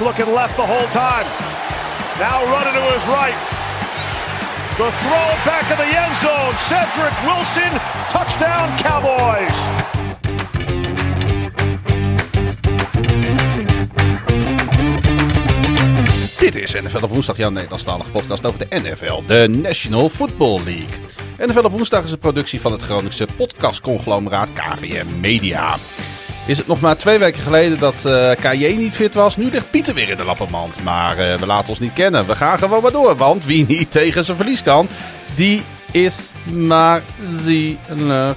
Looking left the whole time. Now running to his right. The throw back in the end zone. Cedric Wilson, touchdown Cowboys. Dit is NFL op woensdag, jouw Nederlandstalige podcast over de NFL, de National Football League. NFL op woensdag is een productie van het Groningse podcastconglomeraat KVM Media. Is het nog maar twee weken geleden dat eh KJ niet fit was? Nu ligt Pieter weer in de lappenmand. Maar eh, we laten ons niet kennen. We gaan gewoon maar door. Want wie niet tegen zijn verlies kan, die is maar zielig.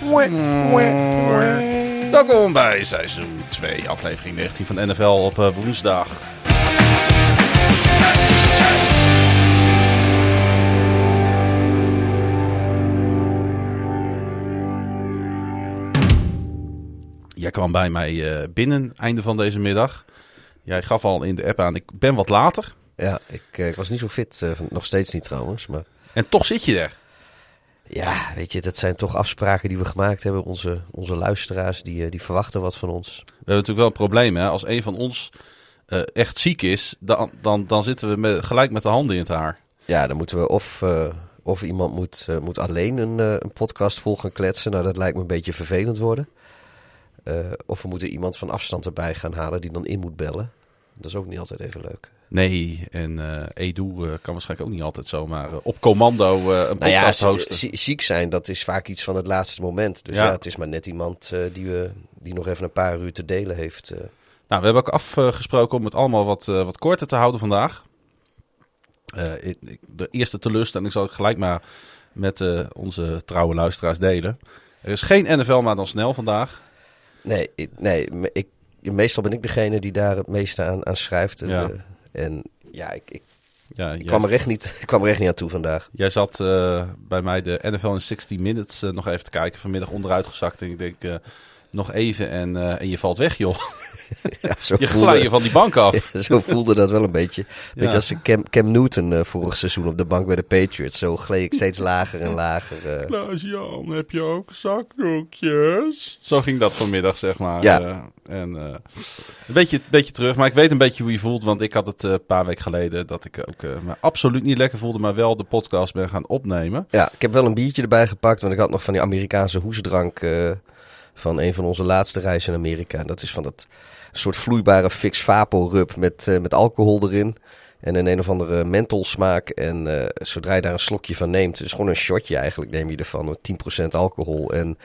Welkom bij seizoen 2, aflevering 19 van NFL op eh, woensdag. Kwam bij mij eh, binnen einde van deze middag. Jij gaf al in de app aan, ik ben wat later. Ja, ik, eh, ik was niet zo fit. eh, nog steeds niet trouwens. Maar En toch zit je er. ja, weet je, dat zijn toch afspraken die we gemaakt hebben. Onze, onze luisteraars, die, die verwachten wat van ons. We hebben natuurlijk wel een probleem. Hè? Als een van ons echt ziek is, dan, dan, dan zitten we met, gelijk met de handen in het haar. Ja, dan moeten we of, of iemand moet, moet alleen een, een podcast vol gaan kletsen. Nou, dat lijkt me een beetje vervelend worden. Eh, of we moeten iemand van afstand erbij gaan halen die dan in moet bellen. Dat is ook niet altijd even leuk. Nee, en eh Edu eh, kan waarschijnlijk ook niet altijd zomaar eh, op commando een Nou ja, podcast zie- hosten. zie- ziek zijn, dat is vaak iets van het laatste moment. Dus Ja. ja, het is maar net iemand die, we, die nog even een paar uur te delen heeft. Nou, we hebben ook afgesproken om het allemaal wat, wat korter te houden vandaag. Ik- de eerste teleurstelling zal ik gelijk maar met onze trouwe luisteraars delen. Er is geen NFL maar dan snel vandaag. Nee, nee ik, meestal ben ik degene die daar het meeste aan, aan schrijft. En, Ja. en ja, ik, ik Ja, kwam, er echt niet, ik kwam er echt niet aan toe vandaag. jij zat eh, bij mij de NFL in 60 Minutes eh, nog even te kijken. Vanmiddag onderuit gezakt en ik denk eh, nog even en, en je valt weg joh. Ja, zo, Je voelde, glij je van die bank af. zo voelde dat wel een beetje. Beetje Ja. als Cam, Cam Newton eh, vorig seizoen op de bank bij de Patriots. Zo gleed ik steeds lager en lager. eh. Klaas-Jan, heb je ook zakdoekjes? Zo ging dat vanmiddag, zeg maar. Ja. Eh, en eh, een beetje, beetje terug, maar ik weet een beetje hoe je voelt. Want ik had het eh, een paar weken geleden dat ik ook eh, me absoluut niet lekker voelde, maar wel de podcast ben gaan opnemen. Ja, ik heb wel een biertje erbij gepakt, want ik had nog van die Amerikaanse hoesdrank eh, van een van onze laatste reizen in Amerika. En dat is van dat soort vloeibare Fix Vapo rub met, eh, met alcohol erin. En een een of andere mentholsmaak. En eh, zodra je daar een slokje van neemt, is gewoon een shotje eigenlijk, neem je ervan. met 10% alcohol. En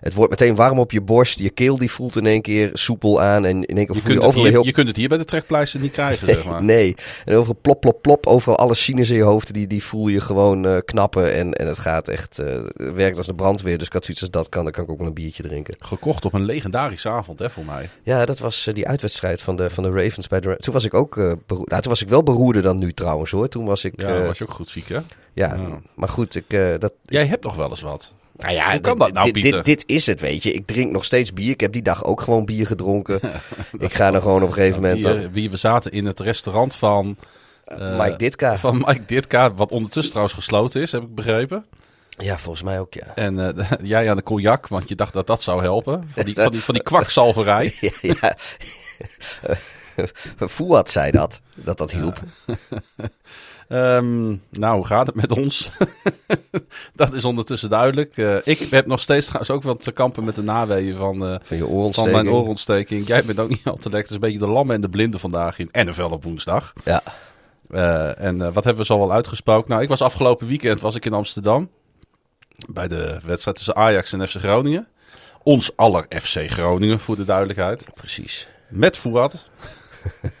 het wordt meteen warm op je borst. Je keel die voelt in één keer soepel aan. En in één keer Je voel je kunt, het overal hier, heel je kunt het hier bij de trekpleister niet krijgen, zeg maar. Nee, en overal plop, plop, plop. Overal alle sinus in je hoofd, die, die voel je gewoon eh, knappen. En, en het gaat echt, eh, het werkt als de brandweer. Dus ik had zoiets als dat kan, dan kan ik ook wel een biertje drinken. Gekocht op een legendarische avond, hè, voor mij. Ja, dat was eh, die uitwedstrijd van de, van de Ravens bij de... Toen was ik ook, eh bero- nou, toen was ik wel beroerder dan nu trouwens hoor. Toen was ik, Ja, was je ook goed ziek, hè? ja, Ja. maar goed, ik, dat... Jij hebt nog wel eens wat. Nou ja, Hoe kan dit- dat nou, dit, dit, dit is het, weet je. Ik drink nog steeds bier. Ik heb die dag ook gewoon bier gedronken. ik ga er gewoon op een gegeven moment... Eh, we zaten in het restaurant van, dan- Mike Ditka. van Mike Ditka, wat ondertussen trouwens gesloten is, heb ik begrepen. Ja, volgens mij ook, ja. En eh, jij aan de cognac, want je dacht dat dat zou helpen. Van die, van die, van die kwakzalverij. ja, ja. Fuad zei dat, dat dat hielp. Ehm, nou, hoe gaat het met ons? dat is ondertussen duidelijk. Eh, ik heb nog steeds trouwens ook wat te kampen met de naweeën van, eh, Van je van mijn oorontsteking. Jij bent ook niet al te lekker. Het is een beetje de lammen en de blinden vandaag in NFL op woensdag. Ja. Eh, en wat hebben we zo al uitgesproken? Nou, ik was afgelopen weekend was ik in Amsterdam. Bij de wedstrijd tussen Ajax en FC Groningen. Ons aller FC Groningen, voor de duidelijkheid. Precies. Met Fouad.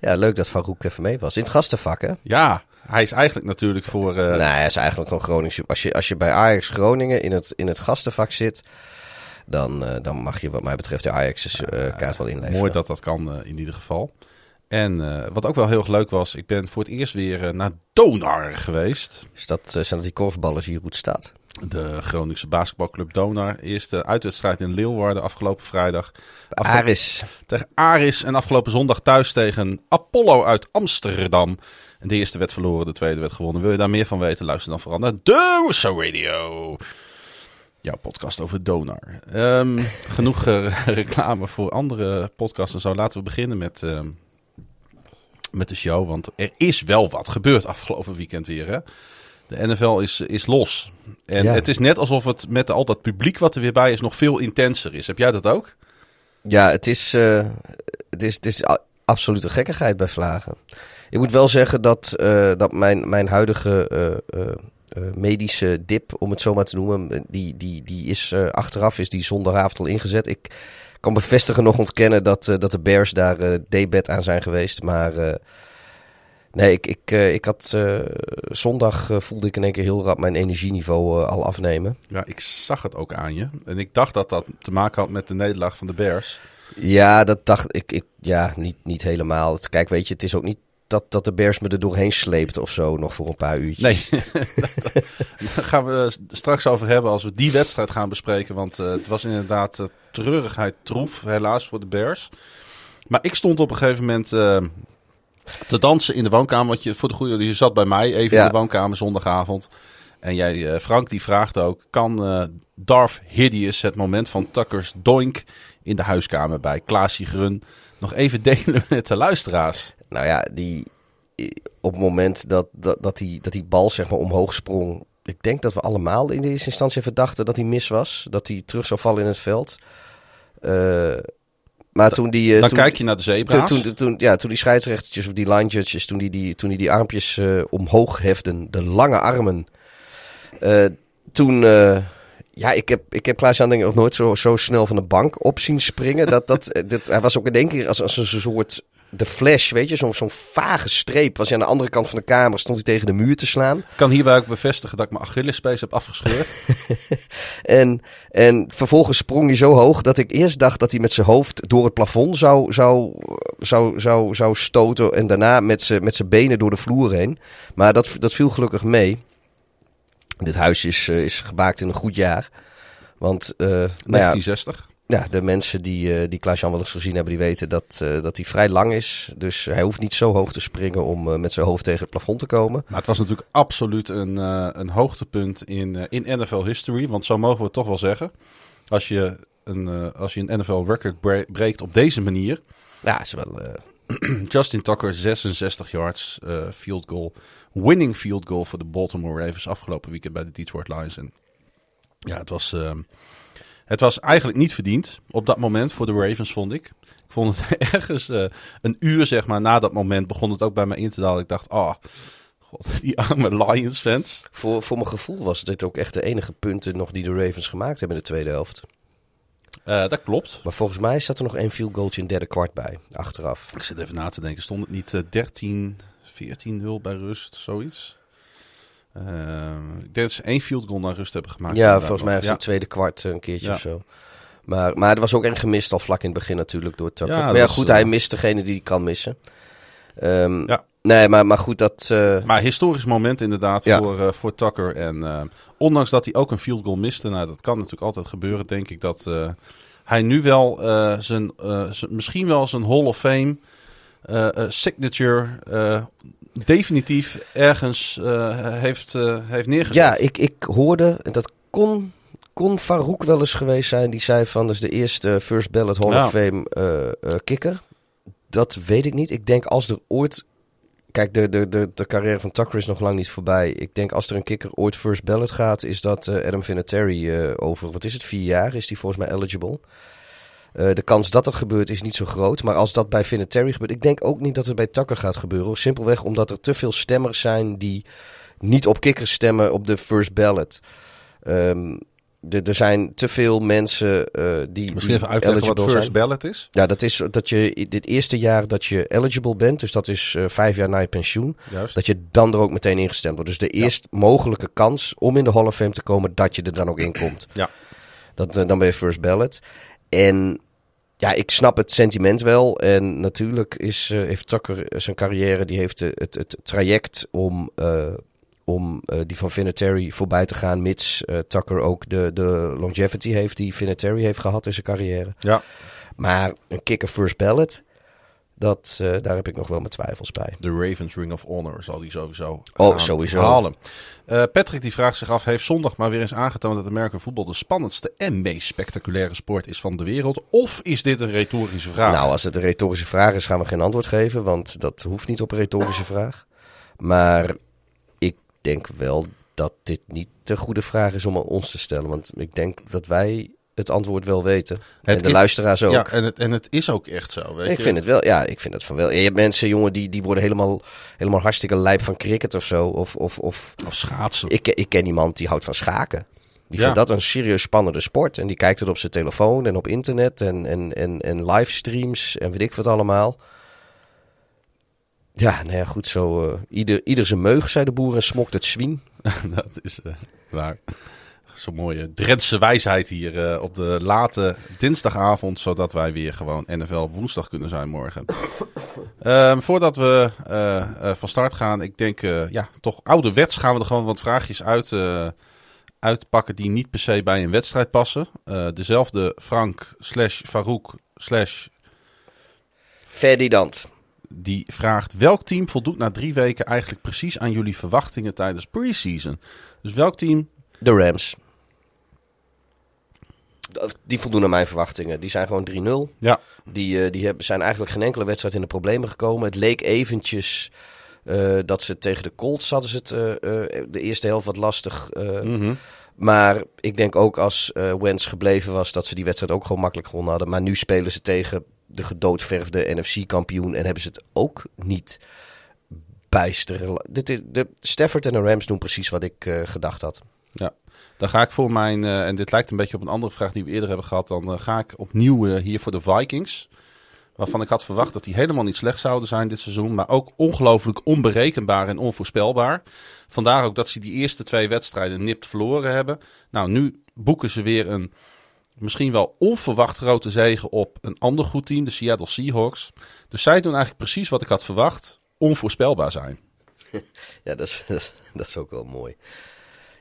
Ja, leuk dat Farouk even mee was. In het gastenvak, hè? Ja, hij is eigenlijk natuurlijk voor... eh, Nee, hij is eigenlijk gewoon Groningen. Als je, als je bij Ajax Groningen in het, in het gastenvak zit, dan, eh, dan mag je wat mij betreft de Ajax eh, kaart wel inleveren. Mooi dat dat kan in ieder geval. En wat ook wel heel erg leuk was, ik ben voor het eerst weer naar Donar geweest. Is dat, eh, zijn dat die korfballers hier goed staat? De Groningse basketbalclub Donar. Eerste uitwedstrijd in Leeuwarden afgelopen vrijdag. Aris. tegen Aris en afgelopen zondag thuis tegen Apollo uit Amsterdam. En de eerste werd verloren, de tweede werd gewonnen. Wil je daar meer van weten? Luister dan vooral naar de Russo Radio. Jouw podcast over Donar. Ehm, genoeg eh, reclame voor andere podcasts en zo. Laten we beginnen met, ehm, met de show. Want er is wel wat gebeurd afgelopen weekend weer. Hè? De NFL is, is los. En Ja. het is net alsof het met al dat publiek wat er weer bij is nog veel intenser is. Heb jij dat ook? Ja, het is, eh, het is, het is absolute gekkigheid bij Vlagen. Ik moet wel zeggen dat, eh, dat mijn, mijn huidige eh, eh, medische dip, om het zo maar te noemen, die, die, die is achteraf is die zondagavond al ingezet. Ik kan bevestigen nog ontkennen dat, dat de Bears daar eh debet aan zijn geweest. Maar nee, ik, ik, ik had zondag voelde ik in één keer heel rap mijn energieniveau al afnemen. Ja, ik zag het ook aan je. En ik dacht dat dat te maken had met de nederlaag van de Bears. Ja, dat dacht ik. ik ja, niet, niet helemaal. Kijk, weet je, het is ook niet dat, dat de Bears me er doorheen sleept of zo, nog voor een paar uurtjes. Nee, daar gaan we straks over hebben als we die wedstrijd gaan bespreken. Want eh, het was inderdaad eh, treurigheid troef, helaas voor de Bears. Maar ik stond op een gegeven moment eh, te dansen in de woonkamer. Want je, voor de goede, je zat bij mij even Ja. in de woonkamer zondagavond. En jij, Frank, die vraagt ook: kan eh Darth Hideous het moment van Tucker's doink in de huiskamer bij Klaasje Grun nog even delen met de luisteraars? Nou ja, die, op het moment dat, dat, dat, die, dat die bal zeg maar omhoog sprong. Ik denk dat we allemaal in de eerste instantie even dachten dat hij mis was. Dat hij terug zou vallen in het veld. Eh, maar toen die... eh, Dan toen, kijk je naar de zebra's. Toen, toen, toen, ja, toen die scheidsrechtertjes of die line judges, toen die die, toen die, die armpjes eh, omhoog hefden, de lange armen. Toen, ja, ik heb, ik heb Klaas-Jan denk ik nog nooit zo, zo snel van de bank op zien springen. Dat, dat, dit, hij was ook in één keer als, als een soort, de flash, weet je, zo'n zo'n vage streep. Was hij aan de andere kant van de kamer, stond hij tegen de muur te slaan. Ik kan hierbij ook bevestigen dat ik mijn Achillespees heb afgescheurd. En, en vervolgens sprong hij zo hoog dat ik eerst dacht dat hij met zijn hoofd door het plafond zou, zou, zou, zou, zou stoten. En daarna met zijn met zijn benen door de vloer heen. Maar dat, dat viel gelukkig mee. Dit huis is, eh, is gemaakt in een goed jaar. Want eh, nou ja, 1960. Ja, de mensen die, eh die Klaas-Jan wel eens gezien hebben, die weten dat, eh, dat hij vrij lang is. Dus hij hoeft niet zo hoog te springen om eh, met zijn hoofd tegen het plafond te komen. Maar het was natuurlijk absoluut een, een hoogtepunt in, in NFL history. Want zo mogen we het toch wel zeggen. Als je een, als je een NFL record bre- breekt op deze manier. Ja, is wel... Justin Tucker 66 yards field goal. Winning field goal voor de Baltimore Ravens afgelopen weekend bij de Detroit Lions. En ja, het was, ehm, het was eigenlijk niet verdiend op dat moment voor de Ravens, vond ik. Ik vond het ergens eh, een uur zeg maar na dat moment begon het ook bij mij in te dalen. Ik dacht, ah, god, die arme Lions fans. Voor, voor mijn gevoel was dit ook echt de enige punten nog die de Ravens gemaakt hebben in de tweede helft. Eh, dat klopt. Maar volgens mij zat er nog één field goaltje in het derde kwart bij, achteraf. Ik zit even na te denken. Stond het niet eh, 13, 14-0 bij rust, zoiets? Ehm, ik denk dat ze één field goal naar rust hebben gemaakt. ja, volgens mij is het tweede kwart eh, een keertje Ja. of zo. Maar, maar er was ook één gemist al vlak in het begin natuurlijk door Tucker. Ja, maar ja, goed, is, hij eh, mist degene die hij kan missen. Ehm, Ja. Nee, maar, maar goed, dat... eh, Maar historisch moment inderdaad Ja. voor, eh, voor Tucker. En ondanks dat hij ook een field goal miste, nou, dat kan natuurlijk altijd gebeuren, denk ik dat hij nu wel zijn, misschien wel zijn Hall of Fame signature definitief ergens eh, heeft, eh, heeft neergezet. ja, ik, ik hoorde, en dat kon, kon Farouk wel eens geweest zijn, die zei van, dat is de eerste First Ballot Hall of Fame eh, kicker. Dat weet ik niet. Ik denk als er ooit kijk, de, de, de, de carrière van Tucker is nog lang niet voorbij. Ik denk als er een kikker ooit first ballot gaat, is dat Adam Vinatieri over, wat is het, vier jaar is die volgens mij eligible. Eh, de kans dat dat gebeurt is niet zo groot. Maar als dat bij Vinatieri gebeurt, ik denk ook niet dat het bij Tucker gaat gebeuren. Simpelweg omdat er te veel stemmers zijn die niet op kikkers stemmen op de first ballot. Ehm, er zijn te veel mensen eh, die. Misschien even uitleggen wat first zijn. ballot is. Ja, dat is dat je dit eerste jaar dat je eligible bent, dus dat is eh, vijf jaar na je pensioen, Juist. dat je dan er ook meteen ingestemd wordt. Dus de eerst mogelijke kans om in de Hall of Fame te komen, dat je er dan ook in komt. Ja. Dat, dan ben je first ballot. En ja, ik snap het sentiment wel. En natuurlijk is, eh, heeft Tucker eh, zijn carrière, die heeft eh, het, het traject om, om die van Vinatieri voorbij te gaan, mits Tucker ook de, de longevity heeft die Vinatieri heeft gehad in zijn carrière. Ja. Maar een kicker first ballot, dat, eh, daar heb ik nog wel mijn twijfels bij. De Ravens Ring of Honor zal die sowieso Oh, sowieso. halen. Eh, Patrick die vraagt zich af, heeft zondag maar weer eens aangetoond dat American voetbal de spannendste en meest spectaculaire sport is van de wereld? Of is dit een retorische vraag? Nou, als het een retorische vraag is, gaan we geen antwoord geven, want dat hoeft niet op een retorische vraag. Maar ik denk wel dat dit niet de goede vraag is om aan ons te stellen. Want ik denk dat wij het antwoord wel weten. Het en de is- luisteraars ook. ja, en het, en het is ook echt zo. Weet ik je? vind het wel, ja, ik vind het van wel. Je hebt mensen, jongen, die, die worden helemaal, helemaal hartstikke lijp van cricket of zo. Of, of, of Of schaatsen. ik, ik ken iemand die houdt van schaken. Die Ja. vindt dat een serieus spannende sport. En die kijkt het op zijn telefoon en op internet en, en, en, en livestreams en weet ik wat allemaal. Ja, nou ja, goed, zo. eh, ieder, ieder zijn meug, zei de boer en smokt het zwien. dat is eh, waar. Zo'n mooie Drentse wijsheid hier eh, op de late dinsdagavond, zodat wij weer gewoon NFL op woensdag kunnen zijn morgen. Ehm, voordat we eh, eh, van start gaan, ik denk, eh, ja, toch ouderwets gaan we er gewoon wat vraagjes uit, eh, uitpakken die niet per se bij een wedstrijd passen. Eh, dezelfde Frank slash Farouk slash Ferdinand. die vraagt: welk team voldoet na drie weken eigenlijk precies aan jullie verwachtingen tijdens preseason? Dus welk team? De Rams. Die voldoen aan mijn verwachtingen. Die zijn gewoon 3-0. Ja, Die, eh, die hebben, zijn eigenlijk geen enkele wedstrijd in de problemen gekomen. Het leek eventjes eh, dat ze tegen de Colts hadden ze het eh, de eerste helft wat lastig. Mhm. Maar ik denk ook als Wentz gebleven was, dat ze die wedstrijd ook gewoon makkelijk gewonnen hadden. Maar nu spelen ze tegen de gedoodverfde NFC-kampioen en hebben ze het ook niet bijster. Dit is, de Stafford en de Rams doen precies wat ik gedacht had. Ja, dan ga ik voor mijn, eh, en dit lijkt een beetje op een andere vraag die we eerder hebben gehad, dan eh, ga ik opnieuw eh, hier voor de Vikings. Waarvan ik had verwacht dat die helemaal niet slecht zouden zijn dit seizoen, maar ook ongelooflijk onberekenbaar en onvoorspelbaar. Vandaar ook dat ze die eerste twee wedstrijden nipt verloren hebben. Nou, nu boeken ze weer een misschien wel onverwacht grote zege op een ander goed team, de Seattle Seahawks. Dus zij doen eigenlijk precies wat ik had verwacht, onvoorspelbaar zijn. Ja, dat is, dat is, dat is ook wel mooi.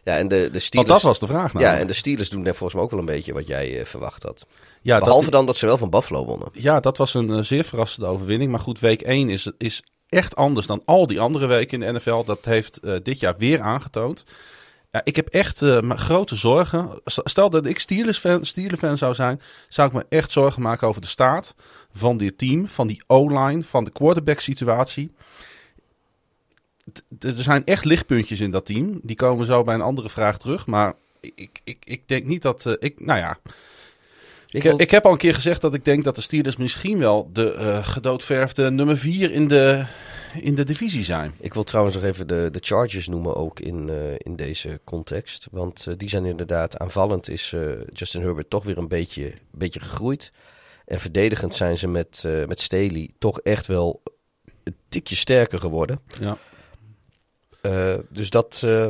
Ja, en de, de Steelers... Want dat was de vraag Ja, en de Steelers doen net volgens mij ook wel een beetje wat jij eh, verwacht had. Ja, dat- Behalve dan dat ze wel van Buffalo wonnen. Ja, dat was een eh, zeer verrassende overwinning. Maar goed, week 1 is, is echt anders dan al die andere weken in de NFL. Dat heeft eh, dit jaar weer aangetoond. Ja, ik heb echt grote zorgen. Stel dat ik Steelers-fan Steelers fan zou zijn, zou ik me echt zorgen maken over de staat van dit team, van die O-line, van de quarterback-situatie. T- t- Er zijn echt lichtpuntjes in dat team. Die komen zo bij een andere vraag terug. Maar ik, ik, ik denk niet dat. eh, ik, nou ja, ik, ik heb al een keer gezegd dat ik denk dat de Steelers misschien wel de eh gedoodverfde nummer 4 in de, in de divisie zijn. Ik wil trouwens nog even de, de Chargers noemen ook in, eh, in deze context. Want die zijn inderdaad aanvallend is Justin Herbert toch weer een beetje, beetje gegroeid. En verdedigend zijn ze met, met Staley toch echt wel een tikje sterker geworden. Ja. Eh, dus dat... eh,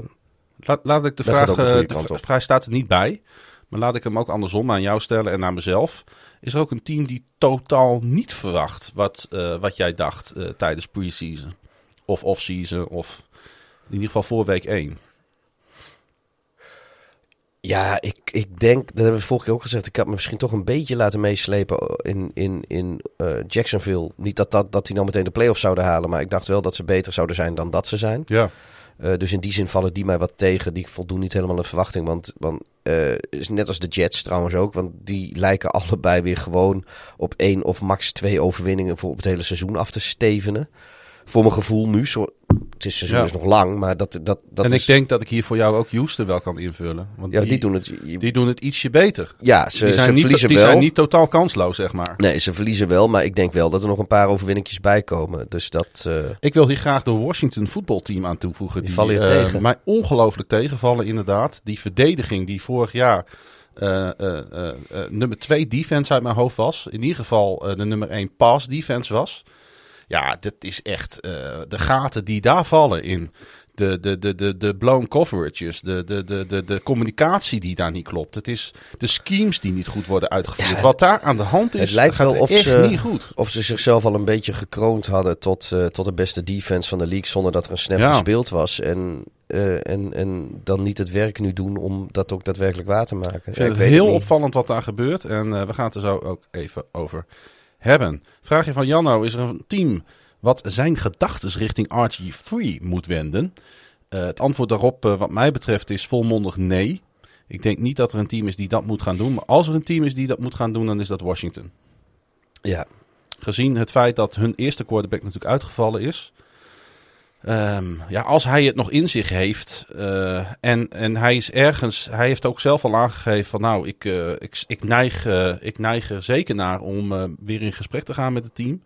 Laat, laat ik de vraag, de eh, de op. vraag staat er niet bij. Maar laat ik hem ook andersom aan jou stellen en aan mezelf. Is er ook een team die totaal niet verwacht wat, wat jij dacht tijdens pre-season? Of off-season, of in ieder geval voor week 1. Ja, ik, ik denk, dat hebben we vorige keer ook gezegd, ik had me misschien toch een beetje laten meeslepen in, in, in eh, Jacksonville. Niet dat, dat, dat die nou meteen de playoffs zouden halen, maar ik dacht wel dat ze beter zouden zijn dan dat ze zijn. Ja. Eh, dus in die zin vallen die mij wat tegen. Die voldoen niet helemaal aan de verwachting. Want, want eh, is net als de Jets trouwens ook. Want die lijken allebei weer gewoon op één of max twee overwinningen voor op het hele seizoen af te stevenen. Voor mijn gevoel nu. Zo, het is seizoen Ja. is nog lang, maar dat, dat, dat en is... ik denk dat ik hier voor jou ook Houston wel kan invullen. Want ja, die, doen het... die doen het ietsje beter. ja, ze, die zijn, ze niet, verliezen die wel. zijn niet totaal kansloos, zeg maar. Nee, ze verliezen wel, maar ik denk wel dat er nog een paar overwinningjes bij komen. Dus dat... eh, Ik wil hier graag de Washington voetbalteam aan toevoegen. Die, vallen je eh, tegen. mij ongelooflijk tegenvallen, inderdaad. Die verdediging die vorig jaar eh, nummer 2 defense uit mijn hoofd was. In ieder geval de nummer 1 pass defense was. Ja, dit is echt eh, de gaten die daar vallen in. De, de, de, de, de blown coverages, de, de, de, de, de communicatie die daar niet klopt. Het is de schemes die niet goed worden uitgevoerd. Ja, Wat daar aan de hand is, het lijkt wel of ze, niet goed. of ze zichzelf al een beetje gekroond hadden tot, eh, tot de beste defense van de league. Zonder dat er een snap Ja. gespeeld was. En, eh, en, en dan niet het werk nu doen om dat ook daadwerkelijk waar te maken. Ik vind het heel opvallend wat daar gebeurt. En we gaan het er zo ook even over hebben. Vraagje van Janno. Is er een team wat zijn gedachten richting RG3 moet wenden? Eh, het antwoord daarop eh, wat mij betreft is volmondig nee. Ik denk niet dat er een team is die dat moet gaan doen. Maar als er een team is die dat moet gaan doen, dan is dat Washington. Ja, Gezien het feit dat hun eerste quarterback natuurlijk uitgevallen is. Ehm, ja, als hij het nog in zich heeft. eh, en, en hij is ergens. Hij heeft ook zelf al aangegeven van nou, ik, eh, ik, ik, neig, eh, ik neig er zeker naar om weer in gesprek te gaan met het team.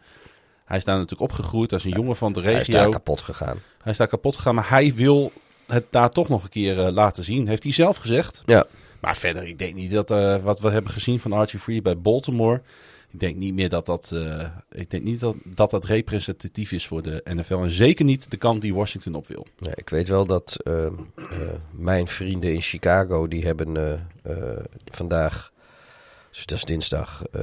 Hij is daar natuurlijk opgegroeid als een jongen van de hij is regio. daar kapot gegaan. Hij is daar kapot gegaan, maar hij wil het daar toch nog een keer laten zien. Heeft hij zelf gezegd. Ja, Maar verder, ik denk niet dat wat we hebben gezien van Archie Free bij Baltimore. Ik denk niet meer dat dat, eh, ik denk niet dat, dat dat representatief is voor de NFL. En zeker niet de kant die Washington op wil. Ja, ik weet wel dat eh, eh, mijn vrienden in Chicago, die hebben eh, vandaag, dus dat is dinsdag, eh,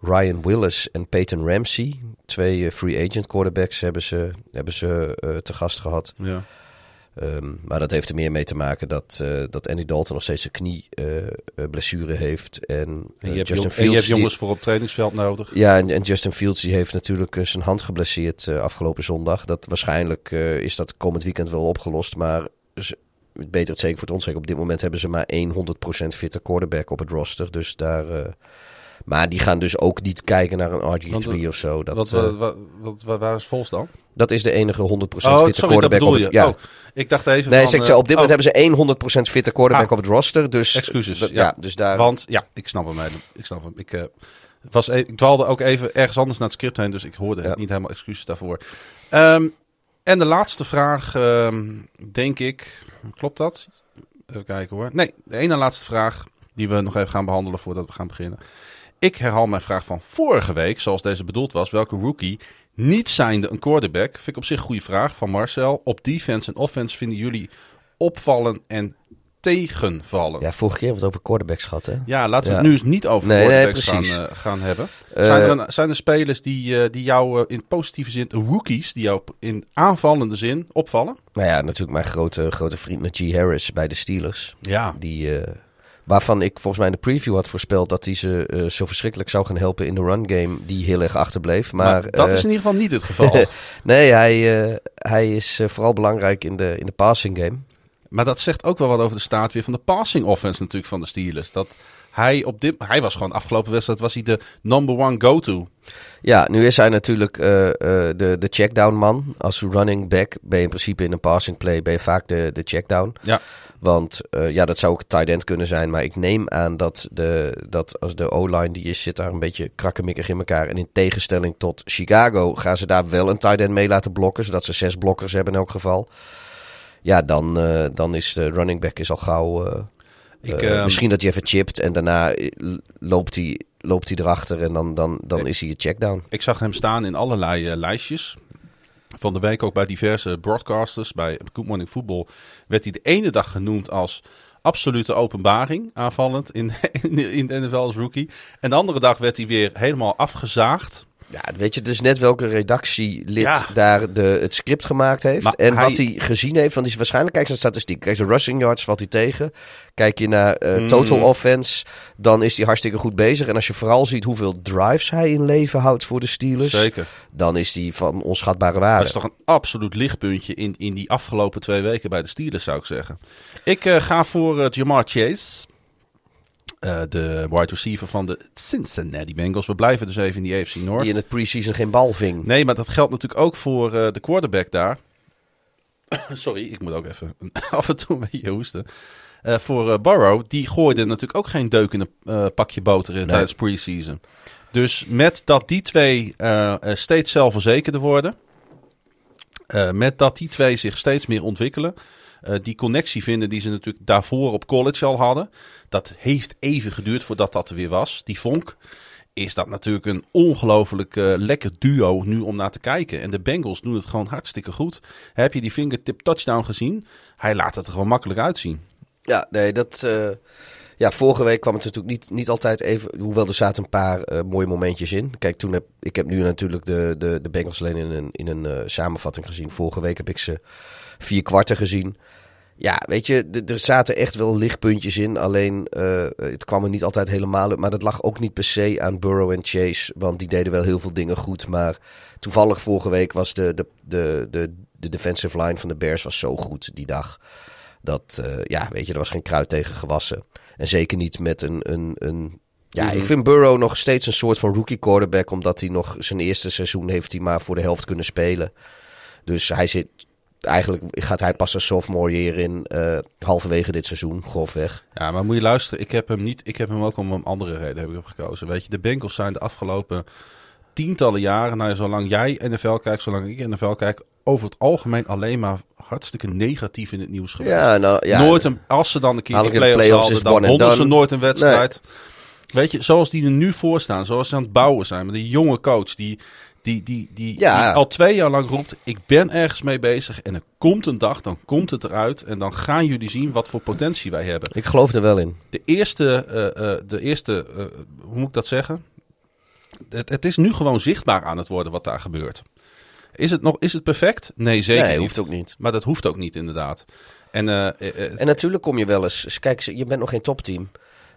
Ryan Willis en Peyton Ramsey, twee free agent quarterbacks, hebben ze, hebben ze te gast gehad. Ja. Ehm, maar dat heeft er meer mee te maken dat, eh, dat Andy Dalton nog steeds een knieblessure heeft. En, En eh, je hebt, Justin jong- en je hebt Fields, die- jongens voor op het trainingsveld nodig. ja, en, en Justin Fields die heeft natuurlijk eh, zijn hand geblesseerd eh, afgelopen zondag. Dat, waarschijnlijk eh, is dat komend weekend wel opgelost. Maar ze- beter het zeker voor het onzeker. Op dit moment hebben ze maar één 100% fitte quarterback op het roster. Dus daar... eh, maar die gaan dus ook niet kijken naar een RG3 Want, eh, of zo. Dat, wat, eh, wat, wat, waar is Vols dan? dat is de enige 100% Oh, fitte sorry, dat quarterback op je. het... Ja. Oh, ik dacht even Nee, van... ik eh, zei, op dit oh, moment hebben ze één 100% fitte quarterback Ah. op het roster. Dus Excuses, dat- ja. dus daar... Want, ja, ik snap hem. Ik snap hem. Ik, eh, was e- ik dwaalde ook even ergens anders naar het script heen, dus ik hoorde Ja. niet helemaal excuses daarvoor. Ehm, en de laatste vraag, ehm, denk ik, klopt dat? Even kijken hoor. Nee, de ene laatste vraag die we nog even gaan behandelen voordat we gaan beginnen. Ik herhaal mijn vraag van vorige week, zoals deze bedoeld was. Welke rookie niet zijnde een quarterback? Vind ik op zich een goede vraag van Marcel. Op defense en offense vinden jullie opvallen en tegenvallen? Ja, vorige keer hebben we het over quarterbacks gehad, hè? Ja, laten we Ja. het nu eens niet over Nee, quarterbacks gaan, eh, gaan hebben. Eh, zijn, er een- zijn er spelers die, eh, die jou eh, in positieve zin, rookies, die jou in aanvallende zin opvallen? Nou ja, natuurlijk mijn grote, grote vriend Najee Harris bij de Steelers. Ja. Die, eh, waarvan ik volgens mij in de preview had voorspeld dat hij ze eh, zo verschrikkelijk zou gaan helpen in de run game. Die heel erg achterbleef. Maar, Maar, dat eh, is in ieder geval niet het geval. Nee, hij, eh, hij is vooral belangrijk in de, in de passing game. maar dat zegt ook wel wat over de staat weer van de passing offense natuurlijk van de Steelers. Dat hij op dit, hij was gewoon afgelopen wedstrijd was hij de number one go-to. Ja, nu is hij natuurlijk de, de checkdown man. Als running back ben je in principe in een passing play ben je vaak de, de checkdown. Ja. Want eh, ja, dat zou ook tight end kunnen zijn. Maar ik neem aan dat, de, dat als de O-line die is, zit daar een beetje krakkemikkig in elkaar. En in tegenstelling tot Chicago gaan ze daar wel een tight end mee laten blokken. Zodat ze zes blokkers hebben in elk geval. Ja, dan, eh, dan is de running back is al gauw... eh, Ik, eh, ehm, misschien dat hij even chipt en daarna loopt hij, loopt hij erachter en dan, dan, dan Ik- is hij je checkdown. Ik zag hem staan in allerlei lijstjes. Van de week ook bij diverse broadcasters. Bij Good Morning Football werd hij de ene dag genoemd als absolute openbaring aanvallend in, in, in de NFL als rookie. En de andere dag werd hij weer helemaal afgezaagd. Ja, weet je, het is net welke redactielid Ja. daar de, het script gemaakt heeft. Maar en hij- wat hij gezien heeft. Want die is waarschijnlijk, kijk naar statistiek. Kijk, zijn rushing yards valt hij tegen. Kijk je naar eh, total Mm. offense, dan is hij hartstikke goed bezig. En als je vooral ziet hoeveel drives hij in leven houdt voor de Steelers, Zeker. dan is hij van onschatbare Dat waarde. is toch een absoluut lichtpuntje in, in die afgelopen twee weken bij de Steelers, zou ik zeggen. Ik eh, ga voor eh, Jamar Chase. Eh, de wide receiver van de Cincinnati Bengals. We blijven dus even in die AFC North. Die in het preseason geen bal ving. Nee, maar dat geldt natuurlijk ook voor eh, de quarterback daar. Sorry, ik moet ook even af en toe een beetje hoesten. Eh, voor Burrow, die gooide natuurlijk ook geen deuk in een pakje boter in tijdens preseason. Dus met dat die twee steeds zelfverzekerder worden, met dat die twee zich steeds meer ontwikkelen, eh, die connectie vinden die ze natuurlijk daarvoor op college al hadden, dat heeft even geduurd voordat dat er weer was. Die vonk is dat natuurlijk een ongelooflijk eh, lekker duo nu om naar te kijken. En de Bengals doen het gewoon hartstikke goed. Heb je die fingertip touchdown gezien? Hij laat het er gewoon makkelijk uitzien. Ja, nee, dat. eh, ja, vorige week kwam het natuurlijk niet, niet altijd even. Hoewel er zaten een paar mooie momentjes in. Kijk, toen heb ik heb nu natuurlijk de, de, de Bengals alleen in een, in een samenvatting gezien. Vorige week heb ik ze vier kwarten gezien. Ja, weet je, er zaten echt wel lichtpuntjes in. Alleen eh, het kwam er niet altijd helemaal uit. Maar dat lag ook niet per se aan Burrow en Chase. Want die deden wel heel veel dingen goed. Maar toevallig vorige week was de, de, de, de, de defensive line van de Bears was zo goed die dag. Dat, eh, ja, weet je, er was geen kruid tegen gewassen. En zeker niet met een. een, een ja, Mhm. ik vind Burrow nog steeds een soort van rookie quarterback. Omdat hij nog zijn eerste seizoen heeft hij maar voor de helft kunnen spelen. Dus hij zit. Eigenlijk gaat hij pas een sophomore year in. eh, halverwege dit seizoen, grofweg. Ja, maar moet je luisteren. Ik heb hem niet. Ik heb hem ook om een andere reden heb ik hem gekozen. Weet je, de Bengals zijn de afgelopen tientallen jaren, nou, zolang jij NFL kijkt, zolang ik NFL kijk, over het algemeen alleen maar hartstikke negatief in het nieuws geweest. Ja, nou, ja, nooit een, als ze dan een keer de playoffs playoffs hadden, is dan wonnen ze nooit een wedstrijd. Weet je, zoals die er nu voor staan, zoals ze aan het bouwen zijn, met die jonge coach die, die, die, die, Ja. die al twee jaar lang roept, ik ben ergens mee bezig en er komt een dag, dan komt het eruit en dan gaan jullie zien wat voor potentie wij hebben. ik geloof er wel in. De eerste, eh, eh, de eerste eh, hoe moet ik dat zeggen? Het, het is nu gewoon zichtbaar aan het worden wat daar gebeurt. Is het, nog, is het perfect? Nee, zeker nee, niet. hoeft ook niet. Maar dat hoeft ook niet, inderdaad. En, En natuurlijk kom je wel eens. Kijk, je bent nog geen topteam.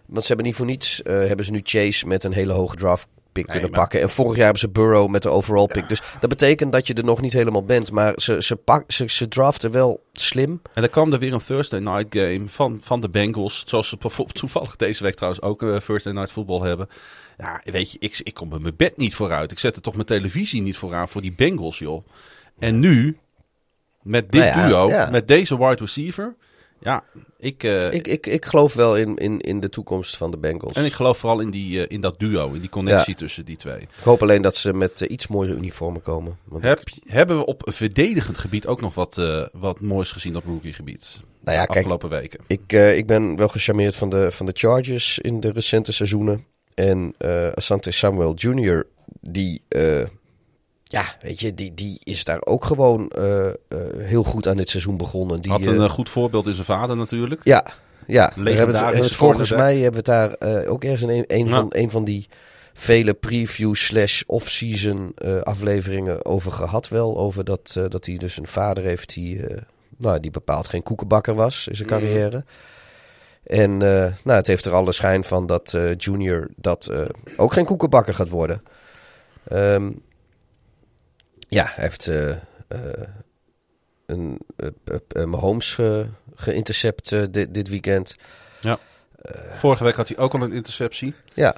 Want ze hebben niet voor niets. hebben ze nu Chase met een hele hoge draft pick Nee, kunnen maar- pakken. En vorig jaar hebben ze Burrow met de overall pick. Dus dat betekent dat je er nog niet helemaal bent. Maar ze, ze, pak, ze, ze draften wel slim. En dan kwam er weer een Thursday night game van, van de Bengals. Zoals ze bijvoorbeeld toevallig deze week trouwens ook uh, Thursday night voetbal hebben. Ja, weet je, ik, ik kom met mijn bed niet vooruit. Ik zet er toch mijn televisie niet vooraan voor die Bengals, joh. En nu, met dit Nou ja, duo, ja. met deze wide receiver. Ja, ik, eh, Ik, ik, ik geloof wel in, in, in de toekomst van de Bengals. en ik geloof vooral in, die, eh, in dat duo, in die connectie tussen die twee. Ik hoop alleen dat ze met eh, iets mooiere uniformen komen. Want Heb, hebben we op verdedigend gebied ook nog wat, eh, wat moois gezien op rookie gebied? Nou ja, de kijk, afgelopen weken. Ik, eh, ik ben wel gecharmeerd van de, van de Chargers in de recente seizoenen. En eh Asante Samuel Jr., die, eh, ja, weet je, die, die is daar ook gewoon eh, eh, heel goed aan dit seizoen begonnen. Die, Had een eh, goed voorbeeld in zijn vader natuurlijk. ja, ja. Hebben we het, hebben het volgens mij hebben we het daar ook ergens in een, een, Ja. van, een van die vele preview slash off-season eh, afleveringen over gehad wel. Over dat, dat hij dus een vader heeft die, nou, die bepaald geen koekenbakker was in zijn carrière. En nou, het heeft er alle schijn van dat Junior dat ook geen koekenbakker gaat worden. Ehm, ja, hij heeft eh, een eh, Mahomes ge, geïntercept dit, dit weekend. Vorige week had hij ook al een interceptie. Ja,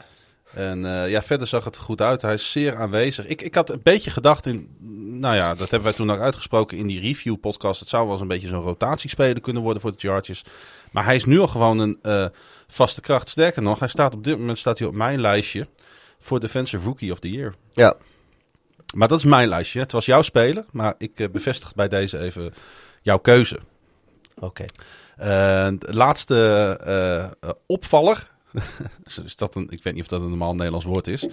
En ja, verder zag het er goed uit. Hij is zeer aanwezig. Ik, ik had een beetje gedacht in... Nou ja, dat hebben wij toen ook uitgesproken in die review podcast. Het zou wel eens een beetje zo'n rotatiespeler kunnen worden voor de Chargers. Maar hij is nu al gewoon een vaste kracht. Sterker nog, hij staat op dit moment staat hij op mijn lijstje voor Defensive Rookie of the Year. ja. Maar dat is mijn lijstje. Het was jouw speler, maar ik eh, bevestig bij deze even jouw keuze. oké. Eh, de laatste eh, eh, opvaller, is dat een, ik weet niet of dat een normaal Nederlands woord is,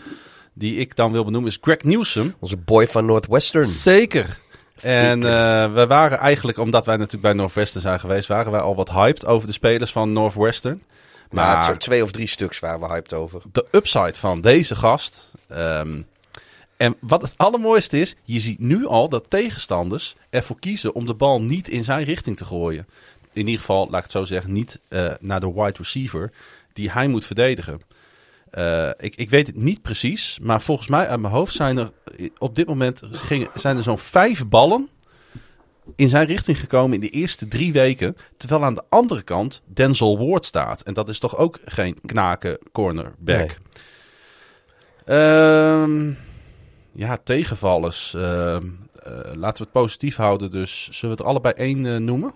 die ik dan wil benoemen is Greg Newsom. Onze boy van Northwestern. Zeker. En eh, we waren eigenlijk, omdat wij natuurlijk bij Northwestern zijn geweest, waren wij al wat hyped over de spelers van Northwestern. Maar twee of drie stuks waar we hyped over. de upside van deze gast. ehm, en wat het allermooiste is, je ziet nu al dat tegenstanders ervoor kiezen om de bal niet in zijn richting te gooien. In ieder geval, laat ik het zo zeggen, niet eh, naar de wide receiver die hij moet verdedigen. Eh, ik, ik weet het niet precies, maar volgens mij uit mijn hoofd zijn er eh, op dit moment gingen, zijn er zo'n vijf ballen in zijn richting gekomen in de eerste drie weken. Terwijl aan de andere kant Denzel Ward staat. En dat is toch ook geen knaken cornerback. Ehm, ja, tegenvallers. Ehm, eh, laten we het positief houden. Dus zullen we het allebei één eh, noemen?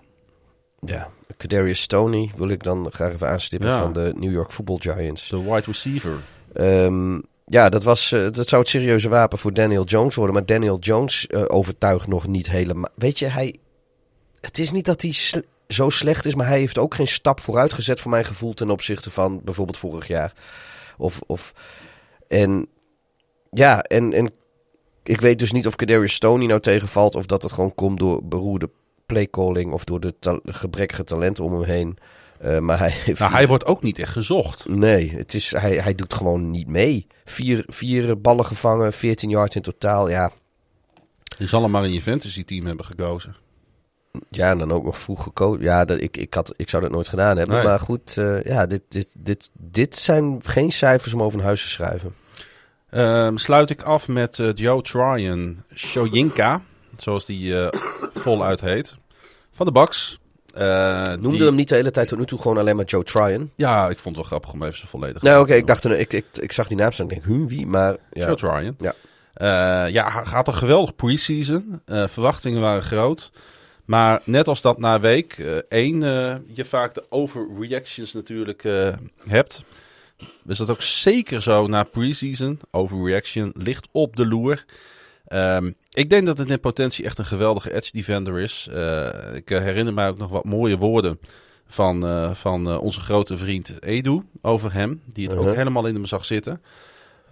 Ja, Kadarius Stoney wil ik dan graag even aanstippen Ja. van de New York Football Giants. De wide receiver. Ehm, ja, dat, was, eh, dat zou het serieuze wapen voor Daniel Jones worden. Maar Daniel Jones overtuigt nog niet helemaal. Weet je, hij, het is niet dat hij sle- zo slecht is, maar hij heeft ook geen stap vooruit gezet voor mijn gevoel ten opzichte van bijvoorbeeld vorig jaar. Of, of, en ja, en, en ik weet dus niet of Kadarius Stoney nou tegenvalt of dat het gewoon komt door beroerde playcalling of door de ta- gebrekkige talenten om hem heen. Eh, maar hij heeft Nou, hij wordt ook niet echt gezocht. Nee, het is, hij, hij doet gewoon niet mee. Vier, vier ballen gevangen, 14 yards in totaal. Ja, Je zal hem maar in je fantasy team hebben gekozen. ja en dan ook nog vroeg gekozen. Ja, dat, ik, ik, had, ik zou dat nooit gedaan hebben. Nee. Maar goed, eh, ja, dit, dit, dit, dit zijn geen cijfers om over een huis te schrijven. Ehm, sluit ik af met eh, Joe Tryon Shoyinka, zoals die eh, voluit heet, van de Bucks. Eh, Noemde die- hem niet de hele tijd tot nu toe gewoon alleen maar Joe Tryon. Ja, ik vond het wel grappig om even zo volledig. Nou, oké, ik dacht, ik, ik, ik zag die naam staan en ik denk, wie? Maar ja, Joe Tryon. Ja. Ja, hij gaat een geweldig preseason. Verwachtingen waren groot. Maar net als dat na week één je vaak de overreactions natuurlijk hebt. Is dat ook zeker zo na preseason. Overreaction ligt op de loer. Ehm, ik denk dat het in potentie echt een geweldige edge defender is. Eh, ik herinner mij ook nog wat mooie woorden van, eh, van eh, onze grote vriend Edu over hem. Die het ook Uh-huh. helemaal in hem zag zitten.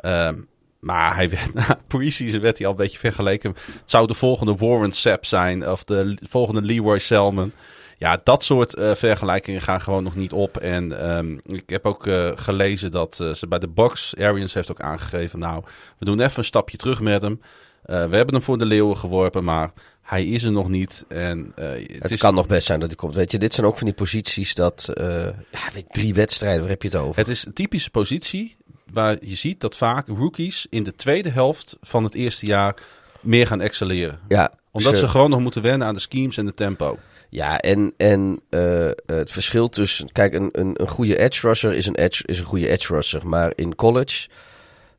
Ehm, maar hij werd, na preseason werd hij al een beetje vergeleken. Het zou de volgende Warren Sapp zijn. Of de volgende Leroy Selman. Ja, dat soort eh, vergelijkingen gaan gewoon nog niet op. En ehm, ik heb ook eh, gelezen dat eh, ze bij de Bucks, Arians heeft ook aangegeven... nou, we doen even een stapje terug met hem. We hebben hem voor de leeuwen geworpen, maar hij is er nog niet. En, het het is, kan nog best zijn dat hij komt. Weet je, dit zijn ook van die posities dat, ja, weet, drie wedstrijden, waar heb je het over? Het is een typische positie waar je ziet dat vaak rookies in de tweede helft van het eerste jaar meer gaan excelleren. ja, Omdat ze gewoon nog moeten wennen aan de schemes en de tempo. Ja, en, en eh, het verschil tussen... Kijk, een, een, een goede edge rusher is een, edge, is een goede edge rusher. Maar in college,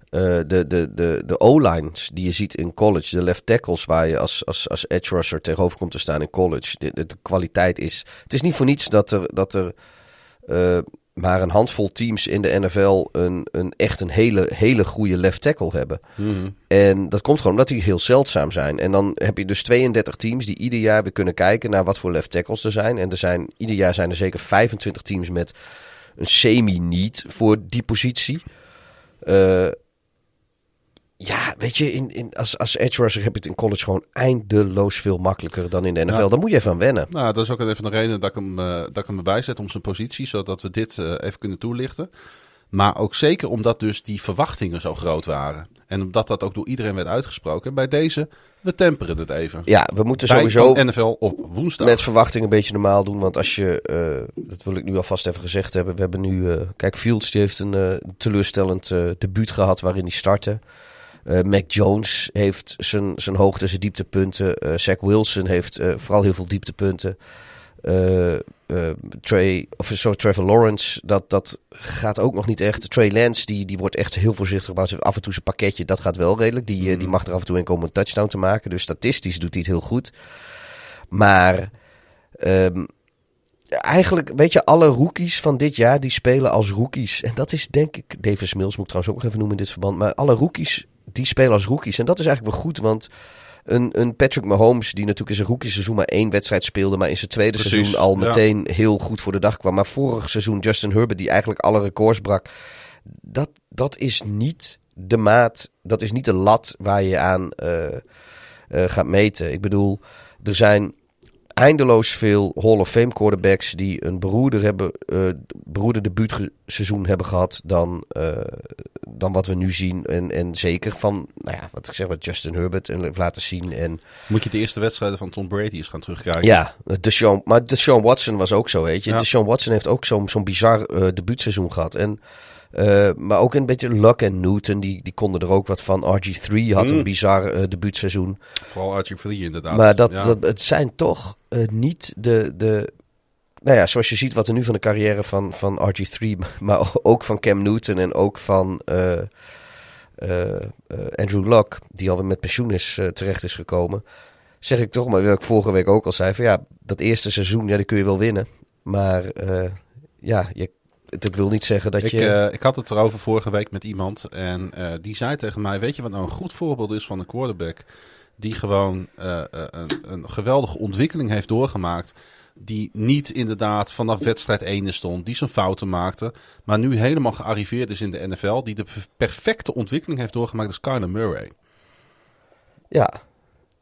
eh, de, de, de, de O-lines die je ziet in college... de left tackles waar je als, als, als edge rusher tegenover komt te staan in college... de, de, kwaliteit is... Het is niet voor niets dat er, dat er eh, maar een handvol teams in de NFL... een, een echt een hele, hele goede left tackle hebben. En dat komt gewoon omdat die heel zeldzaam zijn. En dan heb je dus 32 teams die ieder jaar weer kunnen kijken naar wat voor left tackles er zijn. En er zijn, ieder jaar zijn er zeker 25 teams met een semi-need voor die positie. Eh, ja, weet je, in, in, als, als edge rusher heb je het in college gewoon eindeloos veel makkelijker dan in de NFL. Ja. Daar moet je even aan wennen. Nou, dat is ook even de reden dat ik hem, eh, dat ik hem erbij zet om zijn positie, zodat we dit eh, even kunnen toelichten. Maar ook zeker omdat dus die verwachtingen zo groot waren. En omdat dat ook door iedereen werd uitgesproken. Bij deze, we temperen het even. Ja, we moeten Bij sowieso... NFL op woensdag. Met verwachting een beetje normaal doen. Want als je, eh, dat wil ik nu alvast even gezegd hebben. We hebben nu, kijk, Fields die heeft een teleurstellend debuut gehad waarin hij startte. Eh, Mac Jones heeft zijn, zijn hoogte, zijn dieptepunten. Eh Zach Wilson heeft eh, vooral heel veel dieptepunten. Trey, of sorry, Trevor Lawrence, dat, dat gaat ook nog niet echt. Trey Lance, die, die wordt echt heel voorzichtig gebouwd. Af en toe zijn pakketje, dat gaat wel redelijk. Die, die mag er af en toe in komen om een touchdown te maken. Dus statistisch doet hij het heel goed. Maar ehm, eigenlijk, weet je, alle rookies van dit jaar die spelen als rookies. En dat is denk ik, Davis Mills moet ik trouwens ook nog even noemen in dit verband. Maar alle rookies die spelen als rookies. En dat is eigenlijk wel goed, want een, een Patrick Mahomes, die natuurlijk in zijn rookie seizoen maar één wedstrijd speelde, maar in zijn tweede Precies, seizoen al ja. meteen heel goed voor de dag kwam. Maar vorig seizoen Justin Herbert, die eigenlijk alle records brak. Dat, dat is niet de maat, dat is niet de lat waar je aan eh, eh, gaat meten. Ik bedoel, er zijn eindeloos veel Hall of Fame quarterbacks die een beroerder, hebben, eh beroerder debuutseizoen hebben gehad dan, eh, dan wat we nu zien. En, en zeker van, nou ja, wat ik zeg, wat Justin Herbert en heeft laten zien. En Moet je de eerste wedstrijden van Tom Brady eens gaan terugkijken. ja, Deshaun, maar Deshaun Watson was ook zo, weet je. Ja. Deshaun Watson heeft ook zo'n zo'n bizar eh debuutseizoen gehad. En Eh, maar ook een beetje Luck en Newton, die, die konden er ook wat van. RG3 had Mm. een bizar eh, debuutseizoen. Vooral Archie Free inderdaad. Maar dat, Ja. dat, het zijn toch eh, niet de, de... Nou ja, zoals je ziet wat er nu van de carrière van, van RG3... maar ook van Cam Newton en ook van Andrew Luck... die alweer met pensioen is, terecht is gekomen... zeg ik toch maar, wat ik vorige week ook al zei... van ja, dat eerste seizoen, ja, die kun je wel winnen. Maar ja, je, het wil niet zeggen dat Ik, je... eh, ik had het erover vorige week met iemand. En eh, die zei tegen mij: Weet je wat nou een goed voorbeeld is van een quarterback? Die gewoon eh, een, een geweldige ontwikkeling heeft doorgemaakt. Die niet inderdaad vanaf wedstrijd 1 stond. Die zijn fouten maakte. Maar nu helemaal gearriveerd is in de NFL. Die de perfecte ontwikkeling heeft doorgemaakt. is Kyler Murray. ja,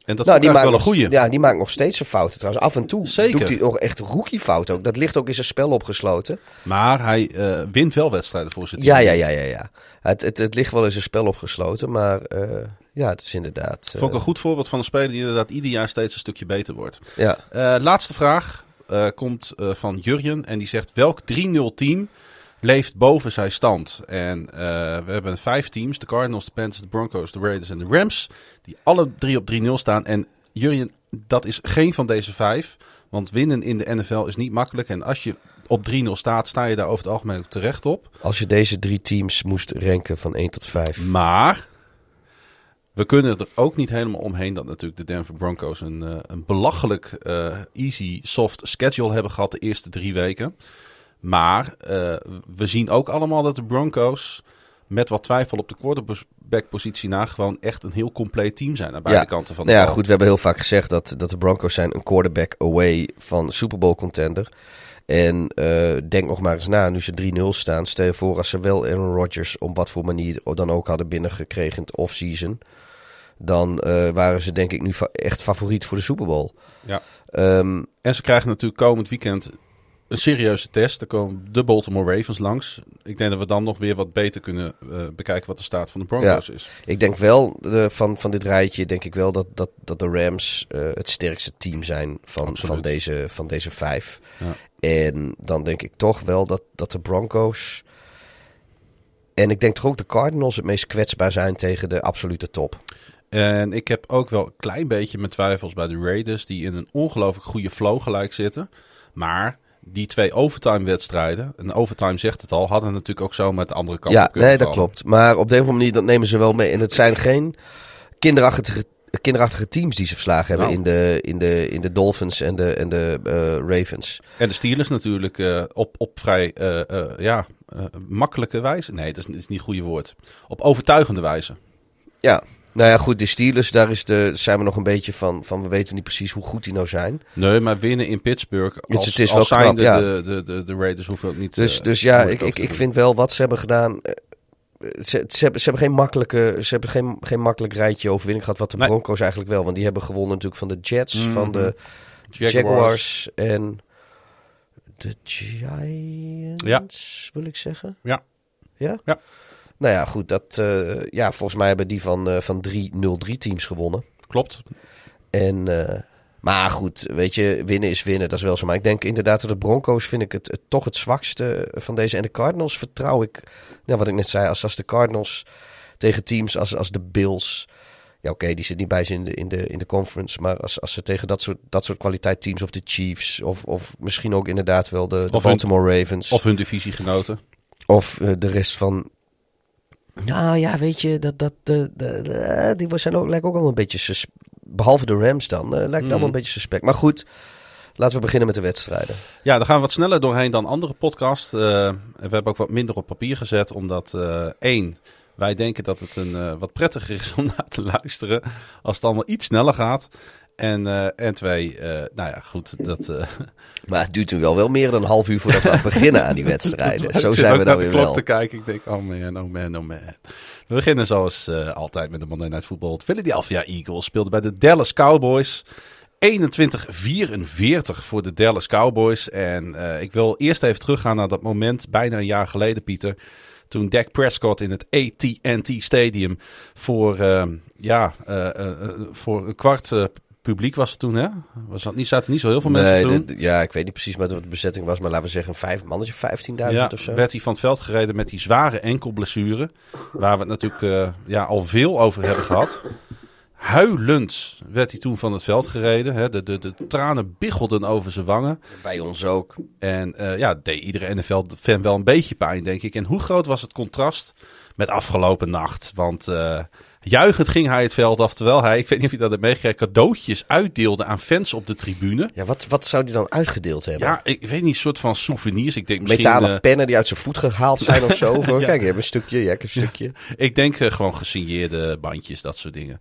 En dat nou, die maakt, wel een goeie. ja, die maakt nog steeds zijn fouten trouwens. Af en toe Zeker. doet hij nog echt rookie-fouten ook. Dat ligt ook in zijn spel opgesloten. Maar hij eh, wint wel wedstrijden voor zijn team. Ja, ja, ja, ja. ja. Het, het, het ligt wel in zijn spel opgesloten, maar eh, ja, het is inderdaad... eh, Vond ik een goed voorbeeld van een speler die inderdaad ieder jaar steeds een stukje beter wordt. ja. Eh, laatste vraag eh, komt eh, van Jurjen en die zegt: welk 3-0 team leeft boven zijn stand? En eh, we hebben vijf teams: de Cardinals, de Panthers, de Broncos, de Raiders en de Rams, die alle drie op 3-0 staan. En Jurjen, dat is geen van deze vijf, want winnen in de NFL is niet makkelijk. En als je op 3-0 staat, sta je daar over het algemeen ook terecht op. Als je deze drie teams moest ranken van 1 tot 5. Maar we kunnen er ook niet helemaal omheen dat natuurlijk de Denver Broncos een, eh, een belachelijk eh, easy, soft schedule hebben gehad de eerste drie weken. Maar eh, we zien ook allemaal dat de Broncos met wat twijfel op de quarterback-positie na gewoon echt een heel compleet team zijn aan beide Ja. kanten van de Nou ja, goed, we hebben heel vaak gezegd dat, dat de Broncos zijn een quarterback away van Super Bowl contender. En eh, denk nog maar eens na, nu ze 3-0 staan. Stel je voor als ze wel Aaron Rodgers op wat voor manier dan ook hadden binnengekregen in het offseason. Dan eh, waren ze denk ik nu fa- echt favoriet voor de Super Bowl. Ja. Ehm, En ze krijgen natuurlijk komend weekend een serieuze test. Er komen de Baltimore Ravens langs. Ik denk dat we dan nog weer wat beter kunnen eh, bekijken wat de staat van de Broncos is. Ik denk wel, eh, van, van dit rijtje, denk ik wel dat, dat, dat de Rams eh, het sterkste team zijn van, Absoluut. van, deze, van deze vijf. Ja. En dan denk ik toch wel dat, dat de Broncos... En ik denk toch ook de Cardinals het meest kwetsbaar zijn tegen de absolute top. En ik heb ook wel een klein beetje mijn twijfels bij de Raiders, die in een ongelooflijk goede flow gelijk zitten. Maar die twee overtime wedstrijden, en overtime zegt het al, hadden natuurlijk ook zo met de andere kant ja, kunnen nee, dat klopt. Maar op de een of andere manier dat nemen ze wel mee. En het zijn geen kinderachtige, kinderachtige teams die ze verslagen hebben Nou. in, de, in, de, in de Dolphins en de, en de eh, Ravens. En de Steelers natuurlijk eh, op, op vrij eh, ja, makkelijke wijze. Nee, dat is, dat is niet het goede woord. Op overtuigende wijze. Ja, nou ja, goed, de Steelers, daar is de, zijn we nog een beetje van, van we weten niet precies hoe goed die nou zijn. Nee, maar winnen in Pittsburgh als, het is als wel knap, zijnde ja. de, de, de, de Raiders hoeven ook niet... Dus, eh, dus ja, ik, ik, ik vind wel wat ze hebben gedaan. eh, Ze, ze, hebben, ze hebben geen makkelijke, ze hebben geen, geen makkelijk rijtje overwinning gehad, wat de Nee. Broncos eigenlijk wel. Want die hebben gewonnen natuurlijk van de Jets, Mhm. van de Jaguars. Jaguars, en de Giants, wil ik zeggen. Ja. Ja? Ja. Nou ja, goed, dat, eh, ja, volgens mij hebben die van, eh, van drie 0-3 teams gewonnen. Klopt. En, eh, maar goed, weet je, winnen is winnen, dat is wel zo. Maar ik denk inderdaad dat de Broncos vind ik het, het toch het zwakste van deze. En de Cardinals vertrouw ik, nou, wat ik net zei, als, als de Cardinals tegen teams als, als de Bills... Ja, oké, die zit niet bij ze in de, in de, in de conference. Maar als, als ze tegen dat soort, dat soort kwaliteit teams of de Chiefs... of, of misschien ook inderdaad wel de, de hun- Baltimore Ravens... Of hun divisiegenoten. Of de rest van. Nou ja, weet je, dat, dat, de, de, de- eh, die zijn ook, lijken ook allemaal een beetje Behalve de Rams dan, eh, lijkt het allemaal Mhm. een beetje suspect. Maar goed, laten we beginnen met de wedstrijden. Ja, daar gaan we wat sneller doorheen dan andere podcasts. Eh, we hebben ook wat minder op papier gezet, omdat één, wij denken dat het een wat prettiger is om naar te luisteren als het allemaal iets sneller gaat. En, eh, en twee, eh, nou ja, goed, dat... eh, Maar het duurt nu wel, wel meer dan een half uur voordat we beginnen aan die wedstrijden. Zo Ik zijn we dan weer wel. te kijken. Ik denk, oh man, oh man, oh man. We beginnen zoals altijd met de Monday Night Football. De Philadelphia Eagles speelde bij de Dallas Cowboys. 21-44 voor de Dallas Cowboys. En ik wil eerst even teruggaan naar dat moment, bijna een jaar geleden, Pieter. Toen Dak Prescott in het AT&T Stadium voor, ja, voor een kwart publiek was er toen, hè? Was dat niet, zaten niet zo heel veel mensen toen. de- ja, ik weet niet precies wat de bezetting was, maar laten we zeggen vijf mannetje, 15.000 Ja, of zo. werd hij van het veld gereden met die zware enkelblessure. Waar we het natuurlijk eh, ja, al veel over hebben gehad. Huilend werd hij toen van het veld gereden. Hè. De, de, de tranen biggelden over zijn wangen. Bij ons ook. En eh, ja, het deed iedere NFL-fan wel een beetje pijn, denk ik. En hoe groot was het contrast met afgelopen nacht? Want eh juichend ging hij het veld af, terwijl hij, ik weet niet of je dat hebt meegekregen, cadeautjes uitdeelde aan fans op de tribune. Ja, wat, wat zou die dan uitgedeeld hebben? Ja, ik weet niet, een soort van souvenirs. Ik denk misschien... Metalen eh, pennen die uit zijn voet gehaald zijn of zo. Ja. Kijk, je hebt een stukje, jij hebt een stukje. Ik denk eh, gewoon gesigneerde bandjes, dat soort dingen.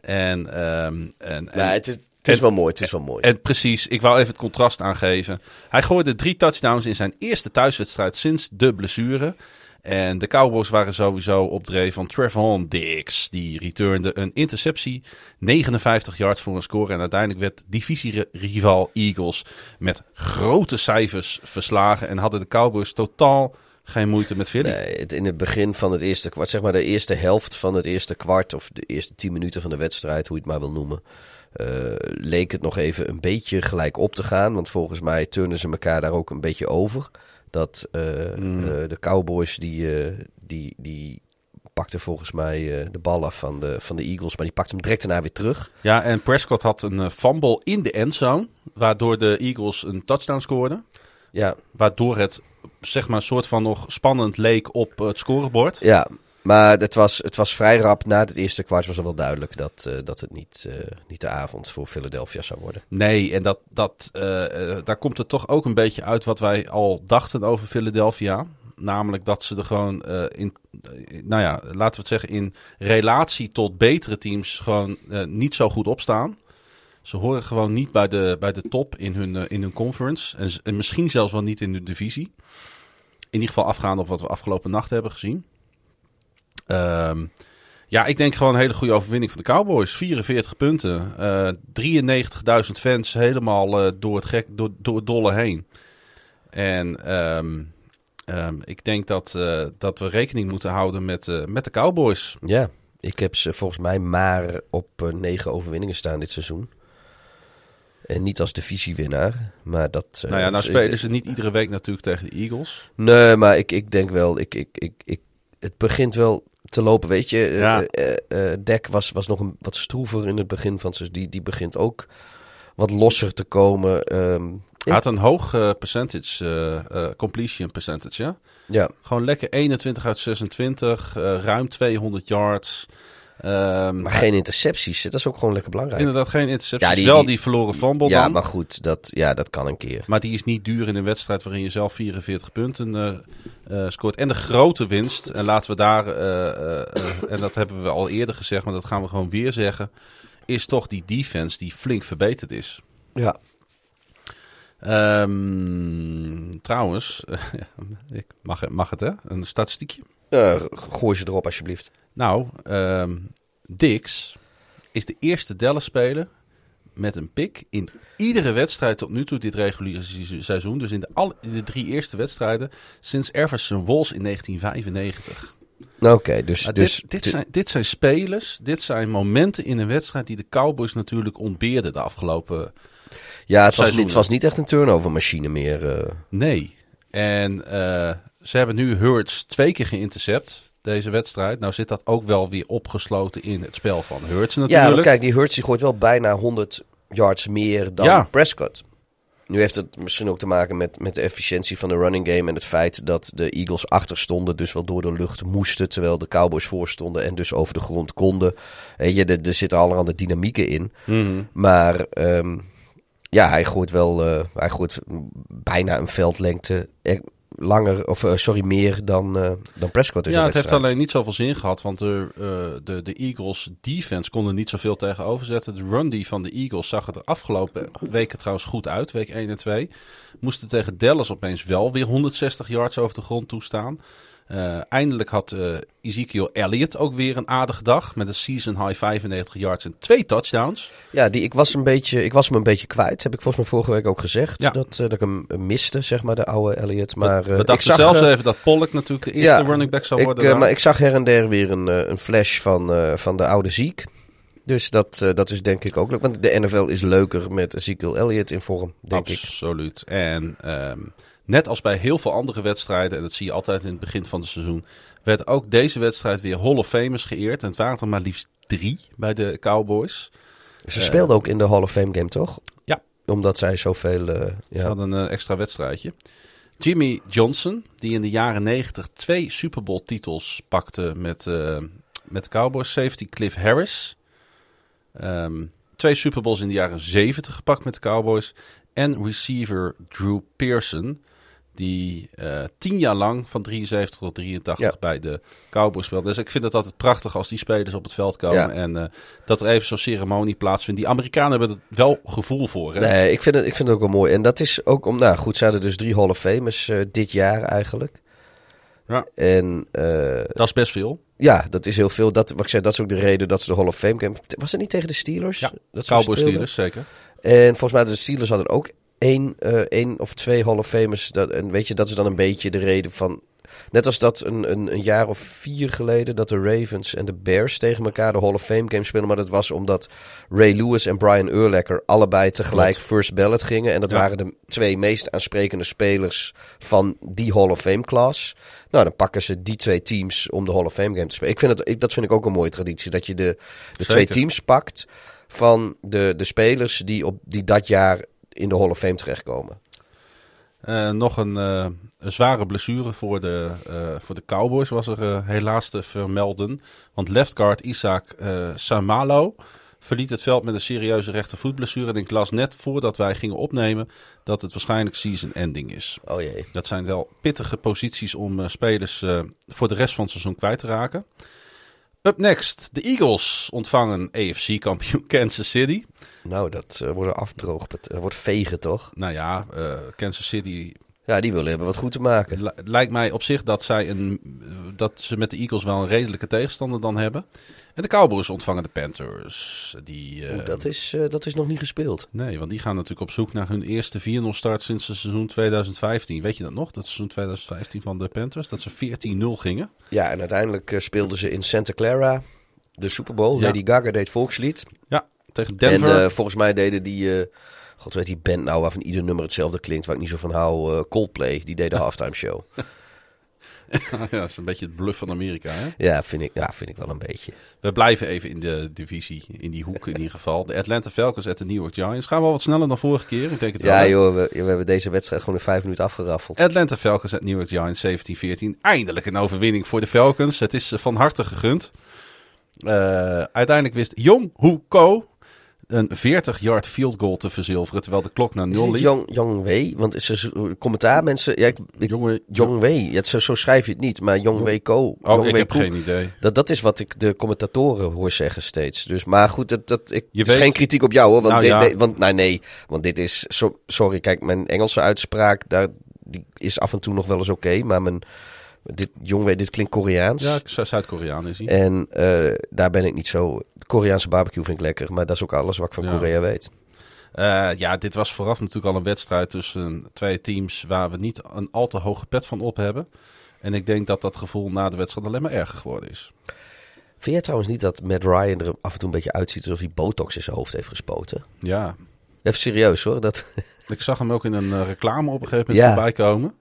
En, ehm, en, en, het is, het is en- wel mooi, het is wel mooi. en precies, ik wou even het contrast aangeven. Hij gooide drie touchdowns in zijn eerste thuiswedstrijd sinds de blessure. En de Cowboys waren sowieso op dreef van Trevon Diggs. Die returnde een interceptie, 59 yards voor een score. En uiteindelijk werd divisierival Eagles met grote cijfers verslagen. En hadden de Cowboys totaal geen moeite met Philly. In het begin van het eerste kwart, zeg maar de eerste helft van het eerste kwart, of de eerste tien minuten van de wedstrijd, hoe je het maar wil noemen, eh, leek het nog even een beetje gelijk op te gaan. Want volgens mij turnen ze elkaar daar ook een beetje over. Dat eh, Mm. eh, de Cowboys, die, eh, die, die pakten volgens mij de bal af van de, van de Eagles, maar die pakte hem direct daarna weer terug. Ja, en Prescott had een fumble in de endzone. Waardoor de Eagles een touchdown scoorden. Ja, Waardoor het zeg maar een soort van nog spannend leek op het scorebord. ja. Maar het was, het was vrij rap. Na het eerste kwart was al wel duidelijk dat, eh, dat het niet, eh, niet de avond voor Philadelphia zou worden. Nee, en dat, dat, eh, daar komt het toch ook een beetje uit wat wij al dachten over Philadelphia. Namelijk dat ze er gewoon in, nou ja, laten we het zeggen, in relatie tot betere teams gewoon niet zo goed opstaan. Ze horen gewoon niet bij de, bij de top in hun, in hun conference. En misschien zelfs wel niet in de divisie. In ieder geval afgaande op wat we afgelopen nacht hebben gezien. Ehm, ja, ik denk gewoon een hele goede overwinning van de Cowboys. 44 punten. eh 93.000 fans helemaal eh, door, het gek, door, door het dolle heen. En ehm, ehm, ik denk dat, eh, dat we rekening moeten houden met, met de Cowboys. Ja, ik heb ze volgens mij maar op negen overwinningen staan dit seizoen. En niet als divisiewinnaar, maar dat... nou ja, nou spelen ze niet iedere week natuurlijk tegen de Eagles. Nee, maar ik, ik denk wel, ik, ik, ik, ik, het begint wel te lopen, weet je. Eh, Ja. eh, eh, Dek was, was nog een, wat stroever in het begin van zijn... Die, die begint ook wat losser te komen. ehm, Hij had een hoog percentage, completion percentage, ja. ja, Gewoon lekker 21 uit 26, eh, ruim 200 yards. Ehm, maar geen intercepties, dat is ook gewoon lekker belangrijk. Inderdaad, geen intercepties. Ja, die- wel die- die verloren fumble ja, maar goed, dat, ja, dat kan een keer. Maar die is niet duur in een wedstrijd waarin je zelf 44 punten eh, eh, scoort. En de grote winst, en laten we daar, eh, en dat hebben we al eerder gezegd, maar dat gaan we gewoon weer zeggen, is toch die defense die flink verbeterd is. Ja. Ehm, trouwens, ik mag, mag het hè, een statistiekje. Gooi ze erop alsjeblieft. Nou, ehm Dix is de eerste Dallas-speler met een pick in iedere wedstrijd tot nu toe dit reguliere se- seizoen. Dus in de, in de drie eerste wedstrijden sinds Everson Walls in 1995. Oké, dus... Dus dit, dit, zijn, dit zijn spelers, dit zijn momenten in een wedstrijd die de Cowboys natuurlijk ontbeerden de afgelopen... ja, het was, het was niet echt een turnover-machine meer. eh. Nee. En eh, ze hebben nu Hurts twee keer geïntercept deze wedstrijd. Nou zit dat ook wel weer opgesloten in het spel van Hurts Ja, natuurlijk. maar kijk, die Hurts die gooit wel bijna 100 yards meer dan Ja. Prescott. Nu heeft het misschien ook te maken met, met de efficiëntie van de running game en het feit dat de Eagles achter stonden, dus wel door de lucht moesten, terwijl de Cowboys voor stonden en dus over de grond konden. Weet je, er, er zitten allerhande dynamieken in. Mhm. Maar ehm, ja, hij gooit wel, eh, hij gooit bijna een veldlengte langer, of eh, sorry, meer dan, eh, dan Prescott Ja, het heeft alleen niet zoveel zin gehad, want de, eh, de, de Eagles defense kon er niet zoveel tegenover zetten. De run die van de Eagles zag er de afgelopen weken trouwens goed uit, week 1 en 2. Moesten tegen Dallas opeens wel weer 160 yards over de grond toestaan. Eh, eindelijk had eh, Ezekiel Elliott ook weer een aardige dag met een season high 95 yards en twee touchdowns. Ja, die, ik, was een beetje, ik was hem een beetje kwijt. Heb ik volgens mij vorige week ook gezegd. Ja. Dat, eh, dat ik hem miste, zeg maar, de oude Elliot. Maar We ik dachten zag, zelfs even dat Pollock natuurlijk de eerste ja, running back zou ik, worden. daar. maar ik zag her en der weer een, een flash van, van de oude Ziek. Dus dat, dat is denk ik ook leuk. Want de NFL is leuker met Ezekiel Elliott in vorm, denk ik. Absoluut. En ehm, net als bij heel veel andere wedstrijden, en dat zie je altijd in het begin van het seizoen, werd ook deze wedstrijd weer Hall of Famers geëerd. En het waren er maar liefst drie bij de Cowboys. Ze speelden ook in de Hall of Fame game, toch? Ja. Omdat zij zoveel... Ze ja. hadden een eh, extra wedstrijdje. Jimmy Johnson, die in de jaren 90 twee Super Bowl titels pakte met, eh, met de Cowboys. Safety Cliff Harris. Ehm, twee Super Bowls in de jaren 70 gepakt met de Cowboys. En receiver Drew Pearson. Die eh, tien jaar lang van 73 tot 83 Ja. bij de Cowboys speelde. Dus ik vind het altijd prachtig als die spelers op het veld komen. Ja. En eh, dat er even zo'n ceremonie plaatsvindt. Die Amerikanen hebben er wel gevoel voor. Hè? Nee, ik vind, het, ik vind het ook wel mooi. En dat is ook om... Nou goed, ze hadden dus drie Hall of Famers eh, dit jaar eigenlijk. Ja. En Dat is best veel. ja, dat is heel veel. Dat, wat ik zei, dat is ook de reden dat ze de Hall of Fame game... Was het niet tegen de Steelers? Ja, dat Cowboys? Steelers, zeker. En volgens mij de Steelers hadden ook één, eh, één of twee Hall of Famers. Dat, en weet je, dat is dan een beetje de reden van... Net als dat een, een, een jaar of vier geleden dat de Ravens en de Bears tegen elkaar de Hall of Fame game speelden. Maar dat was omdat Ray Lewis en Brian Urlacher allebei tegelijk first ballot gingen. En dat Ja. waren de twee meest aansprekende spelers van die Hall of Fame class. Nou, dan pakken ze die twee teams om de Hall of Fame game te spelen. Ik vind het, ik, dat vind ik ook een mooie traditie. Dat je de, de twee teams pakt van de, de spelers die, op, die dat jaar in de Hall of Fame terechtkomen. Eh, nog een, eh, een zware blessure voor de, eh, voor de Cowboys was er helaas te vermelden. Want leftguard Isaac eh, Samalo verliet het veld met een serieuze rechtervoetblessure. En ik las net voordat wij gingen opnemen dat het waarschijnlijk season ending is. Oh jee. Dat zijn wel pittige posities om spelers voor de rest van het seizoen kwijt te raken. Up next, de Eagles ontvangen AFC-kampioen Kansas City. Nou, dat eh, wordt afdroog. Dat wordt vegen, toch? Nou ja, eh, Kansas City Ja, die willen hebben wat goed te maken. Het li- lijkt mij op zich dat, zij een, dat ze met de Eagles wel een redelijke tegenstander dan hebben. En de Cowboys ontvangen de Panthers. Die, eh, dat, is, eh, dat is nog niet gespeeld. Nee, want die gaan natuurlijk op zoek naar hun eerste 4-0 start sinds het seizoen 2015. Weet je dat nog? Dat seizoen 2015 van de Panthers, dat ze 14-0 gingen. Ja, en uiteindelijk eh, speelden ze in Santa Clara de Super Bowl. Ja. Lady Gaga deed volkslied. Ja, tegen Denver. En eh, volgens mij deden die... eh, God weet die band nou waarvan ieder nummer hetzelfde klinkt, waar ik niet zo van hou. eh, Coldplay, die deed de halftime show. ja, dat is een beetje het bluff van Amerika. Hè? Ja, vind ik, ja, vind ik wel een beetje. We blijven even in de divisie, in die hoek in ieder geval. De Atlanta Falcons at de New York Giants. Gaan we wel wat sneller dan vorige keer? Ik denk het. Ja joh, we, we hebben deze wedstrijd gewoon in vijf minuten afgeraffeld. Atlanta Falcons at New York Giants 17-14. Eindelijk een overwinning voor de Falcons. Het is van harte gegund. Uiteindelijk wist Jong Ho Ko een 40-yard field goal te verzilveren. Terwijl de klok naar nul liep. Young, Young Wei? Want is er commentaar mensen... Ja, ik, Young Wei, ja, zo, zo schrijf je het niet, maar Young Wei Ko. oh, ik heb Ko. geen idee. Dat, dat is wat ik de commentatoren hoor zeggen steeds. Dus, maar goed, dat, dat, ik, Je het is weet- geen kritiek op jou hoor. Want, Nou, ja. want nee, nee, want dit is... So, sorry, kijk, mijn Engelse uitspraak daar, die is af en toe nog wel eens oké. maar mijn, dit, dit klinkt Koreaans. Ja, Zu- Zuid-Koreaan is hij. En eh, daar ben ik niet zo... Koreaanse barbecue vind ik lekker, maar dat is ook alles wat ik van Ja. Korea weet. Eh, ja, dit was vooraf natuurlijk al een wedstrijd tussen twee teams waar we niet een al te hoge pet van op hebben. En ik denk dat dat gevoel na de wedstrijd alleen maar erger geworden is. Vind jij trouwens niet dat Matt Ryan er af en toe een beetje uitziet alsof hij botox in zijn hoofd heeft gespoten? Ja, Even serieus hoor. Dat, ik zag hem ook in een eh, reclame op een gegeven moment Ja. voorbij komen.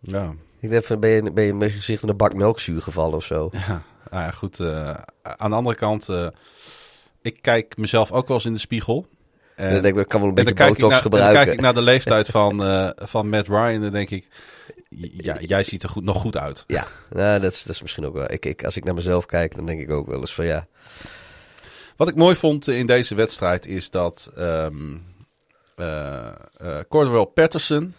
Ja, ik denk, van, ben je, ben je met je gezicht in een bak melkzuur gevallen of zo? Ja, nou ja, goed. eh, aan de andere kant, eh, ik kijk mezelf ook wel eens in de spiegel. En, En dan denk ik, ik kan wel een en beetje botox naar, en dan gebruiken. kijk ik naar de leeftijd van, eh, van Matt Ryan en dan denk ik, ja, jij ziet er goed, nog goed uit. Ja, nou, dat, is, dat is misschien ook wel. Ik, ik, als ik naar mezelf kijk, dan denk ik ook wel eens van ja. Wat ik mooi vond in deze wedstrijd is dat ehm eh eh, Cordell Patterson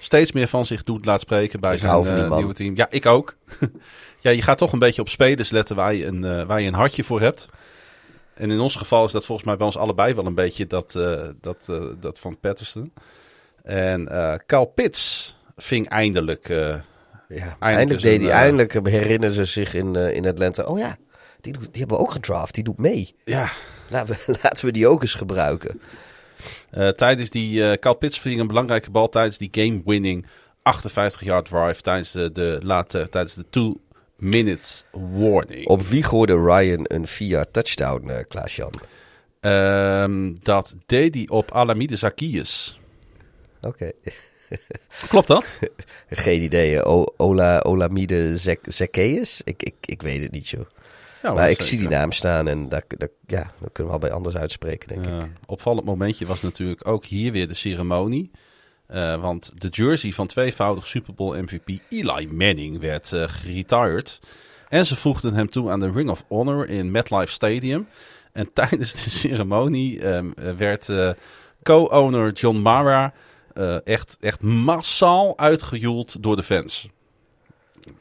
steeds meer van zich doet laat spreken bij Ik zijn eh, nieuwe team. Ja, ik ook. ja, je gaat toch een beetje op spelers letten waar je een, eh, waar je een hartje voor hebt. En in ons geval is dat volgens mij bij ons allebei wel een beetje dat, eh, dat, dat van Patterson. En eh Kyle Pitts ving eindelijk... ja eindelijk deed een, hij, eindelijk herinneren ze zich in, in Atlanta. Oh ja, die, die hebben we ook gedraft. Die doet mee. ja, Laten we, laten we die ook eens gebruiken. Eh, tijdens die, eh Kyle Pitts ving een belangrijke bal tijdens die game-winning 58-yard drive tijdens de, de late, tijdens de two minutes warning. Op wie gooide Ryan een via touchdown, uh, Klaas-Jan? Um, dat deed hij op Alamide Zacchaeus. Oké. Okay. Klopt dat? Geen idee. O Ola, Olamide Zacchaeus? Ik, ik, ik weet het niet, joh. Ja, maar ik zie die naam staan en dat, dat, ja, kunnen we al bij anders uitspreken, denk ja, ik. Opvallend momentje was natuurlijk ook hier weer de ceremonie. Uh, want de jersey van tweevoudig Super Bowl MVP Eli Manning werd uh, geretired. En ze voegden hem toe aan de Ring of Honor in MetLife Stadium. En tijdens de ceremonie um, werd uh, co-owner John Mara echt, echt massaal uitgejoeld door de fans.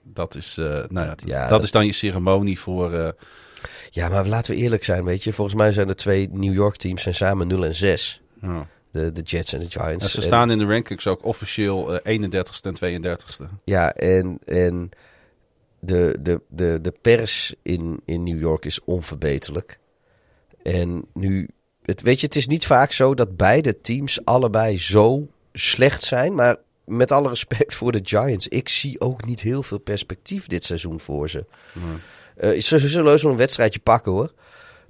Dat is, nou ja, dat, dat, is dan je ceremonie voor... ja, maar laten we eerlijk zijn, weet je. Volgens mij zijn de twee New York teams zijn samen 0 en 6. Ja. De, de Jets en de Giants. ze staan in de rankings ook officieel 31ste en 32ste. Ja, en, en de, de, de, de pers in, in New York is onverbeterlijk. En nu, het, weet je, het is niet vaak zo dat beide teams allebei zo slecht zijn. Maar met alle respect voor de Giants, ik zie ook niet heel veel perspectief dit seizoen voor ze. Uh, ze, zullen heus wel een wedstrijdje pakken hoor.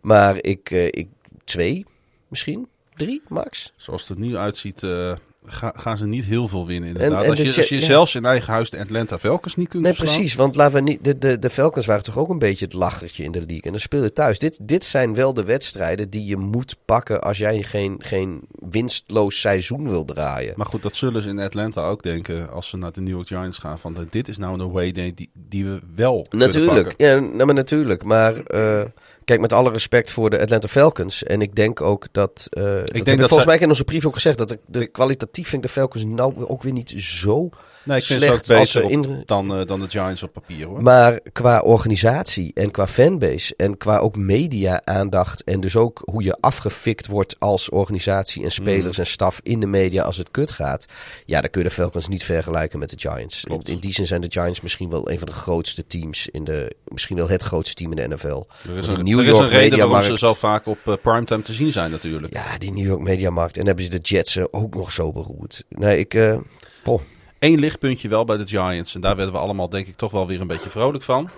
Maar ik, uh, ik twee misschien drie max. Zoals het er nu uitziet, uh, gaan ze niet heel veel winnen inderdaad. En, als, je, als je zelfs in eigen huis de Atlanta Falcons niet kunt Nee, precies. Want laten we niet, de, de, de Falcons waren toch ook een beetje het lachertje in de league. En dan speel je thuis. Dit, dit zijn wel de wedstrijden die je moet pakken als jij geen, geen winstloos seizoen wil draaien. Maar goed, dat zullen ze in Atlanta ook denken als ze naar de New York Giants gaan. Van dit is nou een away day die, die we wel Natuurlijk, ja, nou, maar natuurlijk. Maar... Uh, Kijk, met alle respect voor de Atlanta Falcons. En ik denk ook dat. Uh, ik dat denk dat volgens mij in onze brief ook gezegd. Dat de, kwalitatief vind ik de Falcons nou ook weer niet zo Nee, ik vind slecht het ook beter dan, uh, dan de Giants op papier hoor. Maar qua organisatie en qua fanbase en qua ook media-aandacht en dus ook hoe je afgefikt wordt als organisatie en spelers mm. en staf in de media als het kut gaat. Ja, dan kun je de Falcons niet vergelijken met de Giants. In die zin zijn de Giants misschien wel een van de grootste teams in de, misschien wel het grootste team in de NFL. Er is een, New er York is een reden waarom ze zo vaak op uh, primetime te zien zijn natuurlijk. Ja, die New York Mediamarkt. En hebben ze de Jets ook nog zo beroerd. Nee, ik... Uh, oh. Eén lichtpuntje wel bij de Giants. En daar werden we allemaal denk ik toch wel weer een beetje vrolijk van.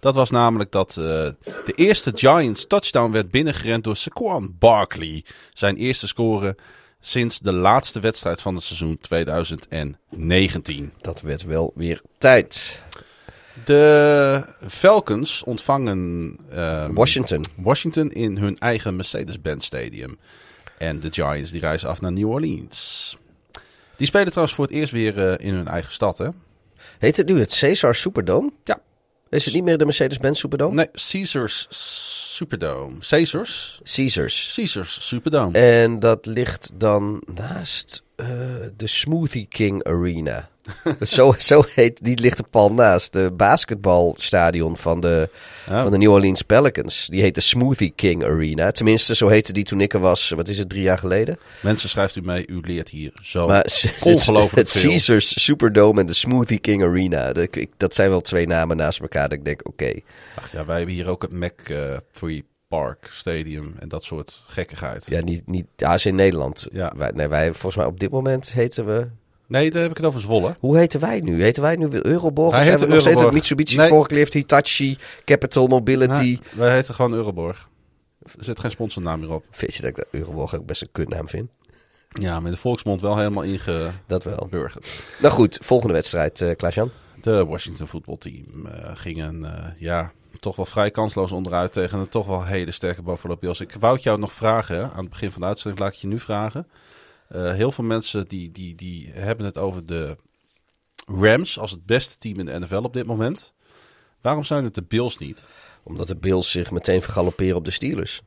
Dat was namelijk dat uh, de eerste Giants touchdown werd binnengerend door Saquon Barkley. Zijn eerste score sinds de laatste wedstrijd van het seizoen 2019. Dat werd wel weer tijd. De Falcons ontvangen um, Washington. Washington in hun eigen Mercedes-Benz Stadium. En de Giants die reizen af naar New Orleans. Die spelen trouwens voor het eerst weer uh, in hun eigen stad, hè? Heet het nu het Caesar Superdome? Ja. Is het niet meer de Mercedes-Benz Superdome? Nee, Caesars Superdome. Caesars? Caesars. Caesars Superdome. En dat ligt dan naast uh, de Smoothie King Arena. zo, zo heet, die ligt er pal naast. De basketbalstadion van de, oh. van de New Orleans Pelicans. Die heet de Smoothie King Arena. Tenminste, zo heette die toen ik er was. Wat is het, drie jaar geleden? Mensen, schrijft u mee. U leert hier zo maar, ongelooflijk Het, het Caesars Superdome en de Smoothie King Arena. Dat, dat zijn wel twee namen naast elkaar dat ik denk, oké. Ach ja, wij hebben hier ook het Mac uh, 3 Park Stadium en dat soort gekkigheid. Ja, niet, niet, ja, is in Nederland. Ja. Wij, nee, wij, volgens mij op dit moment heten we Nee, daar heb ik het over Zwolle. Hoe heten wij nu? Heten wij nu Euroborg? Hij of zijn we nog steeds het Mitsubishi nee. Forklift, Hitachi, Capital Mobility? wij heten gewoon Euroborg. Er zit geen sponsornaam meer op. Vind je dat ik Euroborg ook best een kutnaam vind? Ja, met de volksmond wel helemaal inge... Dat wel. Burgerd. Nou goed, volgende wedstrijd, uh, Klaas-Jan. De Washington voetbalteam uh, gingen, uh, ja, toch wel vrij kansloos onderuit tegen een toch wel hele sterke Buffalo Bills. Ik wou het jou nog vragen, aan het begin van de uitzending, laat ik je nu vragen. Uh, heel veel mensen die, die, die hebben het over de Rams als het beste team in de NFL op dit moment. Waarom zijn het de Bills niet? Omdat de Bills zich meteen vergalopperen op de Steelers.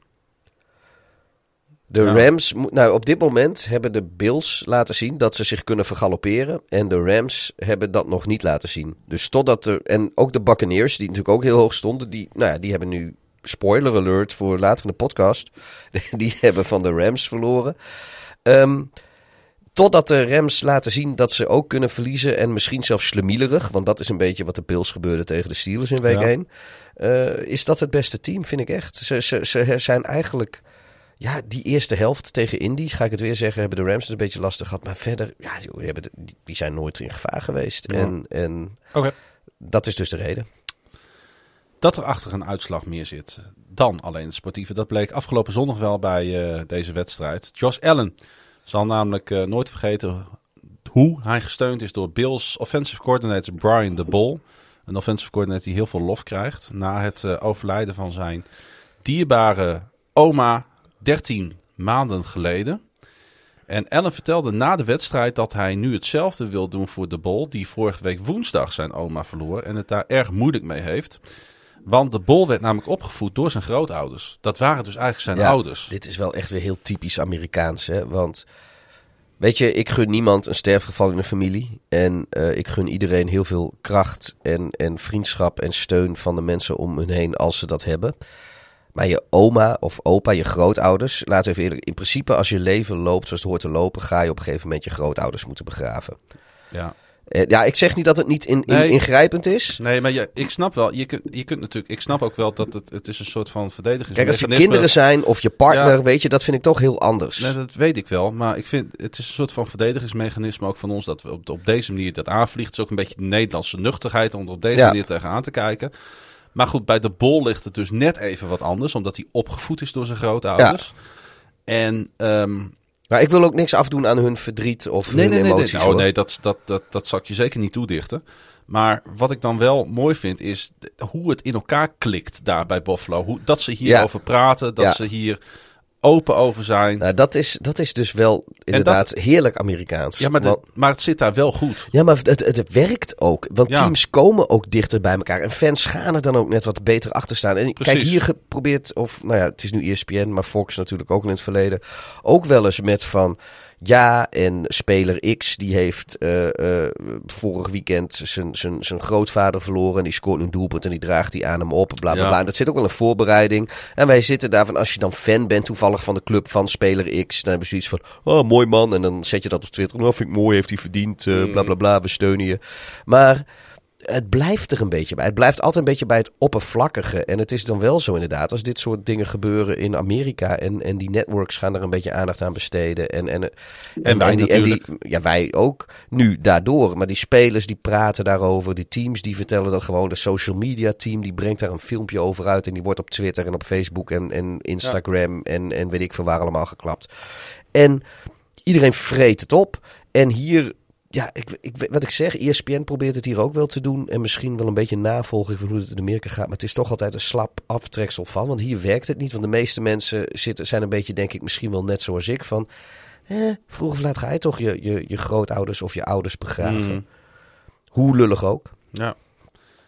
De Rams, nou op dit moment hebben de Bills laten zien dat ze zich kunnen vergalopperen. En de Rams hebben dat nog niet laten zien. Dus totdat er, en ook de Buccaneers, die natuurlijk ook heel hoog stonden, die, nou ja, die hebben nu, spoiler alert voor later in de podcast, die hebben van de Rams verloren. Um, totdat de Rams laten zien dat ze ook kunnen verliezen. En misschien zelfs slemielerig. Want dat is een beetje wat de Bills gebeurde tegen de Steelers in week 1. Uh, eh, is dat het beste team, vind ik echt. Ze, ze, ze zijn eigenlijk... Ja, die eerste helft tegen Indy, ga ik het weer zeggen, hebben de Rams het een beetje lastig gehad. Maar verder, ja, die, hebben die zijn nooit in gevaar geweest. En, en dat is dus de reden. dat er achter een uitslag meer zit dan alleen het sportieve. Dat bleek afgelopen zondag wel bij uh, deze wedstrijd. Josh Allen zal namelijk uh, nooit vergeten hoe hij gesteund is door Bills offensive coordinator Brian de Bol. Een offensive coordinator die heel veel lof krijgt na het uh, overlijden van zijn dierbare oma 13 maanden geleden. En Allen vertelde na de wedstrijd dat hij nu hetzelfde wil doen voor de Bol, die vorige week woensdag zijn oma verloor en het daar erg moeilijk mee heeft. Want de Bol werd namelijk opgevoed door zijn grootouders. Dat waren dus eigenlijk zijn ja, ouders. Dit is wel echt weer heel typisch Amerikaans, hè? Want weet je, ik gun niemand een sterfgeval in de familie. En uh, ik gun iedereen heel veel kracht en, en vriendschap en steun van de mensen om hun heen als ze dat hebben. Maar je oma of opa, je grootouders, laten we even eerlijk. In principe, als je leven loopt zoals het hoort te lopen, ga je op een gegeven moment je grootouders moeten begraven. Ja. Uh, ja, ik zeg niet dat het niet in, in, Nee. ingrijpend is. Nee, maar je, ik snap wel. Je kunt, je kunt natuurlijk. Ik snap ook wel dat het, het is een soort van verdediging. Kijk, als je kinderen zijn of je partner, Ja. weet je, dat vind ik toch heel anders. Nee, dat weet ik wel. Maar ik vind het is een soort van verdedigingsmechanisme ook van ons dat we op, op deze manier dat aanvliegt. Het is ook een beetje de Nederlandse nuchterheid om er op deze Ja. manier tegenaan te kijken. Maar goed, bij de bol ligt het dus net even wat anders, omdat hij opgevoed is door zijn grootouders. En ehm, Maar ik wil ook niks afdoen aan hun verdriet of nee, hun nee, nee, emoties. nee. Oh, hoor. nee, dat, dat, dat, dat zal ik je zeker niet toedichten. Maar wat ik dan wel mooi vind, is hoe het in elkaar klikt daar bij Buffalo. Hoe, dat ze hierover praten, dat Ja. ze hier open over zijn. Nou, dat, is, dat is dus wel inderdaad heerlijk Amerikaans. ja, maar, de- Want- maar het zit daar wel goed. ja, maar het, het werkt ook. Want Ja. teams komen ook dichter bij elkaar. En fans gaan er dan ook net wat beter achter staan. En kijk, Precies. hier geprobeerd, of nou ja, het is nu ESPN, maar Fox natuurlijk ook in het verleden. Ook wel eens met van. Ja, en speler X die heeft eh, eh, vorig weekend zijn- grootvader verloren. En die scoort nu een doelpunt en die draagt die aan hem op. Bla bla Ja. bla. En dat zit ook wel in voorbereiding. En wij zitten daar van, als je dan fan bent toevallig van de club van speler X. Dan hebben we zoiets van, oh mooi man. En dan zet je dat op Twitter. Nou vind ik mooi, heeft hij verdiend. eh, Mm. Bla bla bla, we steunen je. Maar het blijft er een beetje bij. Het blijft altijd een beetje bij het oppervlakkige. En het is dan wel zo inderdaad, als dit soort dingen gebeuren in Amerika en, en die networks gaan er een beetje aandacht aan besteden. En, en, en, wij die, natuurlijk. die, ja, wij ook nu daardoor. Maar die spelers die praten daarover, die teams die vertellen dat gewoon. De social media team die brengt daar een filmpje over uit en die wordt op Twitter en op Facebook en, en Instagram en, en weet ik veel waar allemaal geklapt. En iedereen vreet het op. En hier, ja, ik, ik, wat ik zeg, ESPN probeert het hier ook wel te doen. En misschien wel een beetje navolging van hoe het in Amerika gaat. Maar het is toch altijd een slap aftreksel van. Want hier werkt het niet. Want de meeste mensen zitten, zijn een beetje, denk ik, misschien wel net zoals ik. Van, eh, vroeg of laat ga je toch je, je, je grootouders of je ouders begraven. Mhm. Hoe lullig ook. Ja.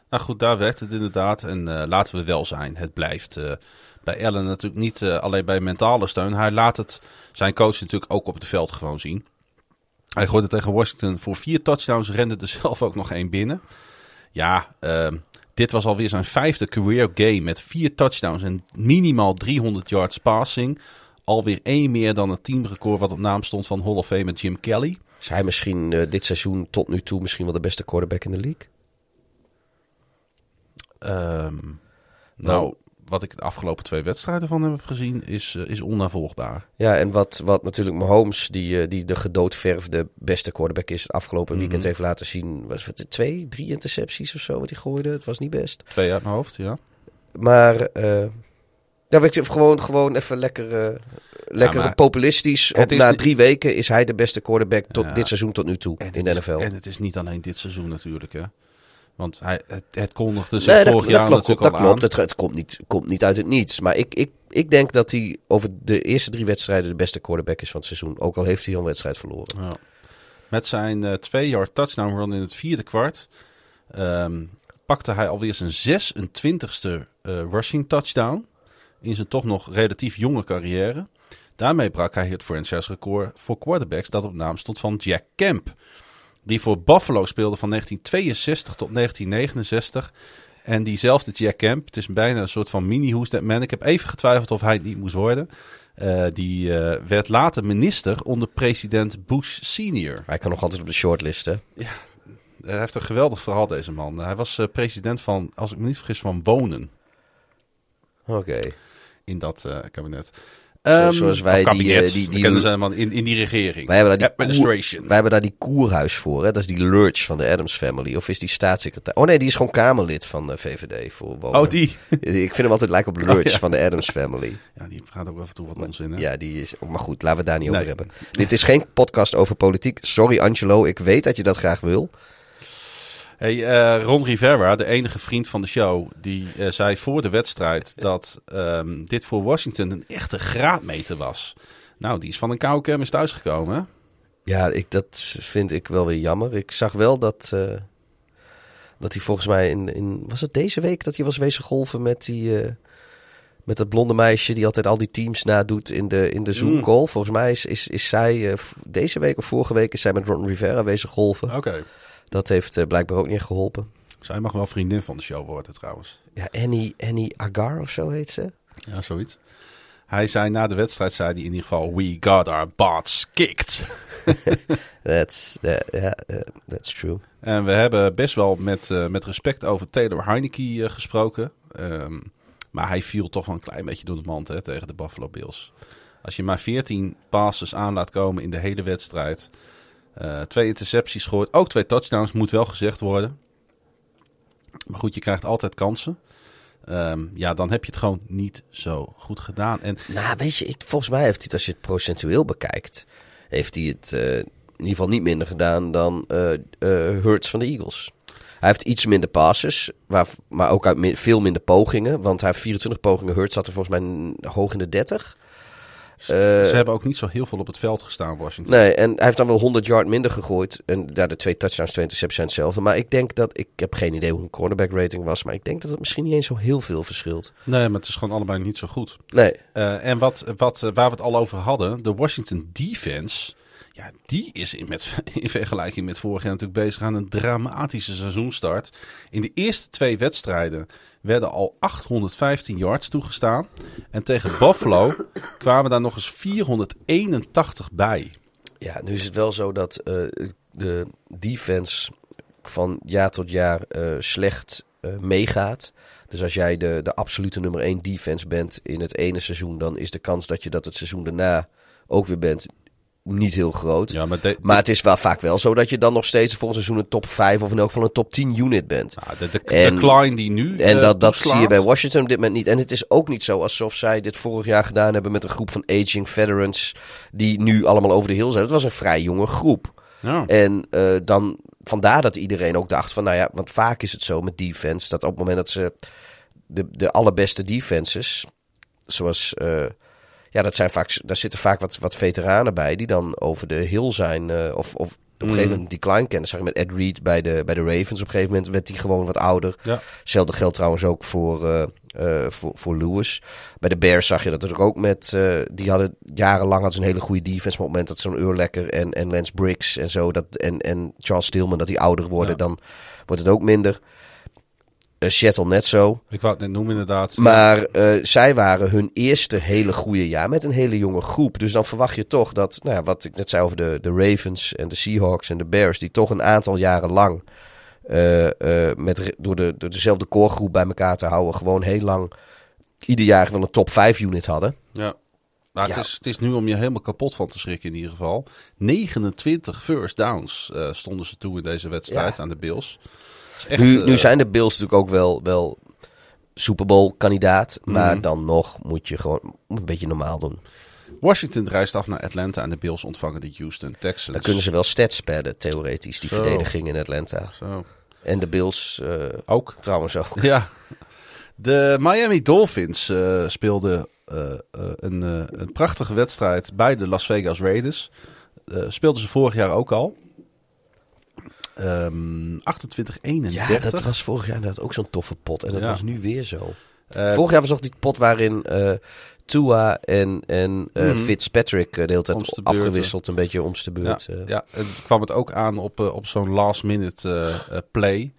Nou goed, daar werkt het inderdaad. En eh, laten we wel zijn, het blijft eh, bij Allen natuurlijk niet alleen bij mentale steun. Hij laat het zijn coach natuurlijk ook op het veld gewoon zien. Hij gooide tegen Washington voor vier touchdowns, rende er zelf ook nog één binnen. Ja, ehm, dit was alweer zijn vijfde career game met vier touchdowns en minimaal 300 yards passing. Alweer één meer dan het teamrecord wat op naam stond van Hall of Fame Jim Kelly. Is hij misschien eh, dit seizoen tot nu toe misschien wel de beste quarterback in de league? Ehm, nou, wat ik de afgelopen twee wedstrijden van hem heb gezien, is, eh, is onnavolgbaar. Ja, en wat, wat natuurlijk Mahomes, die, eh, die de gedoodverfde beste quarterback is, het afgelopen weekend Mhm. heeft laten zien. Was het twee, drie intercepties of zo wat hij gooide? Het was niet best. Twee uit mijn hoofd, ja. Maar eh ja, weet je, gewoon, gewoon even lekker, lekker populistisch. Op, na drie weken is hij de beste quarterback tot Ja. dit seizoen tot nu toe in de is- NFL. en het is niet alleen dit seizoen natuurlijk, hè. Want hij, het, het kondigde zich Nee, dat, vorig dat jaar klopt. natuurlijk Dat al klopt. aan. Het, het komt, niet, komt niet uit het niets. Maar ik, ik, ik denk dat hij over de eerste drie wedstrijden de beste quarterback is van het seizoen. Ook al heeft hij een wedstrijd verloren. Ja. Met zijn eh twee-yard touchdown run in het vierde kwart ehm, pakte hij alweer zijn 26e eh, rushing touchdown in zijn toch nog relatief jonge carrière. Daarmee brak hij het franchise record voor quarterbacks dat op naam stond van Jack Kemp. Die voor Buffalo speelde van 1962 tot 1969. En diezelfde Jack Kemp, het is bijna een soort van mini Who's That Man. Ik heb even getwijfeld of hij het niet moest worden. Eh, die eh, werd later minister onder president Bush senior. Hij kan nog altijd op de shortlist, hè? Hij heeft een geweldig verhaal, deze man. Hij was eh, president van, als ik me niet vergis, van Wonen Oké. in dat kabinet. Ehm, zoals wij of kabinet, die, eh, die, kennen ze helemaal in, in die regering. Wij hebben daar die, Administration. wij hebben daar die koerhuis voor. Hè? Dat is die Lurch van de Adams Family. Of is die staatssecretaris? Oh nee, die is gewoon Kamerlid van de VVD. Voor wonen. Oh, die. Ik vind hem altijd lijken op Lurch ja. van de Adams Family. Ja, die gaat ook af en toe wat onzin, hè? Ja, die is. Maar goed, laten we het daar niet Nee. over hebben. Dit is geen podcast over politiek. Sorry, Angelo. Ik weet dat je dat graag wil. Hey, eh, Ron Rivera, de enige vriend van de show, die eh, zei voor de wedstrijd dat ehm, dit voor Washington een echte graadmeter was. Nou, die is van een koude kermis thuisgekomen. Ja, ik, dat vind ik wel weer jammer. Ik zag wel dat. eh, dat hij volgens mij in, in. Was het deze week dat hij was wezen golven met die. met dat blonde meisje die altijd al die teams nadoet in de, in de Zoom call. Volgens mij is, is, is zij. deze week of vorige week is zij met Ron Rivera wezen golven. Oké. Dat heeft eh, blijkbaar ook niet geholpen. Zij mag wel vriendin van de show worden trouwens. Ja, Annie, Annie Agar of zo heet ze. Ja, zoiets. Hij zei na de wedstrijd, zei hij in ieder geval, we got our butts kicked. That's, uh, yeah, uh, that's true. En we hebben best wel met, eh, met respect over Taylor Heineke eh, gesproken. Ehm, maar hij viel toch wel een klein beetje door de mand hè, tegen de Buffalo Bills. Als je maar 14 passes aan laat komen in de hele wedstrijd. Eh, twee intercepties gooit. Ook twee touchdowns, moet wel gezegd worden. Maar goed, je krijgt altijd kansen. Ehm, ja, dan heb je het gewoon niet zo goed gedaan. En Nou, weet je, ik, volgens mij heeft hij het, als je het procentueel bekijkt, heeft hij het eh, in ieder geval niet minder gedaan dan eh Hurts van de Eagles. Hij heeft iets minder passes, maar ook uit veel minder pogingen. Want hij heeft 24 pogingen. Hurts had er volgens mij hoog in de 30. Ze hebben ook niet zo heel veel op het veld gestaan, Washington. Nee, en hij heeft dan wel 100 yard minder gegooid. En daar de twee touchdowns, twee interceptions zijn hetzelfde. Maar ik denk dat, ik heb geen idee hoe een cornerback rating was. Maar ik denk dat het misschien niet eens zo heel veel verschilt. Nee, maar het is gewoon allebei niet zo goed. Nee, Eh, en wat, wat, eh, waar we het al over hadden, de Washington defense, ja, die is in, met, in vergelijking met vorig jaar natuurlijk bezig aan een dramatische seizoenstart. In de eerste twee wedstrijden werden al 815 yards toegestaan. En tegen Buffalo kwamen daar nog eens 481 bij. Ja, nu is het wel zo dat eh, de defense van jaar tot jaar eh, slecht eh, meegaat. Dus als jij de, de absolute nummer 1 defense bent in het ene seizoen, dan is de kans dat je dat het seizoen daarna ook weer bent niet heel groot. Ja, maar de, Maar het is wel vaak wel zo dat je dan nog steeds volgend seizoen een top 5 of in elk geval een top 10 unit bent. ja, de, de, En- de Klein die nu En eh, dat, dat zie je bij Washington op dit moment niet. En het is ook niet zo alsof zij dit vorig jaar gedaan hebben met een groep van aging veterans die nu allemaal over de hill zijn. Het was een vrij jonge groep. Ja. En eh, dan vandaar dat iedereen ook dacht van, nou ja, want vaak is het zo met defense dat op het moment dat ze de, de allerbeste defenses, zoals, eh, ja, dat zijn vaak, daar zitten vaak wat, wat veteranen bij die dan over de hill zijn eh, of, of op een gegeven moment decline kennen. Zag je met Ed Reed bij de, bij de Ravens. Op een gegeven moment werd hij gewoon wat ouder. Ja. Hetzelfde geldt trouwens ook voor, eh, eh, voor, voor Lewis. Bij de Bears zag je dat er ook met... die hadden jarenlang hadden ze een hele goede defense. Maar op het moment dat zo'n Urlekker en, en Lance Briggs en zo... Dat, en, en Charles Stillman, dat die ouder worden... Ja. dan wordt het ook minder. Eh Seattle net zo. Ik wou het net noemen inderdaad. Maar eh, zij waren hun eerste hele goede jaar met een hele jonge groep. Dus dan verwacht je toch dat, nou ja, wat ik net zei over de, de Ravens en de Seahawks en de Bears, die toch een aantal jaren lang eh, met, door, de, door dezelfde coregroep bij elkaar te houden, gewoon heel lang ieder jaar wel een top 5 unit hadden. Ja. Maar Ja. het, is, het is nu om je helemaal kapot van te schrikken in ieder geval. 29 first downs stonden ze toe in deze wedstrijd Ja. aan de Bills. Echt, nu, eh, nu zijn de Bills natuurlijk ook wel, wel Super Bowl kandidaat, maar Mhm. dan nog moet je gewoon een beetje normaal doen. Washington reist af naar Atlanta en de Bills ontvangen de Houston Texans. Dan kunnen ze wel stats padden, theoretisch, die Zo. verdediging in Atlanta. Zo. En de Bills eh, Ook. trouwens ook. Ja. De Miami Dolphins eh, speelden een, een prachtige wedstrijd bij de Las Vegas Raiders. Speelden ze vorig jaar ook al. Ehm 28-31. Ja, dat was vorig jaar inderdaad ook zo'n toffe pot. En dat Ja. was nu weer zo. Eh, vorig jaar was nog die pot waarin eh, Tua en, en eh, Mhm. Fitzpatrick de hele tijd Omste afgewisseld. Een beetje om de beurt. Ja, ja, en kwam het ook aan op, op zo'n last minute play.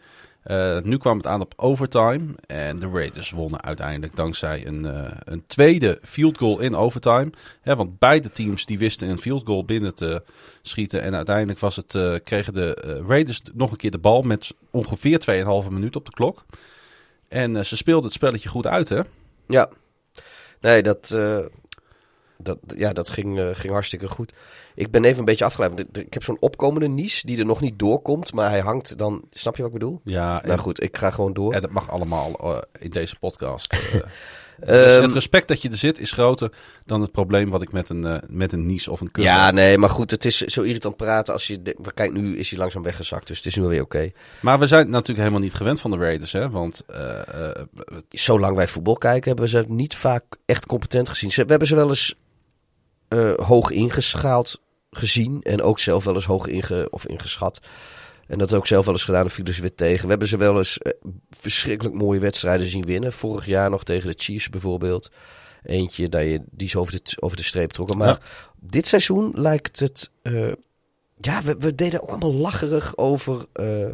Eh, nu kwam het aan op overtime. En de Raiders wonnen uiteindelijk dankzij een, eh, een tweede field goal in overtime. Hè, want beide teams die wisten een field goal binnen te schieten. En uiteindelijk was het, eh, kregen de Raiders nog een keer de bal met ongeveer 2,5 minuut op de klok. En ze speelden het spelletje goed uit, hè? Ja. Nee, dat, dat, ja, dat ging, ging hartstikke goed. Ik ben even een beetje afgeleid. want Ik heb zo'n opkomende nies die er nog niet doorkomt. Maar hij hangt dan... Snap je wat ik bedoel? Ja, en, Nou goed, ik ga gewoon door. en dat mag allemaal eh, in deze podcast. eh. Ehm, dus het respect dat je er zit is groter dan het probleem wat ik met een, eh, met een nies of een kurk ja, nee, maar goed, het is zo irritant praten als je... de- maar Kijk, nu is hij langzaam weggezakt, dus het is nu weer oké. Maar we zijn natuurlijk helemaal niet gewend van de Raiders, hè? Want Zolang wij voetbal kijken, hebben we ze niet vaak echt competent gezien. Ze, we hebben ze wel eens hoog ingeschaald gezien. En ook zelf wel eens hoog inge, of ingeschat. En dat ook zelf wel eens gedaan, en vielen ze weer tegen. We hebben ze wel eens eh, verschrikkelijk mooie wedstrijden zien winnen. Vorig jaar nog tegen de Chiefs bijvoorbeeld. Eentje dat je, die is over de, over de streep trokken. Maar Ja. dit seizoen lijkt het... eh, ja, we, we deden ook allemaal lacherig over... eh, eh,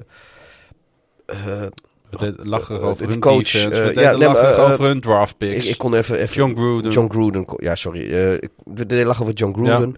eh, over de hun coach, ja, nee, over hun draft picks. ik, ik kon even, even John Gruden. John Gruden, ja sorry. ik, we deden lachen over John Gruden.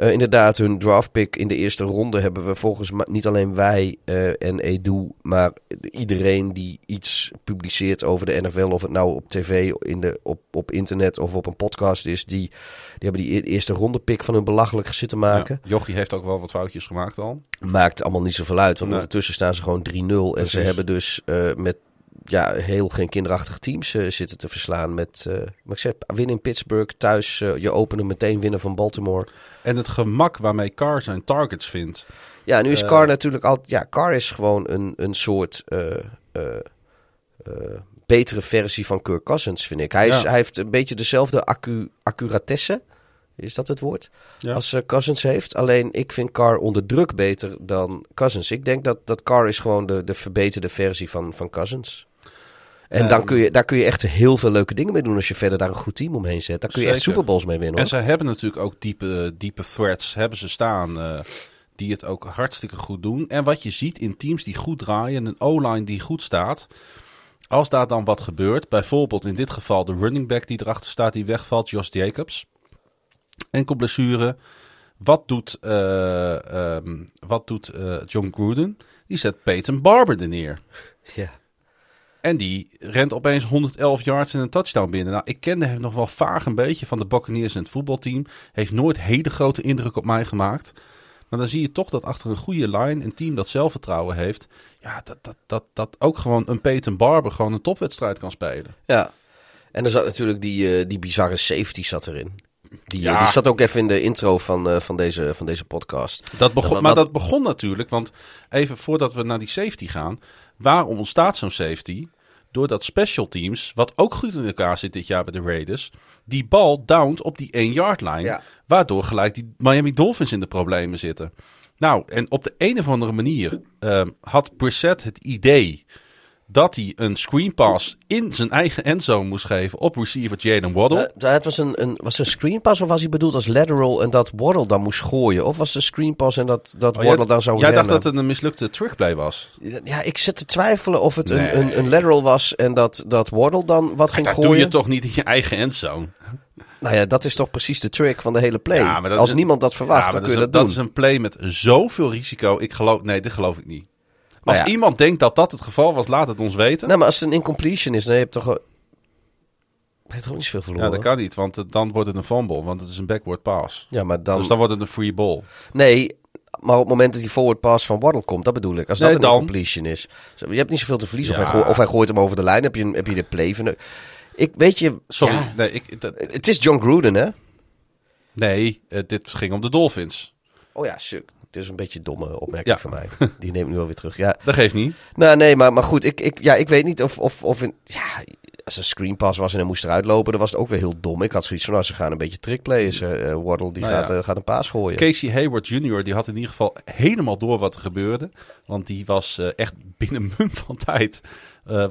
Eh, inderdaad, hun draftpick in de eerste ronde hebben we volgens mij niet alleen wij eh, en Edu, maar iedereen die iets publiceert over de NFL, of het nou op tv, in de, op, op internet of op een podcast is, die, die hebben die e- eerste ronde pick van hun belachelijk zitten maken. Ja, Jochie heeft ook wel wat foutjes gemaakt al. Maakt allemaal niet zoveel uit, want Nee. ondertussen staan ze gewoon 3-0 en Precies. ze hebben dus eh, met ja, heel geen kinderachtige teams eh, zitten te verslaan. Met, eh, maar ik zeg, winnen in Pittsburgh, thuis je openen meteen winnen van Baltimore. En het gemak waarmee Carr zijn targets vindt. Ja, nu is Eh. Carr natuurlijk al. Ja, Carr is gewoon een, een soort eh, eh, betere versie van Kirk Cousins, vind ik. Hij, is, Ja. hij heeft een beetje dezelfde accu, accuratesse. Is dat het woord? Ja. Als eh, Cousins heeft. Alleen ik vind Carr onder druk beter dan Cousins. Ik denk dat, dat Carr is gewoon de, de verbeterde versie van, van Cousins. En dan Ehm. kun je, daar kun je echt heel veel leuke dingen mee doen als je verder daar een goed team omheen zet. Daar kun je echt Zeker. Super Bowls mee winnen. En Hoor. zij hebben natuurlijk ook diepe, diepe threads hebben ze staan. eh, die het ook hartstikke goed doen. En wat je ziet in teams die goed draaien. Een O-line die goed staat. Als daar dan wat gebeurt. Bijvoorbeeld in dit geval de running back die erachter staat. Die wegvalt. Josh Jacobs. Enkel blessure. Wat doet, eh, ehm, wat doet eh, John Gruden? Die zet Peyton Barber er neer. Ja. En die rent opeens 111 yards en een touchdown binnen. Nou, ik kende hem nog wel vaag een beetje van de Buccaneers en het voetbalteam. Heeft nooit hele grote indruk op mij gemaakt. Maar dan zie je toch dat achter een goede line, een team dat zelfvertrouwen heeft... Ja, dat, dat, dat, dat ook gewoon een Peyton Barber gewoon een topwedstrijd kan spelen. Ja. En er zat natuurlijk die, eh, die bizarre safety zat erin. Die, Ja. eh, die zat ook even in de intro van, eh, van, deze, van deze podcast. Dat begon, maar dat begon natuurlijk, want even voordat we naar die safety gaan. Waarom ontstaat zo'n safety? Doordat special teams, wat ook goed in elkaar zit dit jaar bij de Raiders, die bal downt op die 1-yard line. Ja. Waardoor gelijk die Miami Dolphins in de problemen zitten. Nou, en op de een of andere manier ehm, had Brissett het idee dat hij een screen pass in zijn eigen endzone moest geven op receiver Jalen Waddle. Het was een, een, was een screen pass of was hij bedoeld als lateral en dat Waddle dan moest gooien? Of was het een screen pass en dat, dat Oh, Waddle jij dan zou jij dacht rennen? dat het een mislukte trickplay was. Ja, ik zit te twijfelen of het Nee. een, een, een lateral was en dat, dat Waddle dan wat ging Dat gooien. doe je toch niet in je eigen endzone? Nou ja, dat is toch precies de trick van de hele play. Ja, dat als niemand dat verwacht, Ja, dan kun je dat, dat, is doen. een, dat is een play met zoveel risico. Ik geloof, nee, dit geloof ik niet. Als Nou ja. iemand denkt dat dat het geval was, laat het ons weten. Nou, maar als het een incompletion is, dan heb je toch... Je hebt toch niet zoveel ja, verloren? dat kan niet, want het- dan wordt het een fumble, want het is een backward pass. Ja, maar dan... Dus dan wordt het een free ball. Nee, maar op het moment dat die forward pass van Waddle komt, dat bedoel ik. Als dat een dan. incompletion is. Je hebt niet zoveel te verliezen. Of, Ja. hij gooi- of hij gooit hem over de lijn, heb je, heb je de play van... de- Ik weet je... Sorry, ja, nee, ik, dat- het is John Gruden, hè? nee eh, dit ging om de Dolphins. Oh ja, suk. Het is een beetje een domme opmerking Ja. van mij. Die neem ik nu alweer terug. Ja, Dat geeft niet. nou nee, maar, maar goed. Ik, ik, ja, ik weet niet of... of, of in, ja, als een screen pass was en hij moest eruit lopen, dan was het ook weer heel dom. Ik had zoiets van, nou, ze gaan een beetje trickplays. eh eh, Waddle, die Nou gaat, ja. eh, gaat een paas gooien. Casey Hayward Jr. die had in ieder geval helemaal door wat er gebeurde. Want die was eh, echt binnen een mum van tijd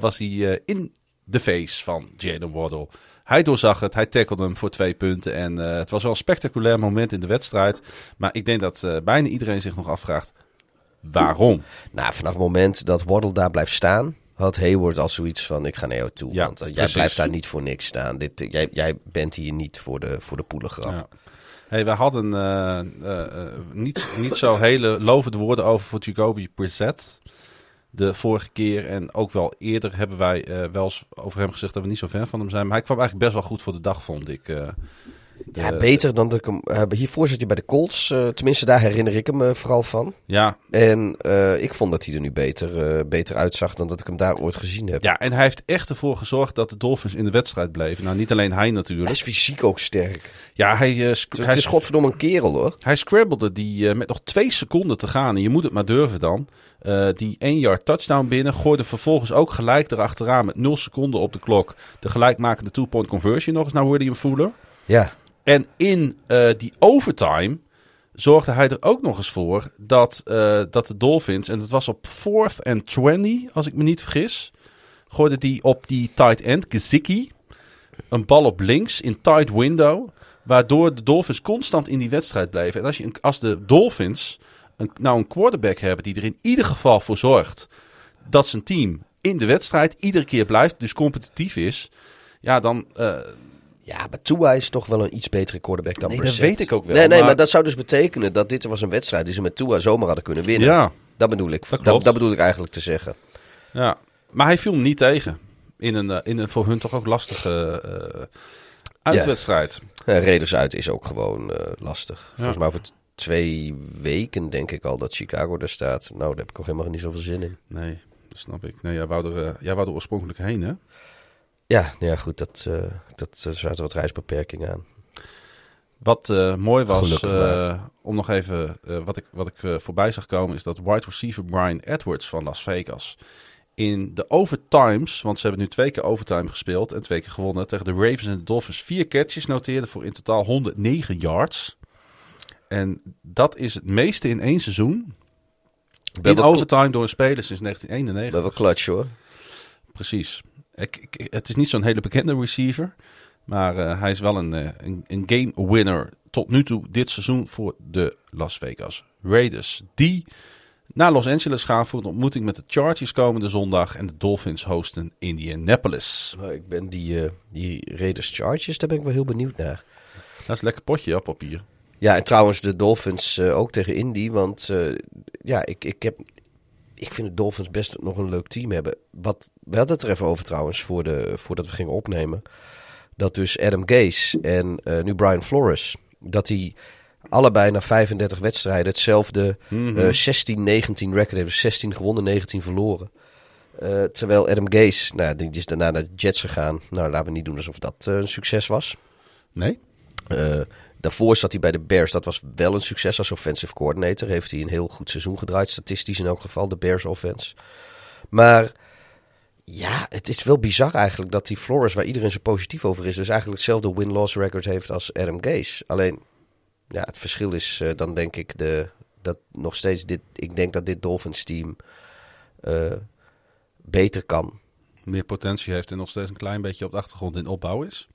was hij in de face van Jalen Waddle. Hij doorzag het, hij tacklede hem voor twee punten. En eh, het was wel een spectaculair moment in de wedstrijd. Maar ik denk dat eh, bijna iedereen zich nog afvraagt, waarom? Nou, vanaf het moment dat Waddle daar blijft staan, had Hayward al zoiets van: ik ga naar jou toe. Ja, want eh, jij blijft daar niet voor niks staan. Dit, jij, jij bent hier niet voor de, voor de poelengrap. Ja. Hey, we hadden niet, niet zo hele lovende woorden over voor Jacoby Brissett. De vorige keer en ook wel eerder hebben wij eh, wel eens over hem gezegd dat we niet zo fan van hem zijn. Maar hij kwam eigenlijk best wel goed voor de dag, vond ik. eh, De- Ja, beter dan dat ik hem... eh, hiervoor zit hij bij de Colts. eh, tenminste, daar herinner ik hem eh, vooral van. Ja, En eh, ik vond dat hij er nu beter, eh, beter uitzag dan dat ik hem daar ooit gezien heb. ja, en hij heeft echt ervoor gezorgd dat de Dolphins in de wedstrijd bleven. Nou, niet alleen hij Hij natuurlijk. is fysiek ook sterk. Ja, hij, eh, sc- Het hij, is godverdomme een kerel hoor. hij scramblede die eh, met nog twee seconden te gaan. En je moet het maar durven dan. Eh, die 1 yard touchdown binnen. Gooide vervolgens ook gelijk erachteraan met 0 seconden op de klok. De gelijkmakende two-point conversion nog eens naar William Fuller. Ja, En in eh, die overtime zorgde hij er ook nog eens voor dat, eh, dat de Dolphins, en dat was op 4th and 20, als ik me niet vergis, gooide die op die tight end, Gesicki, een bal op links in tight window, waardoor de Dolphins constant in die wedstrijd bleven. En als, je, als de Dolphins een, nou een quarterback hebben die er in ieder geval voor zorgt dat zijn team in de wedstrijd iedere keer blijft, dus competitief is, ja, dan... eh, ja maar Tua is toch wel een iets betere quarterback dan Nee, dat weet ik ook wel, Nee, nee, maar- maar... dat zou dus betekenen dat dit was een wedstrijd die ze met Tua zomaar hadden kunnen winnen. ja, Dat bedoel ik. Dat Dat, bedoel ik eigenlijk te zeggen. Ja, maar hij viel hem niet tegen. In een, eh, in een voor hun toch ook lastige eh, uitwedstrijd. Eh, Raiders uit is ook gewoon lastig. Volgens mij over t- twee weken denk ik al dat Chicago er staat. Nou, daar heb ik ook helemaal niet zoveel zin in. Nee, dat snap ik. Nee, jij wou er, eh, jij wou er oorspronkelijk heen, hè? Ja, nou ja goed, dat, eh dat er zaten wat reisbeperkingen aan. Wat eh, mooi was, om nog even, wat ik, wat ik voorbij zag komen, is dat wide receiver Brian Edwards van Las Vegas in de overtimes, want ze hebben nu twee keer overtime gespeeld en twee keer gewonnen tegen de Ravens en de Dolphins, vier catches noteerde voor in totaal 109 yards. En dat is het meeste in één seizoen. In wel- overtime door een speler sinds Dat 1991. is wel clutch hoor. Precies. Ik, ik- het is niet zo'n hele bekende receiver. Maar eh, hij is wel een, eh, een, een game winner tot nu toe dit seizoen voor de Las Vegas Raiders. Die naar Los Angeles gaan voor een ontmoeting met de Chargers komende zondag. En de Dolphins hosten Indianapolis. Nou, ik ben die, eh, die Raiders Chargers, daar ben ik wel heel benieuwd naar. Dat is een lekker potje op papier. Ja, en trouwens de Dolphins eh, ook tegen Indy. Want eh, ja, ik, ik, heb, ik vind de Dolphins best nog een leuk team hebben. Wat, we hadden het er even over trouwens, voor de, voordat we gingen opnemen. Dat dus Adam Gase en eh, nu Brian Flores, dat die allebei na 35 wedstrijden hetzelfde eh, 16-19 record hebben. 16 gewonnen, 19 verloren. Terwijl Adam Gase, nou, die is daarna naar de Jets gegaan. Nou, laten we niet doen alsof dat een succes was. Nee? Eh, daarvoor zat hij bij de Bears. Dat was wel een succes als offensive coordinator. Heeft hij een heel goed seizoen gedraaid. Statistisch in elk geval, de Bears offense. Maar ja, het is wel bizar eigenlijk dat die Flores, waar iedereen zo positief over is, dus eigenlijk hetzelfde win-loss record heeft als Adam Gase. Alleen, ja, het verschil is eh, dan denk ik de, dat nog steeds dit, ik denk dat dit Dolphins team eh, beter kan. Meer potentie heeft en nog steeds een klein beetje op de achtergrond in opbouw is.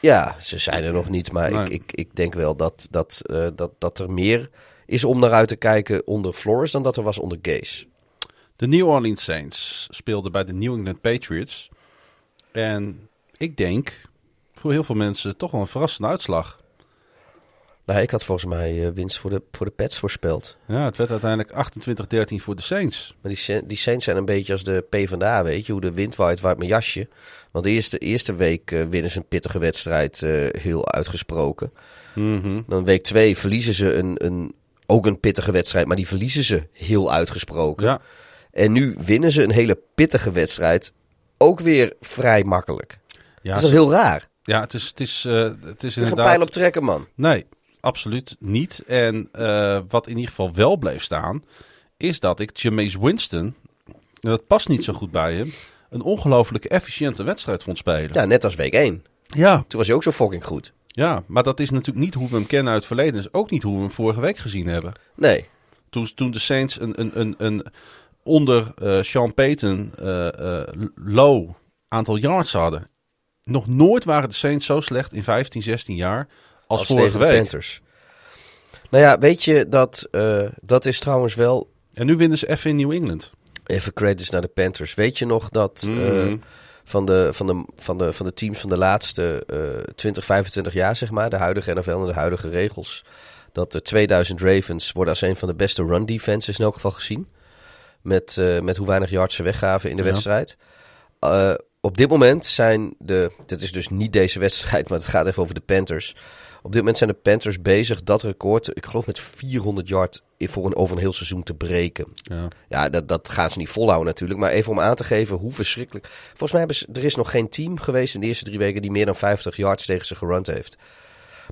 Ja, ze zijn er nog niet, maar Nee. ik, ik, ik denk wel dat, dat, eh, dat, dat er meer is om naar uit te kijken onder Flores dan dat er was onder Gase. De New Orleans Saints speelden bij de New England Patriots. En ik denk voor heel veel mensen toch wel een verrassende uitslag. Nou, ik had volgens mij eh, winst voor de, voor de Pets voorspeld. Ja, het werd uiteindelijk 28-13 voor de Saints. Maar die, die Saints zijn een beetje als de P van de A, weet je. Hoe de wind waait, waait mijn jasje. Want de eerste, eerste week eh, winnen ze een pittige wedstrijd, eh, heel uitgesproken. Dan week twee verliezen ze een, een, ook een pittige wedstrijd, maar die verliezen ze heel uitgesproken. Ja, En nu winnen ze een hele pittige wedstrijd, ook weer vrij makkelijk. ja, dat is heel raar. ja het is, het is, het is Er een inderdaad... pijl op trekken, man. Nee, absoluut niet. En eh, wat in ieder geval wel bleef staan, is dat ik Jameis Winston, en dat past niet zo goed bij hem, een ongelooflijk efficiënte wedstrijd vond spelen. Ja, net als week 1. ja, Toen was hij ook zo fucking goed. ja, maar dat is natuurlijk niet hoe we hem kennen uit het verleden. Dat is ook niet hoe we hem vorige week gezien hebben. Nee. Toen, toen de Saints een, een, een, een onder eh, Sean Payton eh, eh, low aantal yards hadden. Nog nooit waren de Saints zo slecht in 15, 16 jaar als, vorige tegen de week. Panthers. Nou ja, weet je, dat, eh, dat is trouwens wel... En nu winnen ze even in New England. Even credits naar de Panthers. Weet je nog dat eh, Mhm. van, de, van, de, van, de, van de teams van de laatste eh 20, 25 jaar, zeg maar, de huidige NFL en de huidige regels, dat de 2000 Ravens worden als een van de beste run defenses in elk geval gezien. Met, eh, met hoe weinig yards ze weggaven in de Ja. wedstrijd. Op dit moment zijn de, dit is dus niet deze wedstrijd, maar het gaat even over de Panthers. Op dit moment zijn de Panthers bezig dat record, ik geloof met 400 yard voor een, over een heel seizoen te breken. Ja. Ja, dat, dat gaan ze niet volhouden natuurlijk. Maar even om aan te geven hoe verschrikkelijk... Volgens mij hebben ze, er is nog geen team geweest in de eerste drie weken... die meer dan 50 yards tegen ze gerund heeft.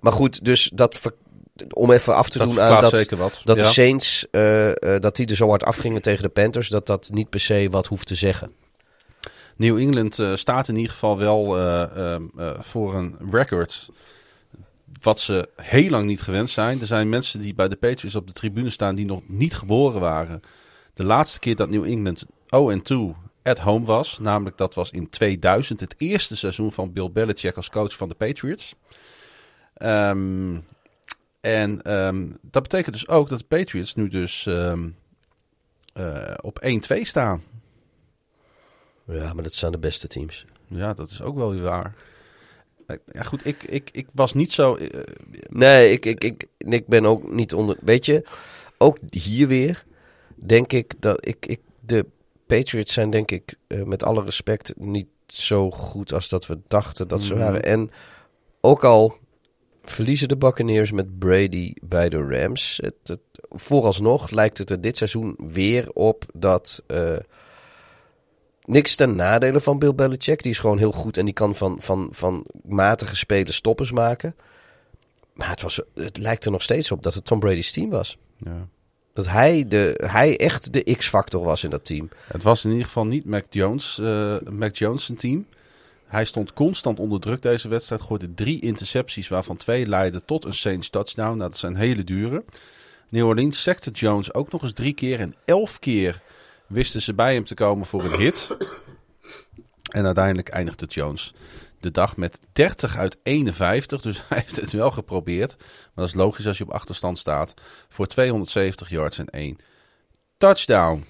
Maar goed, dus dat... ver- Om even af te Dat doen aan dat, zeker wat. dat Ja. de Saints... eh, eh, dat die er zo hard afgingen tegen de Panthers... dat dat niet per se wat hoeft te zeggen. New England eh, staat in ieder geval wel voor een record. Wat ze heel lang niet gewend zijn. Er zijn mensen die bij de Patriots op de tribune staan die nog niet geboren waren. De laatste keer dat New England 0-2 at home was. Namelijk dat was in 2000. Het eerste seizoen van Bill Belichick als coach van de Patriots. Ehm, en ehm, dat betekent dus ook dat de Patriots nu dus ehm, eh, op 1-2 staan. Ja, maar dat zijn de beste teams. Ja, dat is ook wel weer waar. Ja, goed, ik, ik, ik was niet zo. eh, Nee, ik, ik, ik, ik ben ook niet onder... Weet je, ook hier weer denk ik dat ik... ik de Patriots zijn denk ik eh, met alle respect niet zo goed als dat we dachten dat ze Mhm. waren. En ook al verliezen de Buccaneers met Brady bij de Rams. Het, het, vooralsnog lijkt het er dit seizoen weer op dat... eh, Niks ten nadele van Bill Belichick. Die is gewoon heel goed en die kan van, van, van matige spelen stoppers maken. Maar het, was, het lijkt er nog steeds op dat het Tom Brady's team was. ja. Dat hij, de, hij echt de X-factor was in dat team. Het was in ieder geval niet Mac Jones, eh Mac Jones zijn team. Hij stond constant onder druk deze wedstrijd. Gooide drie intercepties, waarvan twee leidden tot een Saints touchdown. Nou, dat zijn hele dure. New Orleans sekte Jones ook nog eens drie keer. En elf keer wisten ze bij hem te komen voor een hit. En uiteindelijk eindigde Jones de dag met 30 uit 51. Dus hij heeft het wel geprobeerd. Maar dat is logisch als je op achterstand staat. Voor 270 yards en één touchdown.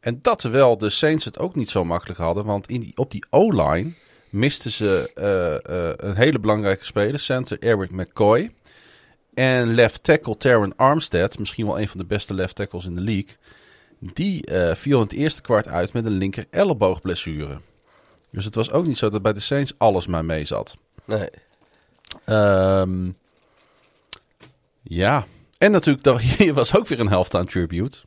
En dat terwijl de Saints het ook niet zo makkelijk hadden. Want in op die O-line misten ze eh, eh, een hele belangrijke speler. Center Eric McCoy. En left tackle Terran Armstead. Misschien wel een van de beste left tackles in de league. Die eh, viel in het eerste kwart uit met een linker elleboogblessure. Dus het was ook niet zo dat bij de Saints alles maar mee zat. Nee. Ehm, ja. En natuurlijk, hier was ook weer een halftime tribute.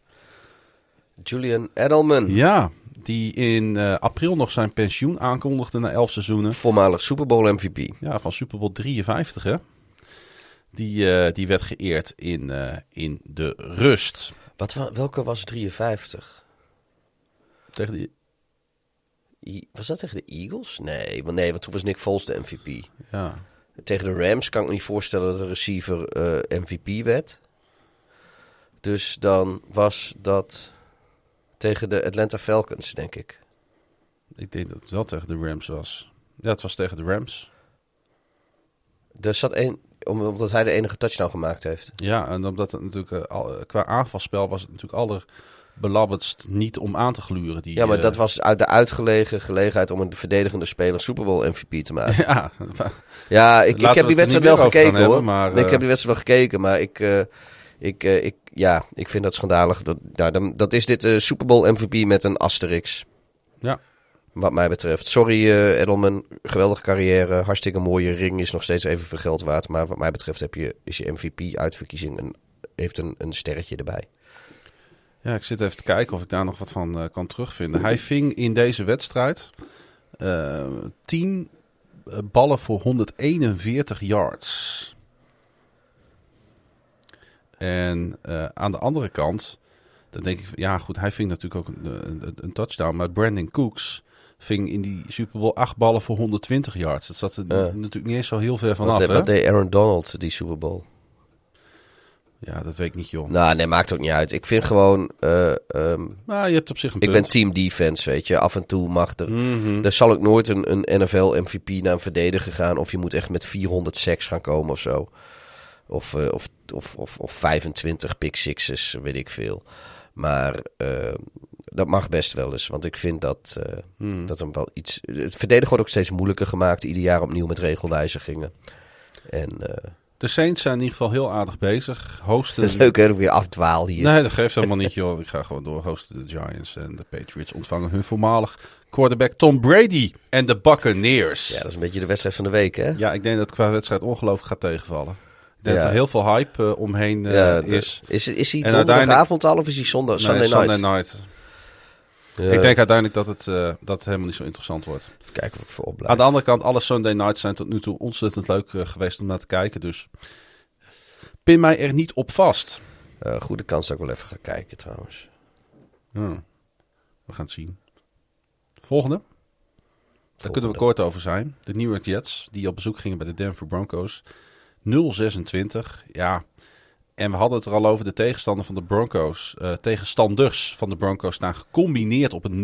Julian Edelman, Ja, die in eh, april nog zijn pensioen aankondigde na elf seizoenen. voormalig Super Bowl MVP. Ja, van Super Bowl 53, hè. Die, eh, die werd geëerd in, in de rust. Wat, wa- welke was 53? Tegen die, I- was dat tegen de Eagles? Nee, want nee, want toen was Nick Foles de MVP. ja. Tegen de Rams kan ik me niet voorstellen dat de receiver eh, MVP werd. Dus dan was dat tegen de Atlanta Falcons, denk ik. Ik denk dat het wel tegen de Rams was. Ja, het was tegen de Rams. Er zat om- omdat hij de enige touchdown gemaakt heeft. Ja, en omdat het natuurlijk eh, al- qua aanvalspel was het natuurlijk allerbelabberdst niet om aan te gluren. Die, Ja, maar eh, dat was uit de uitgelegen gelegenheid om een verdedigende speler Super Bowl MVP te maken. Ja, Ja, ik, ik heb die wedstrijd wel gekeken hebben, hoor. maar, Nee, ik eh, heb die wedstrijd wel gekeken, maar ik, eh, ik, eh, ik, ja, ik vind dat schandalig. Dat, nou, dan, dat is dit eh, Super Bowl MVP met een asterix. Ja. Wat mij betreft. Sorry eh, Edelman, geweldige carrière, hartstikke mooie ring, is nog steeds evenveel geld waard. Maar wat mij betreft heb je, is je MVP-uitverkiezing een, heeft een, een sterretje erbij. Ja, ik zit even te kijken of ik daar nog wat van eh, kan terugvinden. Hij ving in deze wedstrijd eh 10 eh, ballen voor 141 yards. En aan de andere kant, dan denk ik, ja goed, hij ving natuurlijk ook een, een touchdown. Maar Brandon Cooks ving in die Super Bowl 8 ballen voor 120 yards. Dat zat er natuurlijk niet eens zo heel ver Wat, vanaf. hè? wat deed Aaron Donald die Super Bowl? Ja, dat weet ik niet, joh. Nou, nee, maakt ook niet uit. Ik vind gewoon, ehm, Nou, je hebt op zich een ik punt. ben team defense, weet je. Af en toe mag er, Mhm. Er zal ook nooit een, een NFL MVP naar een verdediger gaan. Of je moet echt met 400 sacks gaan komen of zo. Of, eh, of, of, of, of 25 pick sixes, weet ik veel. Maar eh, dat mag best wel eens. Want ik vind dat, eh, Hmm. dat hem wel iets... Het verdedigen wordt ook steeds moeilijker gemaakt. Ieder jaar opnieuw met regelwijzigingen. En eh, De Saints zijn in ieder geval heel aardig bezig. Hosten... Dat is leuk hè, dat weer afdwaal hier. Nee, dat geeft helemaal niet, joh. Ik ga gewoon door. Hosten de Giants en de Patriots ontvangen hun voormalig quarterback Tom Brady en de Buccaneers. Ja, dat is een beetje de wedstrijd van de week hè. Ja, ik denk dat het qua wedstrijd ongelooflijk gaat tegenvallen. Ik denk Ja. dat er heel veel hype eh, omheen Ja, is. Is, is hij donderdagavond al of is hij zondag, Nee, Sunday night? Sunday night. Ja, Ik denk uiteindelijk dat het, eh, dat het helemaal niet zo interessant wordt. Even kijken of ik voorop blijf. Aan de andere kant, alle Sunday nights zijn tot nu toe ontzettend leuk eh, geweest om naar te kijken. Dus pin mij er niet op vast. Eh, goede kans dat ik wel even ga kijken trouwens. Ja, we gaan het zien. Volgende. Daar kunnen we kort over zijn. De New York Jets, die op bezoek gingen bij de Denver Broncos. 0-26. Ja. En we hadden het er al over de tegenstander van de Broncos. eh, tegenstanders van de Broncos staan gecombineerd op een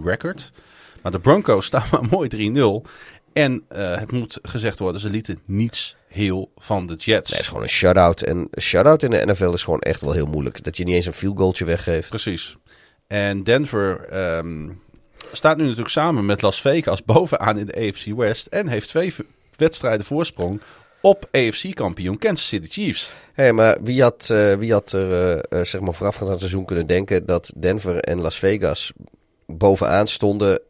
0-9 record. Maar de Broncos staan maar mooi 3-0. En eh, het moet gezegd worden, ze lieten niets heel van de Jets. Nee, het is gewoon een shutout. En een shutout in de NFL is gewoon echt wel heel moeilijk. Dat je niet eens een field goaltje weggeeft. Precies. En Denver ehm, staat nu natuurlijk samen met Las Vegas bovenaan in de AFC West. En heeft twee wedstrijden voorsprong op AFC-kampioen Kansas City Chiefs. Hé, maar wie had, eh, wie had er eh, eh, zeg maar voorafgaand aan het seizoen kunnen denken dat Denver en Las Vegas bovenaan stonden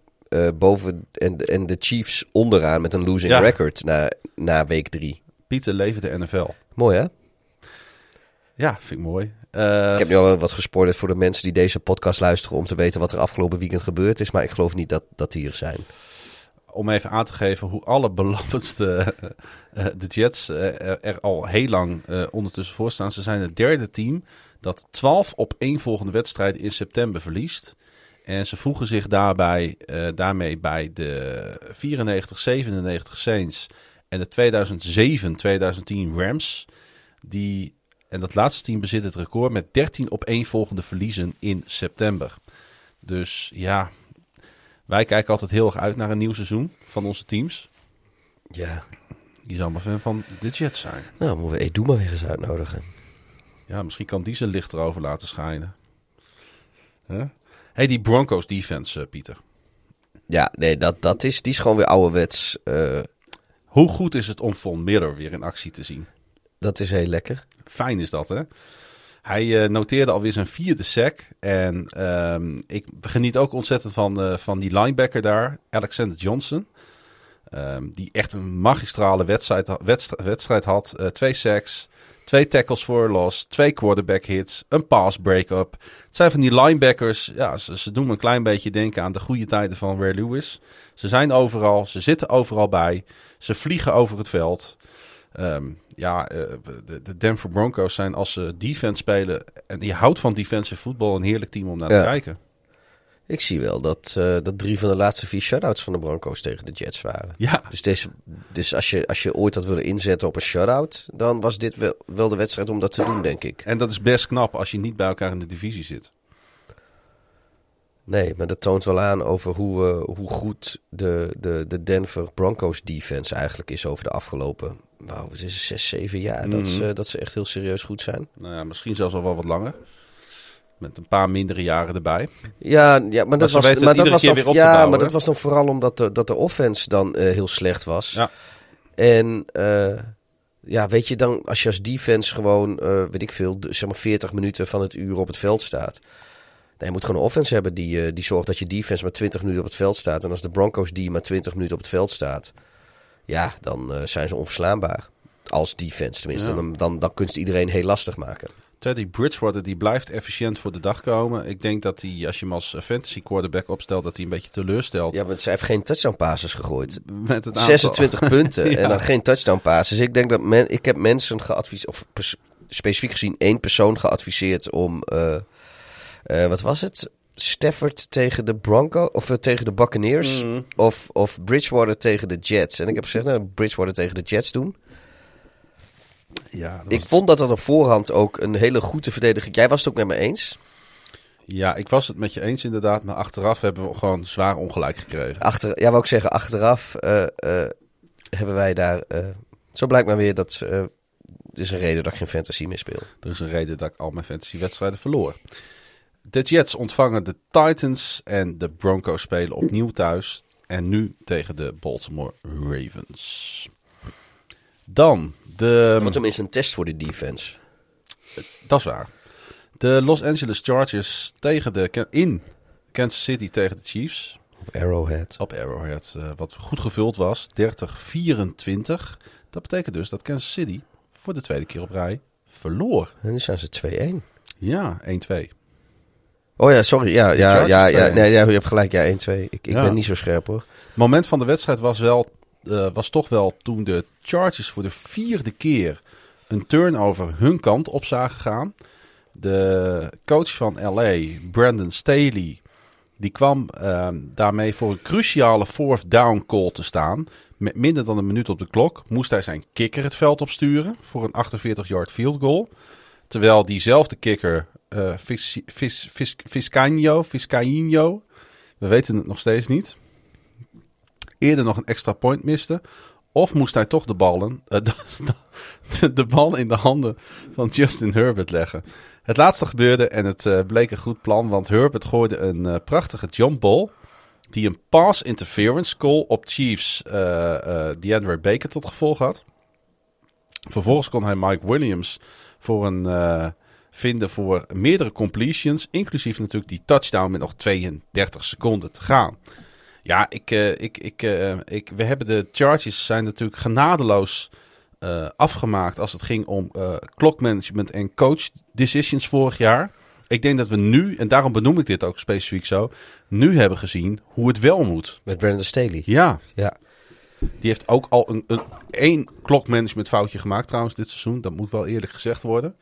boven en, en de Chiefs onderaan met een losing Ja. record na, na week drie. Pieter leven de NFL. Mooi hè? Ja, vind ik mooi. Ik heb nu al wat gespoord voor de mensen die deze podcast luisteren om te weten wat er afgelopen weekend gebeurd is. Maar ik geloof niet dat, dat die er zijn. Om even aan te geven hoe allerbelabbendste eh, de Jets eh, er, al heel lang eh, ondertussen voor staan. Ze zijn het derde team dat 12 op één volgende wedstrijden in september verliest. En ze voegen zich daarbij, daarmee bij de 94-97 Saints en de 2007-2010 Rams. Die, en dat laatste team bezit het record met 13 op één volgende verliezen in september. Dus ja, wij kijken altijd heel erg uit naar een nieuw seizoen van onze teams. Ja, Die zal maar fan van de Jets zijn. nou moeten we Edu maar weer eens uitnodigen. Ja, misschien kan die zijn licht erover laten schijnen. Huh? hey, die Broncos defense, eh, Pieter. Ja, nee, dat, dat is, die is gewoon weer ouderwets. eh Hoe goed is het om Von Miller weer in actie te zien? dat is heel lekker. Fijn is dat, hè? Hij eh, noteerde alweer zijn vierde sack. En ehm, ik geniet ook ontzettend van, eh, van die linebacker daar, Alexander Johnson. Ehm, die echt een magistrale wedstrijd, wedstrijd, had. Eh, twee sacks, twee tackles voor loss, twee quarterback hits, een pass break-up. Het zijn van die linebackers, ja, ze, ze doen me een klein beetje denken aan de goede tijden van Ray Lewis. Ze zijn overal, ze zitten overal bij, ze vliegen over het veld. Ehm, ja, eh, de, de Denver Broncos zijn als ze defense spelen en je houdt van defensive voetbal een heerlijk team om naar Ja. te kijken. Ik zie wel dat, eh, dat drie van de laatste vier shutouts van de Broncos tegen de Jets waren. Ja, Dus, deze, dus als, je, als je ooit had willen inzetten op een shutout, dan was dit wel, wel de wedstrijd om dat te doen, denk ik. en dat is best knap als je niet bij elkaar in de divisie zit. Nee, maar dat toont wel aan over hoe, eh, hoe goed de, de, de Denver Broncos defense eigenlijk is over de afgelopen nou, het is zes, zeven jaar. dat, Mhm. ze, dat ze echt heel serieus goed zijn. Nou ja, misschien zelfs al wel wat langer. Met een paar mindere jaren erbij. Ja, ja maar dat was, maar dat was dan, ja, bouwen, maar hè? dat was dan vooral omdat de, dat de offense dan eh, heel slecht was. Ja. En eh, ja, weet je dan, als je als defense gewoon, eh, weet ik veel, zeg maar 40 minuten van het uur op het veld staat. Nee, je moet gewoon een offense hebben die, die zorgt dat je defense maar 20 minuten op het veld staat. En als de Broncos die maar 20 minuten op het veld staat, ja, dan eh, zijn ze onverslaanbaar. Als defense tenminste. Ja. Dan, dan, dan kun je iedereen heel lastig maken. Teddy Bridgewater die blijft efficiënt voor de dag komen. Ik denk dat hij, als je hem als fantasy quarterback opstelt, dat hij een beetje teleurstelt. Ja, want ze heeft geen touchdown passes gegooid. Met het aantal- 26 punten Ja. en dan geen touchdown passes. Ik denk dat men, ik heb mensen geadviseerd, of specifiek gezien één persoon geadviseerd om, eh, eh, wat was het? Stafford tegen de Bronco of eh, tegen de Buccaneers Mm. of, of Bridgewater tegen de Jets. En ik heb gezegd, nou, Bridgewater tegen de Jets doen. Ja, Ik was- vond dat dat op voorhand ook een hele goede verdediging. Jij was het ook met me eens. ja, ik was het met je eens inderdaad. Maar achteraf hebben we gewoon zwaar ongelijk gekregen. Achter, ja, wou ik zeggen, achteraf eh, eh, hebben wij daar. zo blijkt maar weer dat. er is een reden dat ik geen fantasy meer speel. Er is een reden dat ik al mijn fantasy wedstrijden verloor. De Jets ontvangen de Titans en de Broncos spelen opnieuw thuis. En nu tegen de Baltimore Ravens. Dan De, Want tenminste een test voor de defense. dat is waar. De Los Angeles Chargers tegen de, in Kansas City tegen de Chiefs. Op Arrowhead. Op Arrowhead. eh, wat goed gevuld was. 30-24. Dat betekent dus dat Kansas City voor de tweede keer op rij verloor. En nu zijn ze 2-1. Ja, 1-2. Oh ja, sorry. Ja, ja, Chargers ja, ja, 2-1. nee, ja, je hebt gelijk. Ja, 1-2. Ik, ik Ja. ben niet zo scherp hoor. moment van de wedstrijd was, wel, eh, was toch wel toen de Chargers voor de vierde keer een turnover hun kant op zagen gaan. De coach van LA, Brandon Staley, die kwam ehm, daarmee voor een cruciale fourth down call te staan. Met minder dan een minuut op de klok moest hij zijn kikker het veld opsturen voor een 48-yard field goal. Terwijl diezelfde kikker, Vis, Viscaino, Viscaino, we weten het nog steeds niet, eerder nog een extra point miste. Of moest hij toch de, ballen, eh, de, de, bal in de handen van Justin Herbert leggen. Het laatste gebeurde en het eh, bleek een goed plan, want Herbert gooide een prachtige jump ball. Die een pass interference call op Chiefs DeAndre Baker tot gevolg had. Vervolgens kon hij Mike Williams voor een, eh, vinden voor meerdere completions. Inclusief natuurlijk die touchdown met nog 32 seconden te gaan. Ja, ik, eh, ik, ik, eh, ik, we hebben de Chargers zijn natuurlijk genadeloos afgemaakt als het ging om klokmanagement en coach decisions vorig jaar. Ik denk dat we nu, en daarom benoem ik dit ook specifiek zo, nu hebben gezien hoe het wel moet. Met Brandon Staley. Ja, Ja. Die heeft ook al een, een één klokmanagement foutje gemaakt trouwens dit seizoen. Dat moet wel eerlijk gezegd worden.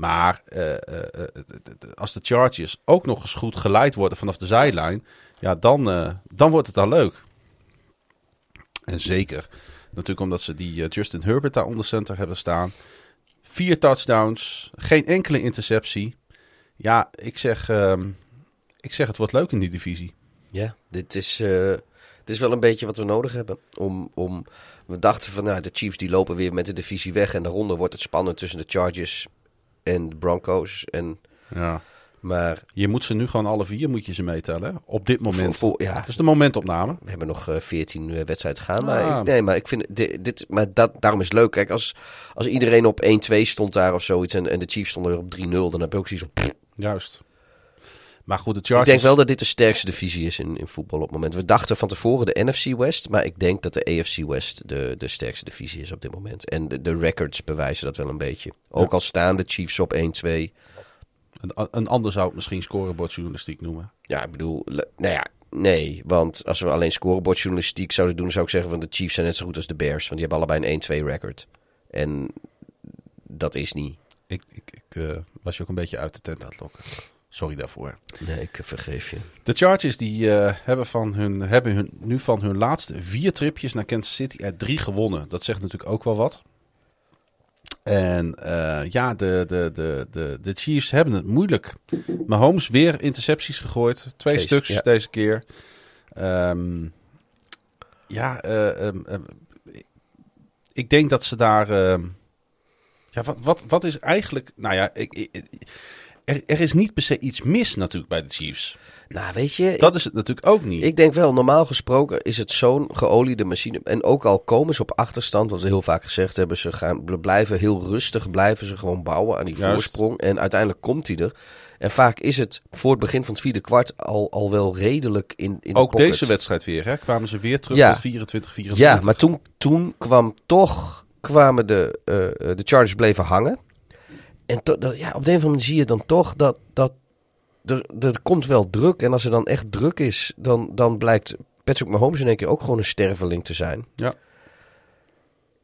Maar eh, eh, eh, als de Chargers ook nog eens goed geleid worden vanaf de zijlijn, ja, dan, dan wordt het al leuk. En zeker natuurlijk omdat ze die Justin Herbert daar onder center hebben staan. Vier touchdowns, geen enkele interceptie. Ja, ik zeg, ehm, ik zeg het wordt leuk in die divisie. Ja, dit is, dit is wel een beetje wat we nodig hebben. Om, om, we dachten van, nou, de Chiefs die lopen weer met de divisie weg. En daaronder wordt het spannend tussen de Chargers en de Broncos. En, Ja. maar Je moet ze nu gewoon alle vier moet je ze meetellen. hè? Op dit moment. voor- voor- ja, Dat is de momentopname. we hebben nog eh, 14 eh, wedstrijden gaan. Ah. Maar, ik, nee, maar ik vind dit, dit maar dat, daarom is het leuk. Kijk, als, als iedereen op 1-2 stond daar of zoiets. En, en de Chiefs stonden er op 3-0. Dan heb je ook zoiets van. Juist. Maar goed, de Ik Chargers... denk wel dat dit de sterkste divisie is in, in voetbal op het moment. We dachten van tevoren de NFC West, maar ik denk dat de AFC West de, de sterkste divisie is op dit moment. En de, de records bewijzen dat wel een beetje. Ook al staan de Chiefs op 1-2. Een, een ander zou het misschien scorebordjournalistiek noemen. Ja, ik bedoel, nou ja, nee. Want als we alleen scorebordjournalistiek zouden doen, zou ik zeggen van de Chiefs zijn net zo goed als de Bears. Want die hebben allebei een 1-2 record. En dat is niet. Ik, ik, ik eh, was je ook een beetje uit de tent aan het lokken. Sorry daarvoor. Nee, ik vergeef je. De Chargers die, eh, hebben, van hun, hebben hun, nu van hun laatste vier tripjes naar Kansas City er drie gewonnen. Dat zegt natuurlijk ook wel wat. En eh, ja, de, de, de, de, de Chiefs hebben het moeilijk. Mahomes weer intercepties gegooid. Twee stuks ja. deze keer. Ehm, ja, eh, ehm, ehm, ik denk dat ze daar... ja, wat, wat, wat is eigenlijk... Nou ja, ik, ik- er, er is niet per se iets mis natuurlijk bij de Chiefs. Nou, weet je, Dat is het natuurlijk ook niet. Ik denk wel, normaal gesproken is het zo'n geoliede machine. En ook al komen ze op achterstand, wat we heel vaak gezegd hebben, ze gaan, bl- blijven heel rustig, blijven ze gewoon bouwen aan die Juist. voorsprong. En uiteindelijk komt hij er. En vaak is het voor het begin van het vierde kwart al, al wel redelijk in, in ook deze wedstrijd weer, hè? Kwamen ze weer terug Ja. tot 24, 24. Ja, maar toen, toen kwam toch, kwamen de, eh, eh, de Chargers bleven hangen. En to- dat, ja, op de een of andere manier zie je dan toch dat, dat er, er komt wel druk. En als er dan echt druk is, dan, dan blijkt Patrick Mahomes in één keer ook gewoon een sterveling te zijn. Ja.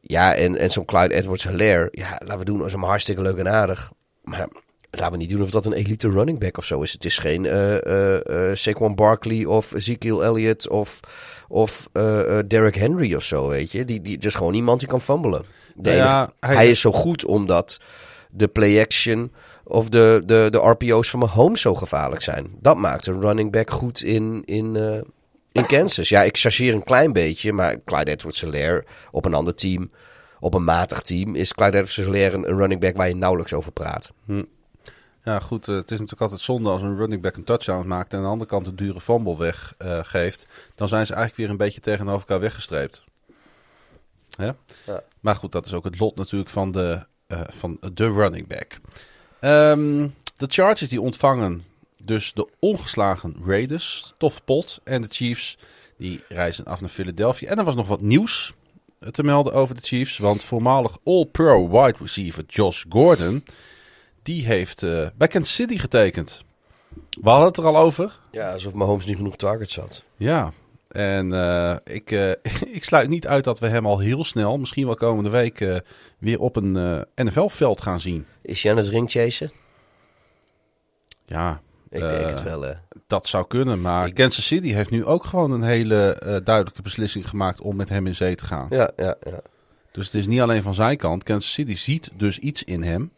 Ja, en, en zo'n Clyde Edwards-Hilaire, ja, laten we doen als hem hartstikke leuk en aardig. Maar laten we niet doen of dat een elite running back of zo is. Het is geen eh eh, eh, Saquon Barkley of Ezekiel Elliott of, of Derrick Henry of zo, weet je. Die, die, is gewoon iemand die kan fumbelen. De Ja, enige- hij- hij, is zo goed omdat de play-action of de, de, de RPO's van Mahomes zo gevaarlijk zijn. Dat maakt een running back goed in, in, eh, in Kansas. Ja, ik chargeer een klein beetje, maar Clyde Edwards-Helaire op een ander team, op een matig team, is Clyde Edwards-Helaire een, een running back waar je nauwelijks over praat. Ja, goed. eh, het is natuurlijk altijd zonde als een running back een touchdown maakt en aan de andere kant een dure fumble weggeeft. dan zijn ze eigenlijk weer een beetje tegenover elkaar weggestreept. Ja. Maar goed, dat is ook het lot natuurlijk van de, eh, van de running back. Ehm, de Chargers die ontvangen dus de ongeslagen Raiders, tof pot. En de Chiefs die reizen af naar Philadelphia. En er was nog wat nieuws te melden over de Chiefs. Want voormalig All-Pro wide receiver Josh Gordon... die heeft eh, bij Kansas City getekend. We hadden het er al over. Ja, alsof Mahomes niet genoeg targets had. Ja, en eh, ik, eh, ik sluit niet uit dat we hem al heel snel, misschien wel komende week, eh, weer op een NFL-veld gaan zien. Is hij aan het ringchasen? Ja, Ik denk het wel, dat zou kunnen. Maar Ik- Kansas City heeft nu ook gewoon een hele duidelijke beslissing gemaakt om met hem in zee te gaan. Ja, ja, ja. Dus het is niet alleen van zijn kant. Kansas City ziet dus iets in hem.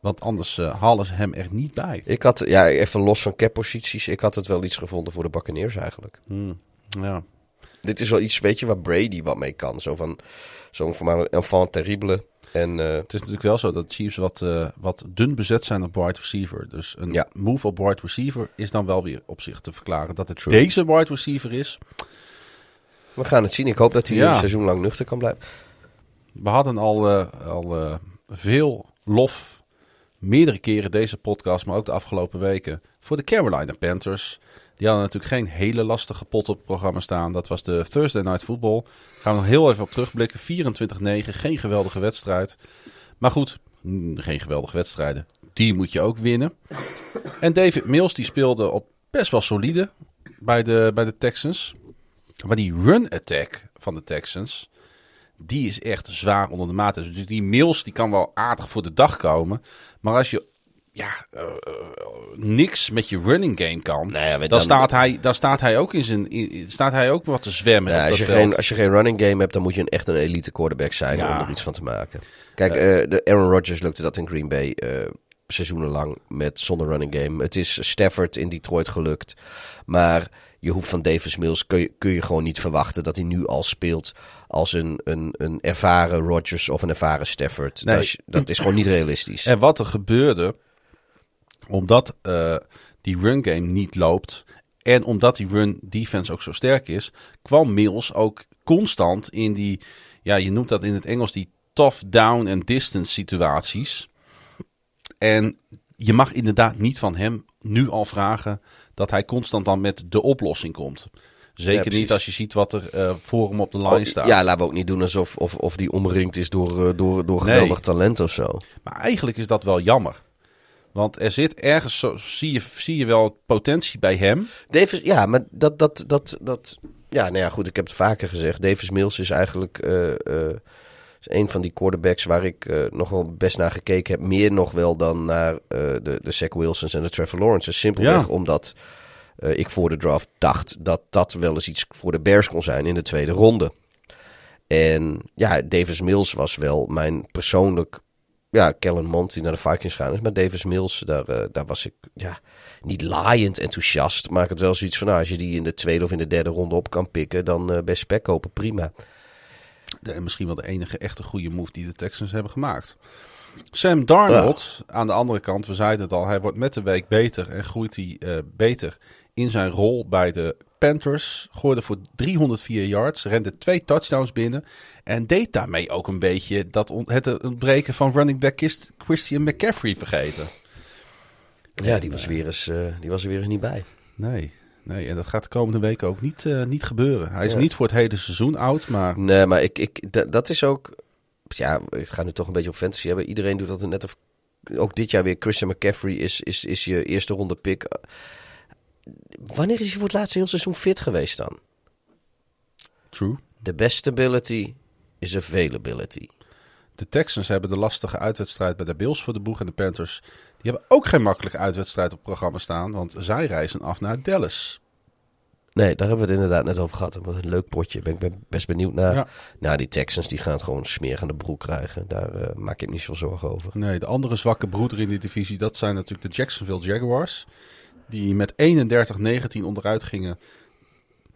Want anders eh, halen ze hem er niet bij. Ik had, ja, even los van cap-posities, ik had het wel iets gevonden voor de Buccaneers eigenlijk. Hmm, Ja. Dit is wel iets, weet je, waar Brady wat mee kan. Zo van, zo'n enfant terrible. En eh, Het is natuurlijk wel zo dat Chiefs wat, eh, wat dun bezet zijn op wide receiver. Dus een Ja. move op wide receiver is dan wel weer op zich te verklaren. Dat het True. deze wide receiver is. we gaan het zien. Ik hoop dat hij Ja. een seizoen lang nuchter kan blijven. We hadden al, al veel lof, meerdere keren deze podcast, maar ook de afgelopen weken, voor de Carolina Panthers. Die hadden natuurlijk geen hele lastige pot op het programma staan. Dat was de Thursday Night Football. Gaan we nog heel even op terugblikken. 24-9, geen geweldige wedstrijd. Maar goed, mm, geen geweldige wedstrijden. Die moet je ook winnen. En David Mills die speelde op best wel solide bij de, bij de Texans. Maar die run attack van de Texans, die is echt zwaar onder de maat. Dus die Mills die kan wel aardig voor de dag komen. Maar als je ja, eh, eh, niks met je running game kan, Nou ja, dan, dan- staat hij, dan staat hij ook in zijn, in- staat hij ook wat te zwemmen. Ja, als, je veld. geen, als je geen running game hebt, dan moet je een, echt een elite quarterback zijn Ja. om er iets van te maken. Kijk, eh, de Aaron Rodgers lukte dat in Green Bay seizoenenlang met zonder running game. Het is Stafford in Detroit gelukt. Maar je hoeft van Davis Mills, kun je, kun je gewoon niet verwachten dat hij nu al speelt als een, een, een ervaren Rodgers of een ervaren Stafford. Nee. Dat, is, dat is gewoon niet realistisch. En wat er gebeurde, omdat eh, die run game niet loopt en omdat die run defense ook zo sterk is, kwam Mills ook constant in die, ja, je noemt dat in het Engels die tough down en distance situaties. En je mag inderdaad niet van hem nu al vragen dat hij constant dan met de oplossing komt. Zeker niet als je ziet wat er eh, voor hem op de line Oh, staat. ja, laten we ook niet doen alsof of, of die omringd is door, eh, door, door Nee. geweldig talent of zo. Maar eigenlijk is dat wel jammer. Want er zit ergens, zo, zie, je, zie je wel potentie bij hem. Davis, ja, maar dat, dat, dat, dat, ja, nou ja, goed, ik heb het vaker gezegd. Davis Mills is eigenlijk eh, is een van die quarterbacks waar ik eh, nog wel best naar gekeken heb. Meer nog wel dan naar eh, de, de Zach Wilsons en de Trevor Lawrence. Simpelweg Ja. omdat eh, ik voor de draft dacht dat dat wel eens iets voor de Bears kon zijn in de tweede ronde. En ja, Davis Mills was wel mijn persoonlijk. Ja, Kellen Mond die naar de Vikings gaan is. Maar Davis Mills, daar, daar was ik ja, niet laaiend enthousiast. Maar ik had wel zoiets van, nou, als je die in de tweede of in de derde ronde op kan pikken, dan best spek kopen, prima. De, en misschien wel de enige echte goede move die de Texans hebben gemaakt. Sam Darnold, aan de andere kant, we zeiden het al, hij wordt met de week beter en groeit hij eh, beter in zijn rol bij de Panthers. Gooide voor 304 yards, rende twee touchdowns binnen en deed daarmee ook een beetje dat het ontbreken van running back Christ- Christian McCaffrey vergeten. Ja, die was, weer eens, eh, die was er weer eens niet bij. Nee, nee, en dat gaat de komende weken ook niet, eh, niet gebeuren. Hij is Ja. niet voor het hele seizoen oud, maar Nee, maar ik, ik, dat, dat is ook. Ja, ik ga nu toch een beetje op fantasy hebben. Iedereen doet dat net of. Ook dit jaar weer. Christian McCaffrey is, is, is je eerste ronde pick. Wanneer is hij voor het laatste heel seizoen fit geweest dan? true. The best ability is availability. De Texans hebben de lastige uitwedstrijd bij de Bills voor de boeg. En de Panthers die hebben ook geen makkelijke uitwedstrijd op het programma staan. Want zij reizen af naar Dallas. Nee, daar hebben we het inderdaad net over gehad. Wat een leuk potje. Ben ik ben best benieuwd naar. Ja. Nou, die Texans die gaan het gewoon smerig aan de broek krijgen. Daar eh, maak ik niet zoveel zorgen over. Nee, de andere zwakke broeder in die divisie, dat zijn natuurlijk de Jacksonville Jaguars. Die met 31-19 onderuit gingen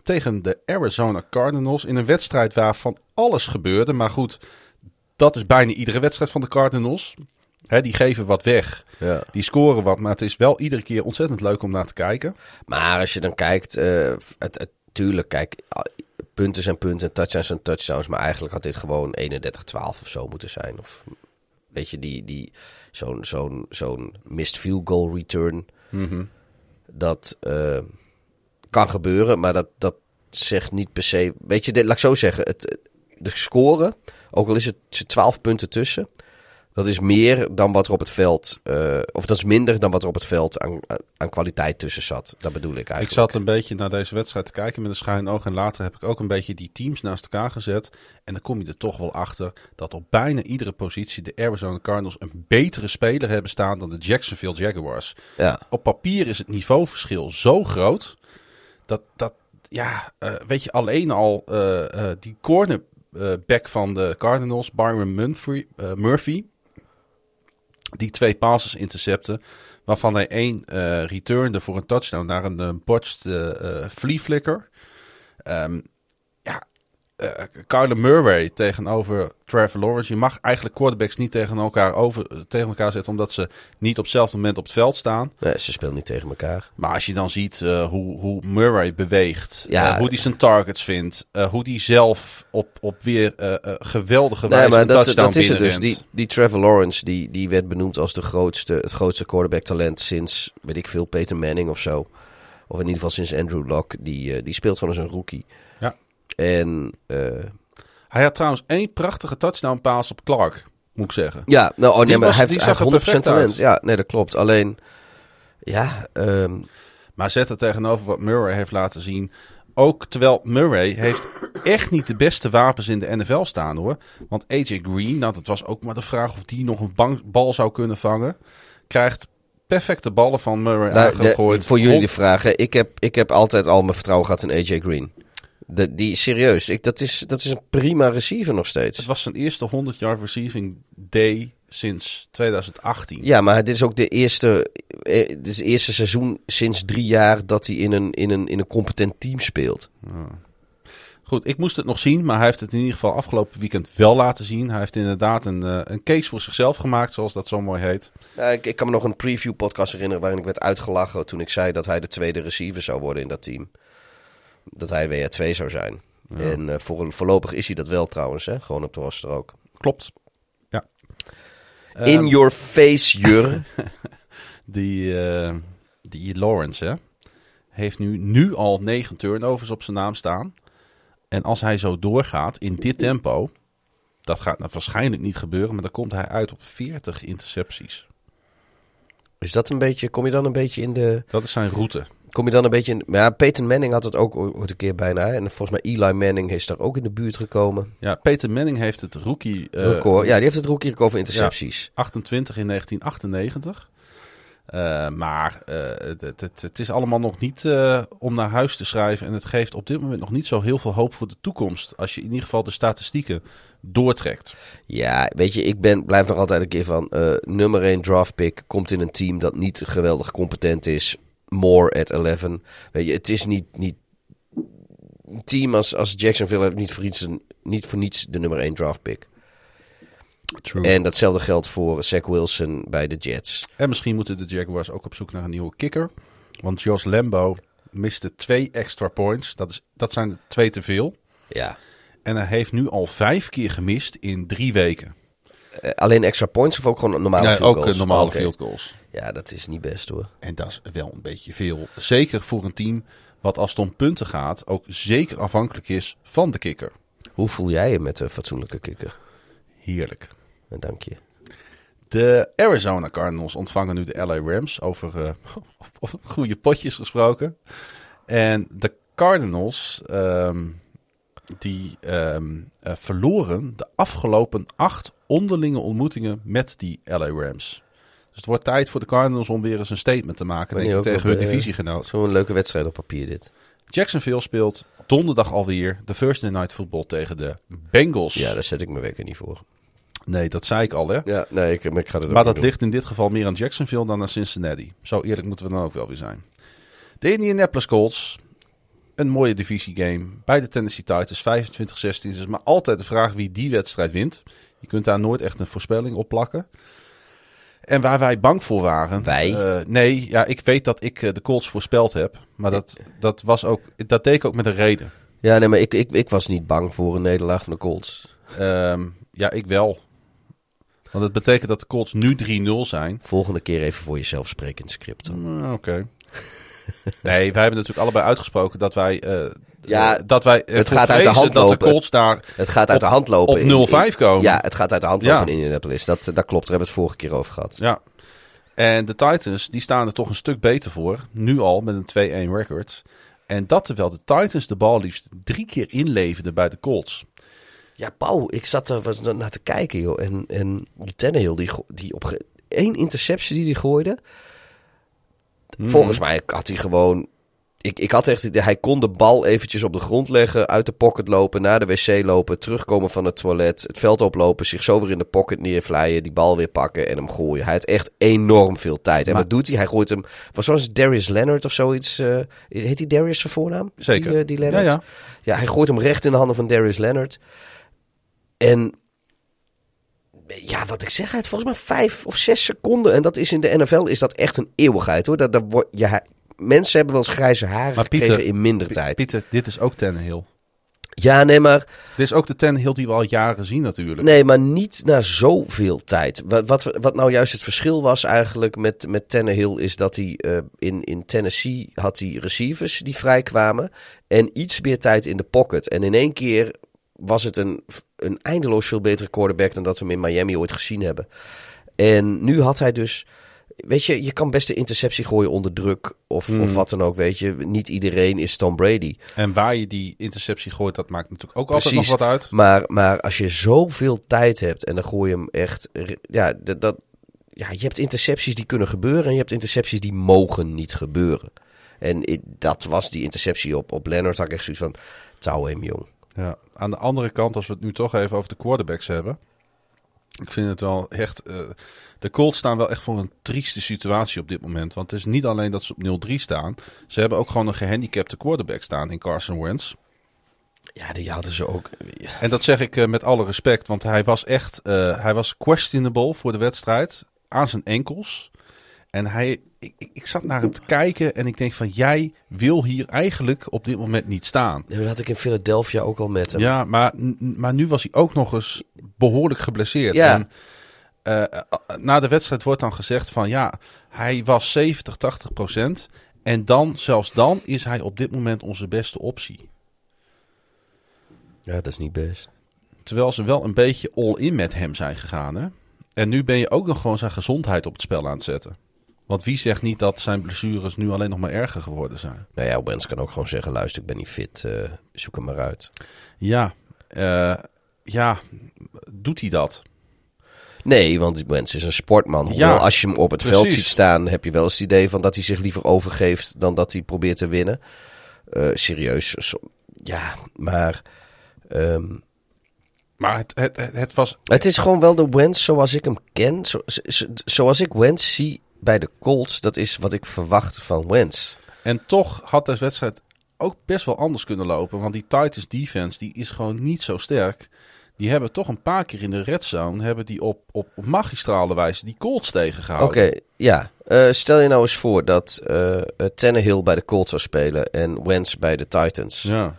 tegen de Arizona Cardinals. In een wedstrijd waarvan alles gebeurde. Maar goed, dat is bijna iedere wedstrijd van de Cardinals. Hè, die geven wat weg. Ja. Die scoren wat, maar het is wel iedere keer ontzettend leuk om naar te kijken. Maar als je dan kijkt, eh, het, het, tuurlijk, kijk, punten zijn punten en touchdowns zijn touchdowns. Maar eigenlijk had dit gewoon 31-12 of zo moeten zijn. Of weet je, die, die, zo'n zo'n zo'n missed field goal return. Dat eh, kan gebeuren, maar dat, dat zegt niet per se... Weet je, dit, laat ik zo zeggen. Het, de score, ook al is het er 12 punten tussen... Dat is meer dan wat er op het veld, eh, of dat is minder dan wat er op het veld aan, aan kwaliteit tussen zat. Dat bedoel ik eigenlijk. Ik zat een beetje naar deze wedstrijd te kijken met een schuin oog. En later heb ik ook een beetje die teams naast elkaar gezet. En dan kom je er toch wel achter dat op bijna iedere positie de Arizona Cardinals een betere speler hebben staan dan de Jacksonville Jaguars. Ja. Op papier is het niveauverschil zo groot dat, dat ja, eh, weet je, alleen al eh, die cornerback van de Cardinals, Byron Murphy die twee passes intercepten, waarvan hij één eh returnde voor een touchdown naar een uh, botched eh, eh, flea flicker. Ehm, Kyler Murray tegenover Trevor Lawrence. Je mag eigenlijk quarterbacks niet tegen elkaar, over, tegen elkaar zetten, omdat ze niet op hetzelfde moment op het veld staan. Nee, ze speelden niet tegen elkaar. Maar als je dan ziet eh, hoe, hoe Murray beweegt, Ja. eh, hoe hij zijn targets vindt, hoe hij zelf op, op weer geweldige Nee, wijze maar een dat, touchdown dat is het dus. Die, die Trevor Lawrence, die, die werd benoemd als de grootste, het grootste quarterback talent sinds, weet ik veel, Peyton Manning of zo. Of in ieder geval sinds Andrew Locke. Die, die speelt gewoon als een rookie. Ja. En eh, Hij had trouwens één prachtige touchdown pass op Clark, moet ik zeggen. ja, nou, oh, nee, Die maar was- hij heeft, hij zag er heeft 100% perfect talent. uit. Ja, nee, dat klopt. Alleen, ja, ehm, Maar zet het tegenover wat Murray heeft laten zien. Ook terwijl Murray heeft echt niet de beste wapens in de NFL staan hoor. Want AJ Green, nou dat was ook maar de vraag of die nog een bal zou kunnen vangen. Krijgt perfecte ballen van Murray nou, de- aangegooid. voor jullie de vraag. hè. Ik heb, ik heb altijd al mijn vertrouwen gehad in AJ Green. De, die, serieus, ik, dat, is, dat is een prima receiver nog steeds. Het was zijn eerste 100 yard receiving day sinds 2018. Ja, maar dit is ook de eerste, eh, dit is het eerste seizoen sinds drie jaar dat hij in een, in een, in een competent team speelt. Goed, ik moest het nog zien, maar hij heeft het in ieder geval afgelopen weekend wel laten zien. Hij heeft inderdaad een, eh, een case voor zichzelf gemaakt, zoals dat zo mooi heet. Ja, ik, ik kan me nog een preview podcast herinneren waarin ik werd uitgelachen toen ik zei dat hij de tweede receiver zou worden in dat team. Dat hij WR2 zou zijn. En eh, voor, voorlopig is hij dat wel trouwens, hè? gewoon op de roster ook. Klopt. Ja. in Ehm, your face, Jur. Die, eh, die Lawrence hè, heeft nu, nu al negen turnovers op zijn naam staan. En als hij zo doorgaat in dit tempo, dat gaat nou waarschijnlijk niet gebeuren, maar dan komt hij uit op 40 intercepties. is dat een beetje, kom je dan een beetje in de... Dat is zijn route. Kom je dan een beetje in... Ja, Peyton Manning had het ook ooit een keer bijna. hè. En volgens mij Eli Manning is daar ook in de buurt gekomen. Ja, Peter Manning heeft het rookie eh, Record. Ja, die heeft het rookie record voor intercepties. 28 in 1998. Eh, maar eh, het, het, het is allemaal nog niet om naar huis te schrijven. En het geeft op dit moment nog niet zo heel veel hoop voor de toekomst. Als je in ieder geval de statistieken doortrekt. Ja, weet je, ik ben, blijf nog altijd een keer van... nummer 1 draft pick komt in een team dat niet geweldig competent is. More at 11. Weet je, het is niet... niet een team als, als Jacksonville heeft niet voor, iets, niet voor niets de nummer 1 draft pick. True. En datzelfde geldt voor Zach Wilson bij de Jets. En misschien moeten de Jaguars ook op zoek naar een nieuwe kicker. Want Jos Lambo miste twee extra points. Dat, is, dat zijn twee te veel. Ja. En hij heeft nu al vijf keer gemist in drie weken. Eh, alleen extra points of ook gewoon normale Ja, field ook goals? eh, normale field goals. Ja, dat is niet best hoor. En dat is wel een beetje veel. Zeker voor een team wat als het om punten gaat ook zeker afhankelijk is van de kikker. Hoe voel jij je met een fatsoenlijke kikker? Heerlijk. Eh, Dank je. De Arizona Cardinals ontvangen nu de LA Rams over eh, goede potjes gesproken. En de Cardinals ehm, die ehm, eh, verloren de afgelopen acht onderlinge ontmoetingen met die LA Rams. Dus het wordt tijd voor de Cardinals om weer eens een statement te maken denk ik, tegen hun eh, divisiegenoot. Zo'n leuke wedstrijd op papier dit. Jacksonville speelt donderdag alweer de Thursday Night Football tegen de Bengals. Ja, daar zet ik mijn wekker niet voor. Nee, dat zei ik al hè. Ja, nee, ik, ik ga Maar dat doen. ligt in dit geval meer aan Jacksonville dan aan Cincinnati. Zo eerlijk moeten we dan ook wel weer zijn. De Indianapolis Colts. Een mooie divisiegame. Bij de Tennessee Titans 25-16. is maar altijd de vraag wie die wedstrijd wint. Je kunt daar nooit echt een voorspelling op plakken. En waar wij bang voor waren. Wij? eh, nee, ja, ik weet dat ik eh, de Colts voorspeld heb. Maar dat, dat, was ook, dat deed ik ook met een reden. Ja, nee, maar ik, ik, ik was niet bang voor een nederlaag van de Colts. Ehm, ja, ik wel. Want het betekent dat de Colts nu 3-0 zijn. Volgende keer even voor jezelf spreken in het script. Mm, Oké. nee, wij hebben natuurlijk allebei uitgesproken dat wij... eh, Ja, eh, dat wij eh, het gaat uit de hand dat de lopen. Colts daar... Het gaat uit Op- de hand lopen. op in- in- 0-5 komen. Ja, het gaat uit de hand lopen Ja. in Indianapolis. Dat, dat klopt, daar hebben we het vorige keer over gehad. Ja. En de Titans, die staan er toch een stuk beter voor. Nu al met een 2-1 record. En dat terwijl de Titans de bal liefst drie keer inleverden bij de Colts. Ja, Pauw, ik zat er was naar te kijken, joh. En, en die Tannehill, die, die op één interceptie die hij gooide. Volgens mij had hij gewoon... Ik, ik had echt... Hij kon de bal eventjes op de grond leggen, uit de pocket lopen, naar de wc lopen, terugkomen van het toilet, het veld oplopen, zich zo weer in de pocket neervlijen, die bal weer pakken en hem gooien. Hij had echt enorm veel tijd. En Maar- wat doet hij? Hij gooit hem... Was zoals Darius Leonard of zoiets? eh, heet hij Darius zijn voornaam? Zeker. Die, eh, die Leonard? Ja, ja. Ja, hij gooit hem recht in de handen van Darius Leonard. En ja, wat ik zeg, hij had volgens mij vijf of zes seconden. En dat is in de NFL is dat echt een eeuwigheid hoor. Dat, dat wordt, ja, mensen hebben wel eens grijze haren Maar gekregen Pieter, in minder tijd. Pieter, dit is ook Tannehill. Ja, nee, maar, Dit is ook de Tannehill die we al jaren zien natuurlijk. nee, maar niet na zoveel tijd. Wat, wat, wat nou juist het verschil was eigenlijk met, met Tannehill... is dat hij eh, in, in Tennessee had hij receivers die vrijkwamen... en iets meer tijd in de pocket. En in één keer was het een, een eindeloos veel betere quarterback... dan dat we hem in Miami ooit gezien hebben. En nu had hij dus... Weet je, je kan best een interceptie gooien onder druk of, Hmm. of wat dan ook, weet je. Niet iedereen is Tom Brady. En waar je die interceptie gooit, dat maakt natuurlijk ook altijd nog wat uit. Maar, maar als je zoveel tijd hebt en dan gooi je hem echt... Ja, dat, dat, ja, je hebt intercepties die kunnen gebeuren en je hebt intercepties die mogen niet gebeuren. En dat was die interceptie op, op Leonard. Had ik echt zoiets van, touw hem jong. Ja. Aan de andere kant, als we het nu toch even over de quarterbacks hebben. Ik vind het wel echt... eh, de Colts staan wel echt voor een trieste situatie op dit moment. Want het is niet alleen dat ze op 0-3 staan. Ze hebben ook gewoon een gehandicapte quarterback staan in Carson Wentz. Ja, die hadden ze ook... En dat zeg ik eh, met alle respect, want hij was echt eh, hij was questionable voor de wedstrijd aan zijn enkels. En hij, ik, ik- zat naar hem te kijken en ik denk van jij wil hier eigenlijk op dit moment niet staan. Dat had ik in Philadelphia ook al met hem. Ja, maar, maar nu was hij ook nog eens behoorlijk geblesseerd. Ja. En, eh, eh, na de wedstrijd wordt dan gezegd van ja, hij was 70, 80 procent. En dan, zelfs dan, is hij op dit moment onze beste optie. ja, dat is niet best. Terwijl ze wel een beetje all-in met hem zijn gegaan. Hè? En nu ben je ook nog gewoon zijn gezondheid op het spel aan het zetten. Want wie zegt niet dat zijn blessures nu alleen nog maar erger geworden zijn? Nou ja, Wens kan ook gewoon zeggen, luister, ik ben niet fit. eh, zoek hem maar uit. Ja, ja, doet hij dat? Nee, want Wens is een sportman. Hoewel, Ja, als je hem op het veld ziet staan, heb je wel eens het idee van dat hij zich liever overgeeft dan dat hij probeert te winnen. Eh, serieus. ja, maar ehm, Maar het, het, was. het is gewoon wel de Wens zoals ik hem ken. Zo, zo- zoals ik Wens zie bij de Colts, dat is wat ik verwacht van Wens. En toch had de wedstrijd ook best wel anders kunnen lopen. Want die Titans defense die is gewoon niet zo sterk. Die hebben toch een paar keer in de red zone hebben die op, op, op magistrale wijze die Colts Oké, tegengehouden. ja. Eh, stel je nou eens voor dat eh, Tannehill bij de Colts zou spelen en Wens bij de Titans. Ja.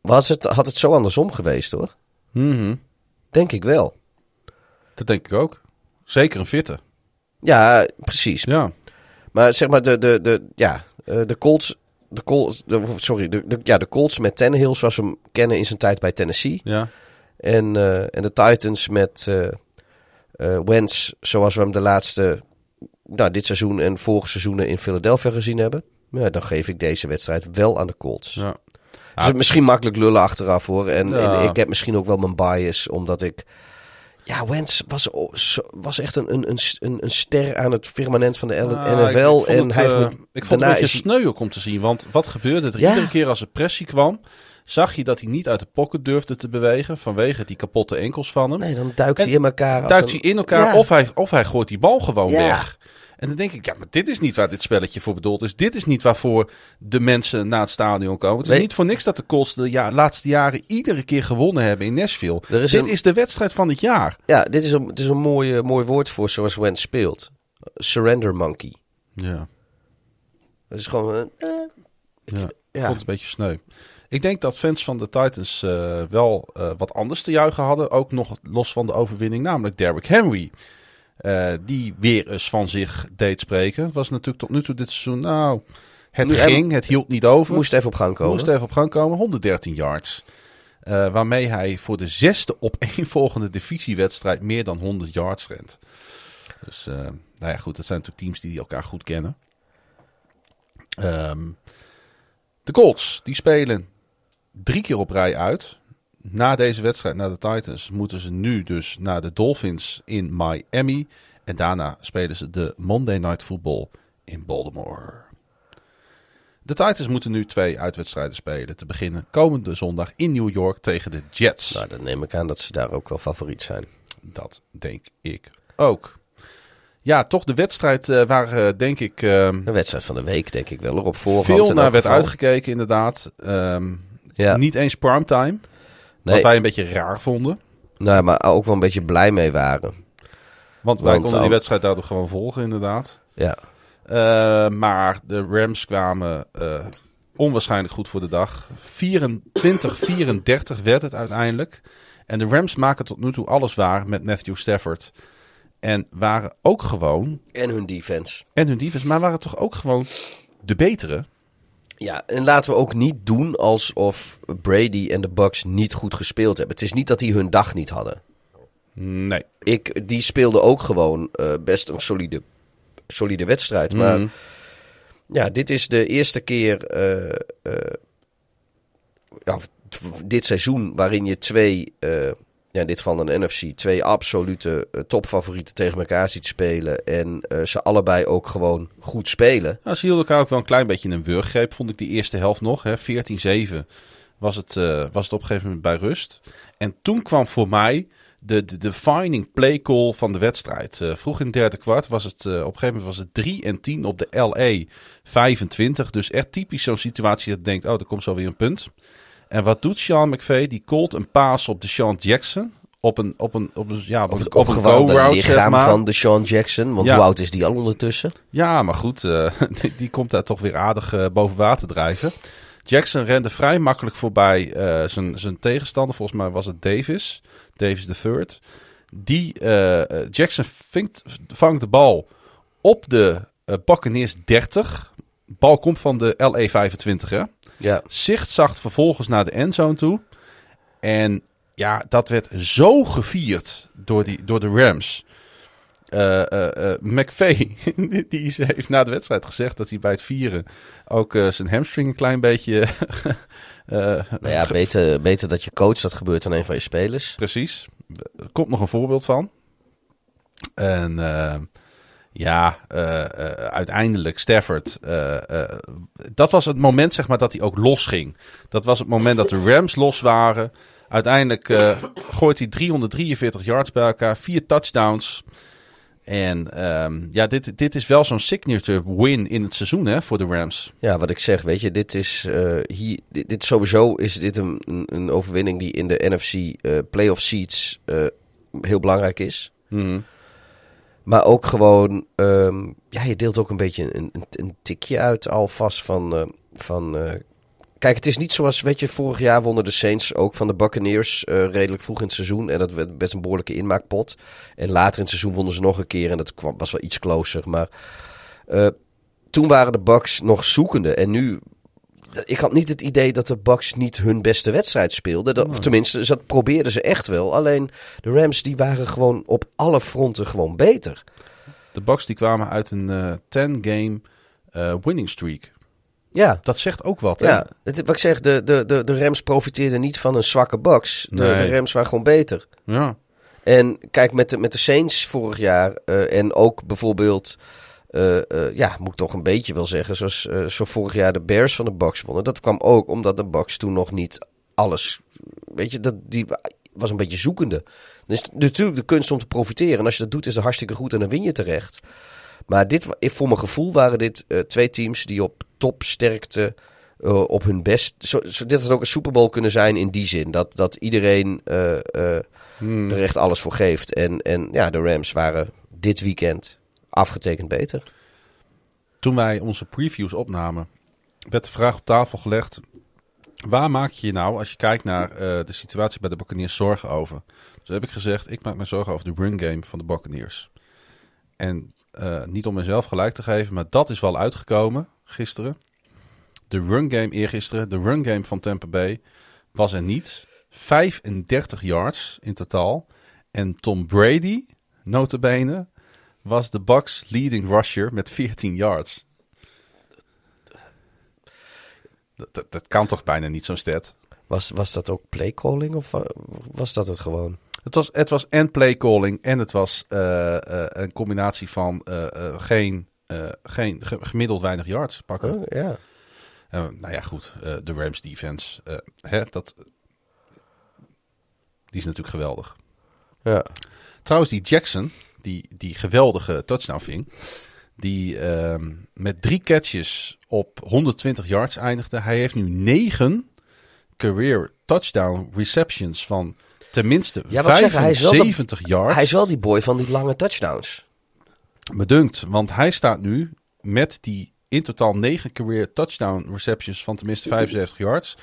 Was het, had het zo andersom geweest hoor? Mhm. Denk ik wel. Dat denk ik ook. Zeker een fitte. Ja, precies. Ja. Maar zeg maar, de, de, de, ja, de Colts, de Colts de, sorry, de, de, ja, de Colts met Tannehill zoals we hem kennen in zijn tijd bij Tennessee. Ja. En, eh, en de Titans met eh, Wentz zoals we hem de laatste, nou, dit seizoen en vorige seizoenen in Philadelphia gezien hebben. Ja, dan geef ik deze wedstrijd wel aan de Colts. ja. Dus misschien makkelijk lullen achteraf hoor. En, Ja. en ik heb misschien ook wel mijn bias, omdat ik... Ja, Wentz was, was echt een, een, een, een- ster aan het firmament van de L- Ah, ik- NFL. en het, hij heeft eh, ik vond het een beetje sneu ook om te zien. Want wat gebeurde er? Ja. Iedere keer als er pressie kwam, zag je dat hij niet uit de pocket durfde te bewegen. Vanwege die kapotte enkels van hem. Nee, dan duikt En hij in elkaar. Duikt een- hij in elkaar Ja. of, hij, of hij gooit die bal gewoon Ja. weg. En dan denk ik, ja, maar dit is niet waar dit spelletje voor bedoeld is. Dit is niet waarvoor de mensen naar het stadion komen. Het is Nee. niet voor niks dat de Colts de ja, laatste jaren iedere keer gewonnen hebben in Nashville. Is dit een- is de wedstrijd van het jaar. Ja, dit is een, het is een mooi, mooi woord voor zoals Wentz speelt. Surrender monkey. Ja, Dat is gewoon... eh, eh, ja. Ik ja. vond het een beetje sneu. Ik ik denk dat fans van de Titans eh, wel eh, wat anders te juichen hadden. Ook nog los van de overwinning, namelijk Derrick Henry. Eh, die weer eens van zich deed spreken. Het was natuurlijk tot nu toe dit seizoen, nou, het ging, het hield niet over. Moest even op gang komen. Moest even op gang komen, 113 yards. Eh, waarmee hij voor de zesde opeenvolgende divisiewedstrijd meer dan 100 yards rent. Dus, eh, nou ja, goed, dat zijn natuurlijk teams die elkaar goed kennen. Ehm, de Colts, die spelen drie keer op rij uit. Na deze wedstrijd, naar de Titans, moeten ze nu dus naar de Dolphins in Miami. En daarna spelen ze de Monday Night Football in Baltimore. De Titans moeten nu twee uitwedstrijden spelen. Te beginnen komende zondag in New York tegen de Jets. Nou, dan neem ik aan dat ze daar ook wel favoriet zijn. Dat denk ik ook. Ja, toch de wedstrijd eh, waar, eh, denk ik, ehm, De wedstrijd van de week, denk ik wel. Op voorhand veel naar werd uitgekeken, inderdaad. Ehm, Ja. Niet eens primetime, wat Nee, wij een beetje raar vonden. nou, maar ook wel een beetje blij mee waren. Want wij Want konden die wedstrijd daardoor gewoon volgen, inderdaad. Ja, Eh, maar de Rams kwamen eh, onwaarschijnlijk goed voor de dag. 24-34 werd het uiteindelijk. En de Rams maken tot nu toe alles waar met Matthew Stafford. En waren ook gewoon, en hun defense. en hun defense, maar waren toch ook gewoon de betere. Ja, en laten we ook niet doen alsof Brady en de Bucks niet goed gespeeld hebben. Het is niet dat die hun dag niet hadden. Nee. Ik, die speelden ook gewoon eh, best een solide, solide wedstrijd. Maar Mhm. ja, dit is de eerste keer eh, eh, ja, dit seizoen waarin je twee, ja, in dit geval een NFC, twee absolute eh, topfavorieten tegen elkaar ziet spelen. En eh, ze allebei ook gewoon goed spelen. Nou, ze hielden elkaar ook wel een klein beetje in een wurggreep, vond ik die eerste helft nog. hè. 14-7 was het, eh, was het op een gegeven moment bij rust. En toen kwam voor mij de, de defining play call van de wedstrijd. Vroeg in het derde kwart was het, op een gegeven moment was het 3 en 10 op de LA 25. Dus echt typisch zo'n situatie dat je denkt, oh, er komt zo weer een punt. En wat doet Sean McVay? Die called een paas op de Sean Jackson. Op een, op een, op een, ja, op, het op een zeg lichaam maar. van de Sean Jackson. Want Ja. hoe oud is die al ondertussen? Ja, maar goed, eh, die, die komt daar toch weer aardig eh, boven water drijven. Jackson rende vrij makkelijk voorbij eh, zijn, zijn tegenstander. Volgens mij was het Davis. Davis the third. Die, Jackson vangt de bal op de eh Buccaneers 30. Bal komt van de LE 25, hè. Ja. Zicht zacht vervolgens naar de endzone toe. En ja, dat werd zo gevierd door, die, door de Rams. McVay, die heeft na de wedstrijd gezegd dat hij bij het vieren ook zijn hamstring een klein beetje... Nou ja, beter, beter dat je coach dat gebeurt aan een van je spelers. Precies. Er komt nog een voorbeeld van. En ja, eh, eh, uiteindelijk Stafford. eh, dat was het moment zeg maar dat hij ook losging. Dat was het moment dat de Rams los waren. Uiteindelijk gooit hij 343 yards bij elkaar, vier touchdowns. En ehm, ja, dit, dit is wel zo'n signature win in het seizoen hè, voor de Rams. Ja, wat ik zeg, weet je, dit is hier, dit, dit sowieso is dit een, een, overwinning die in de NFC playoff seats heel belangrijk is. Mhm. Maar ook gewoon, ehm, ja, je deelt ook een beetje een, een, een tikje uit alvast van, eh, van eh, kijk, het is niet zoals, weet je, vorig jaar wonnen de Saints ook van de Buccaneers eh, redelijk vroeg in het seizoen. En dat werd best een behoorlijke inmaakpot. En later in het seizoen wonnen ze nog een keer en dat was wel iets closer. Maar eh, toen waren de Bucks nog zoekende en nu... Ik had niet het idee dat de Bucks niet hun beste wedstrijd speelden. Dat, Of tenminste, dat probeerden ze echt wel. Alleen de Rams die waren gewoon op alle fronten gewoon beter. De Bucks die kwamen uit een eh 10-game eh, winning streak. Ja, Dat zegt ook wat. Hè? ja. Het, wat ik zeg, de, de, de, de Rams profiteerden niet van een zwakke Bucks. De, Nee. de Rams waren gewoon beter. ja. En kijk, met de, met de Saints vorig jaar eh, en ook bijvoorbeeld, eh, eh, ja, moet ik toch een beetje wel zeggen, zoals eh, zo vorig jaar de Bears van de Bucks wonnen. Dat kwam ook omdat de Bucks toen nog niet alles, weet je, dat, die was een beetje zoekende. Dan is het natuurlijk de kunst om te profiteren. En als je dat doet, is het hartstikke goed en dan win je terecht. Maar dit, voor mijn gevoel waren dit twee teams die op topsterkte op hun best. Zo, zo, dit had ook een Super Bowl kunnen zijn in die zin. Dat, dat iedereen Hmm. er echt alles voor geeft. En, en ja, de Rams waren dit weekend afgetekend beter. Toen wij onze previews opnamen, werd de vraag op tafel gelegd: Waar maak je je nou, als je kijkt naar eh, de situatie bij de Buccaneers, zorgen over? Dus heb ik gezegd, ik maak me zorgen over de run game van de Buccaneers. En eh, niet om mezelf gelijk te geven, maar dat is wel uitgekomen gisteren. De run game eergisteren, de run game van Tampa Bay was er niet. 35 yards in totaal. En Tom Brady, notabene, was de Bucks leading rusher met 14 yards. Dat, dat, dat kan toch bijna niet zo'n stat? Was, was dat ook playcalling of wa- was dat het gewoon? Het was, het was en play calling en het was eh, eh, een combinatie van eh, geen, geen ge- gemiddeld weinig yards pakken. Oh, ja. Nou ja, goed. de Rams defense, hè, dat, die is natuurlijk geweldig. ja. Trouwens, die Jackson, die, die geweldige touchdown ving, die ehm, met drie catches op 120 yards eindigde. Hij heeft nu negen career touchdown receptions van tenminste Ja, wat zeggen, hij is wel de- 75 yards. Hij is wel die boy van die lange touchdowns. Bedunkt, want hij staat nu met die in totaal 9 career touchdown receptions van tenminste 75 yards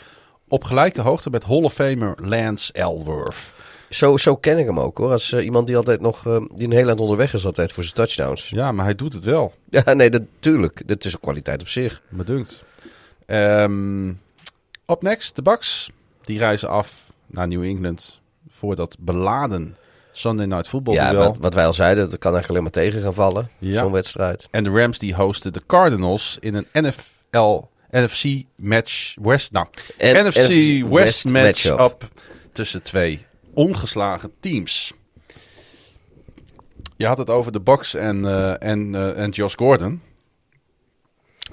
op gelijke hoogte met Hall of Famer Lance Elworth. Zo, zo ken ik hem ook hoor. Als eh, iemand die altijd nog eh, die een heel eind onderweg is altijd voor zijn touchdowns. Ja, maar hij doet het wel. Ja, nee, natuurlijk. Dat is een kwaliteit op zich. Bedunkt. Ehm op next, de Bucks. Die reizen af naar New England voor dat beladen Sunday Night Football ja, wat, wat wij al zeiden, dat kan eigenlijk alleen maar tegen gaan vallen. Ja. Zo'n wedstrijd. En de Rams die hosten de Cardinals in een NFL, NFC match West, nou, En- NFC West, West match matchup. up tussen twee ongeslagen teams. Je had het over de Bucks en, eh, en, eh, en Josh Gordon.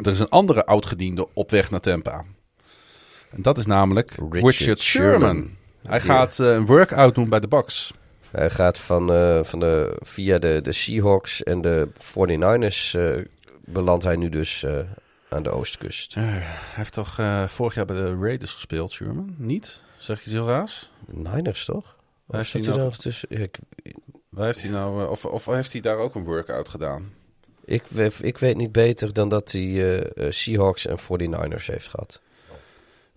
Er is een andere oudgediende op weg naar Tampa. En dat is namelijk Richard, Richard Sherman. Sherman. Hij gaat eh, een workout doen bij de Bucks. Hij gaat van, van de, via de, de Seahawks en de 49ers eh belandt hij nu dus aan de oostkust. Hij heeft toch vorig jaar bij de Raiders gespeeld, Sherman? Niet? Zeg je iets heel raars? Niners toch? Of Heeft hij nou- daar nog tussen? Ja, Ik, Waar heeft hij nou, eh, of, of heeft hij daar ook een workout gedaan? ik, ik weet niet beter dan dat hij eh, eh, Seahawks en 49ers heeft gehad.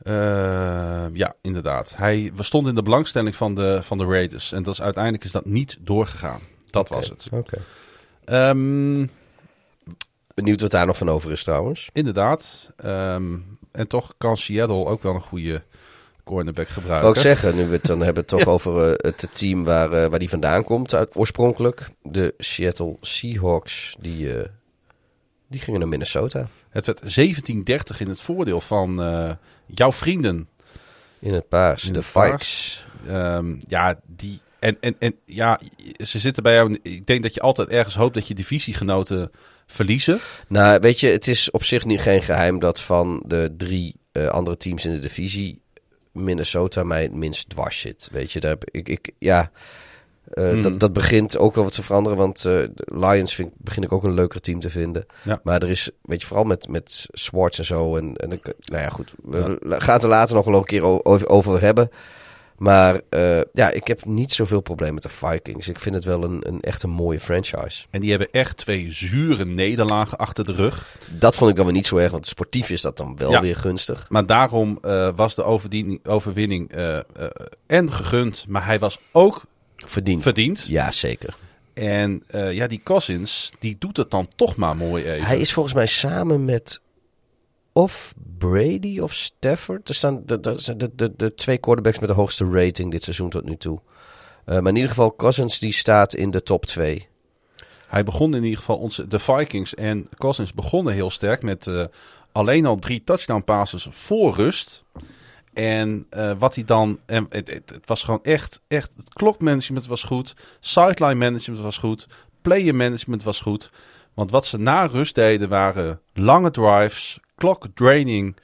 Eh, ja, inderdaad. Hij we stonden in de belangstelling van de, van de Raiders. En dat is, uiteindelijk is dat niet doorgegaan. Dat was het. Oké. Ehm, Benieuwd wat daar nog van over is trouwens. inderdaad. Ehm, en toch kan Seattle ook wel een goede cornerback gebruiken. ik zeggen, nu we het dan hebben toch over eh, het team waar, eh, waar die vandaan komt uit, oorspronkelijk. De Seattle Seahawks, die, eh, die gingen naar Minnesota. Het werd 17-30 in het voordeel van jouw vrienden. In het paars, In de. Vikes. Ehm, ja, die. En, en, en ja, ze zitten bij jou. Ik denk dat je altijd ergens hoopt dat je divisiegenoten verliezen. Nou, weet je, het is op zich niet geen geheim dat van de drie andere teams in de divisie Minnesota mij het minst dwars zit. Weet je, daar heb ik, ik ja, eh, Mhm. dat, dat begint ook wel wat te veranderen, want de Lions vind, begin ik ook een leuker team te vinden. Ja. Maar er is, weet je, vooral met, met Swartz en zo, en, en ik- nou ja, goed, we gaan het er later nog wel een keer over hebben. Maar eh, ja, ik heb niet zoveel probleem met de Vikings. Ik vind het wel een, een echt een mooie franchise. En die hebben echt twee zure nederlagen achter de rug. Dat vond ik dan weer niet zo erg, want sportief is dat dan wel Ja. weer gunstig. Maar daarom eh, was de overwinning eh, en gegund. Maar hij was ook Verdiend. verdiend. Ja, zeker. En ja, die Cousins, die doet het dan toch maar mooi even. Hij is volgens mij samen met of Brady of Stafford. Er staan de, de, de, de, twee quarterbacks met de hoogste rating dit seizoen tot nu toe. Eh, maar in ieder geval, Cousins die staat in de top 2. Hij begon in ieder geval, onze, de Vikings en Cousins begonnen heel sterk met eh, alleen al drie touchdown passes voor rust. En eh, wat hij dan, en het, het, het was gewoon echt, echt, het klokmanagement was goed, sideline management was goed, player management was goed. Want wat ze na rust deden waren lange drives, clock draining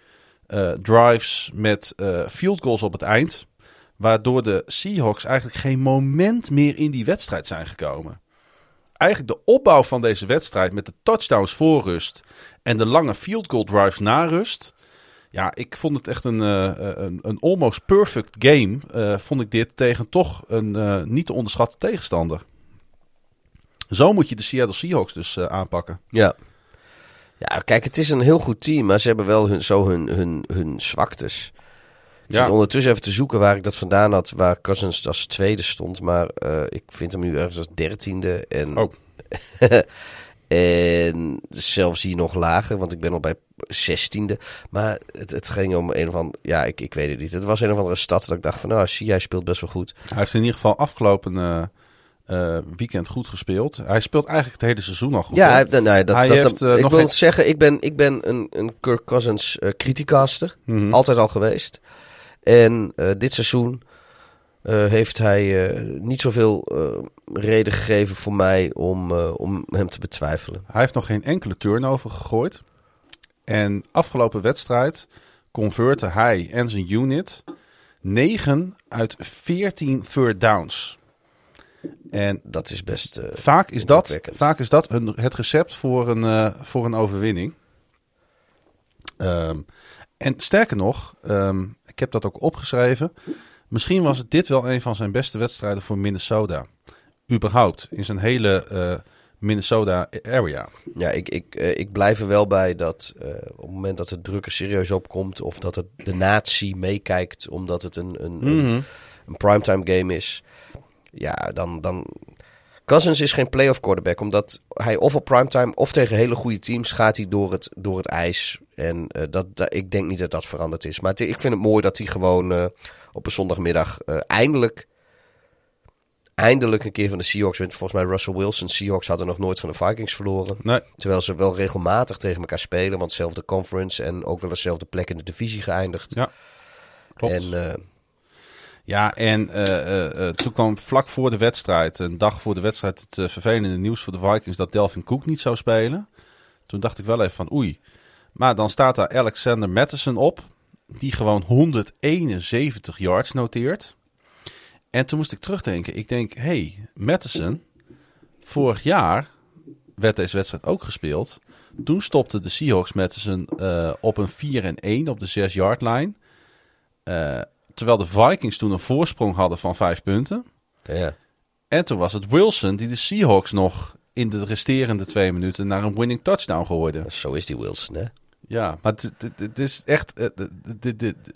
eh, drives met eh, field goals op het eind. Waardoor de Seahawks eigenlijk geen moment meer in die wedstrijd zijn gekomen eigenlijk de opbouw van deze wedstrijd met de touchdowns voor rust en de lange field goal drives na rust. Ja, ik vond het echt een, eh, een, een almost perfect game. vond ik dit tegen toch een niet te onderschatte tegenstander. Zo moet je de Seattle Seahawks dus aanpakken. Ja. Ja, kijk, het is een heel goed team, maar ze hebben wel hun, zo hun, hun, hun zwaktes. Ik Ja. zit ondertussen even te zoeken waar ik dat vandaan had, waar Cousins als tweede stond. Maar eh, ik vind hem nu ergens als dertiende. En, Oh. en zelfs hier nog lager, want ik ben al bij zestiende. Maar het, het ging om een of ander... Ja, ik, ik weet het niet. Het was een of andere stad dat ik dacht van... Nou, zie, jij speelt best wel goed. Hij heeft in ieder geval afgelopen eh, eh, weekend goed gespeeld. Hij speelt eigenlijk het hele seizoen al goed. ja, hij, nou, dat, Hij dat, heeft, eh, ik nog wil zeggen, ik ben, ik ben een, een Kirk Cousins eh criticaster. Mhm. Altijd al geweest. En dit seizoen heeft hij niet zoveel reden gegeven voor mij om, om hem te betwijfelen. Hij heeft nog geen enkele turnover gegooid. En afgelopen wedstrijd converte hij en zijn unit 9 uit 14 third downs. En Dat is best... eh, vaak is dat, vaak is dat het recept voor een, eh, voor een overwinning. Ehm, en sterker nog, ehm, ik heb dat ook opgeschreven. Misschien was het dit wel een van zijn beste wedstrijden voor Minnesota. Überhaupt, in zijn hele eh, Minnesota area. Ja, ik, ik, ik blijf er wel bij dat op het moment dat de druk er serieus op komt... of dat het de natie meekijkt omdat het een, een, een, een primetime game is... Ja, dan... dan Cousins is geen playoff quarterback, omdat hij of op primetime of tegen hele goede teams gaat hij door het, door het ijs. En eh, dat, dat- ik denk niet dat dat veranderd is. Maar het- ik vind het mooi dat hij gewoon eh, op een zondagmiddag eh, eindelijk, eindelijk een keer van de Seahawks wint. Volgens mij Russell Wilson, Seahawks hadden nog nooit van de Vikings verloren. Nee, Terwijl ze wel regelmatig tegen elkaar spelen, want dezelfde conference en ook wel dezelfde plek in de divisie geëindigd. ja. Klopt. En Ja, en eh, eh, eh, toen kwam vlak voor de wedstrijd, een dag voor de wedstrijd, het vervelende nieuws voor de Vikings dat Delvin Cook niet zou spelen. Toen dacht ik wel even van oei. Maar dan staat daar Alexander Mattison op, die gewoon 171 yards noteert. En toen moest ik terugdenken. Ik denk, hey, Mattison, vorig jaar werd deze wedstrijd ook gespeeld. Toen stopte de Seahawks Mattison op een 4 en 1 op de 6 yard line. Eh, terwijl de Vikings toen een voorsprong hadden van 5 punten. ja. En toen was het Wilson die de Seahawks nog in de resterende twee minuten naar een winning touchdown gooide. zo is die Wilson, hè? Ja, maar het- is echt. eh,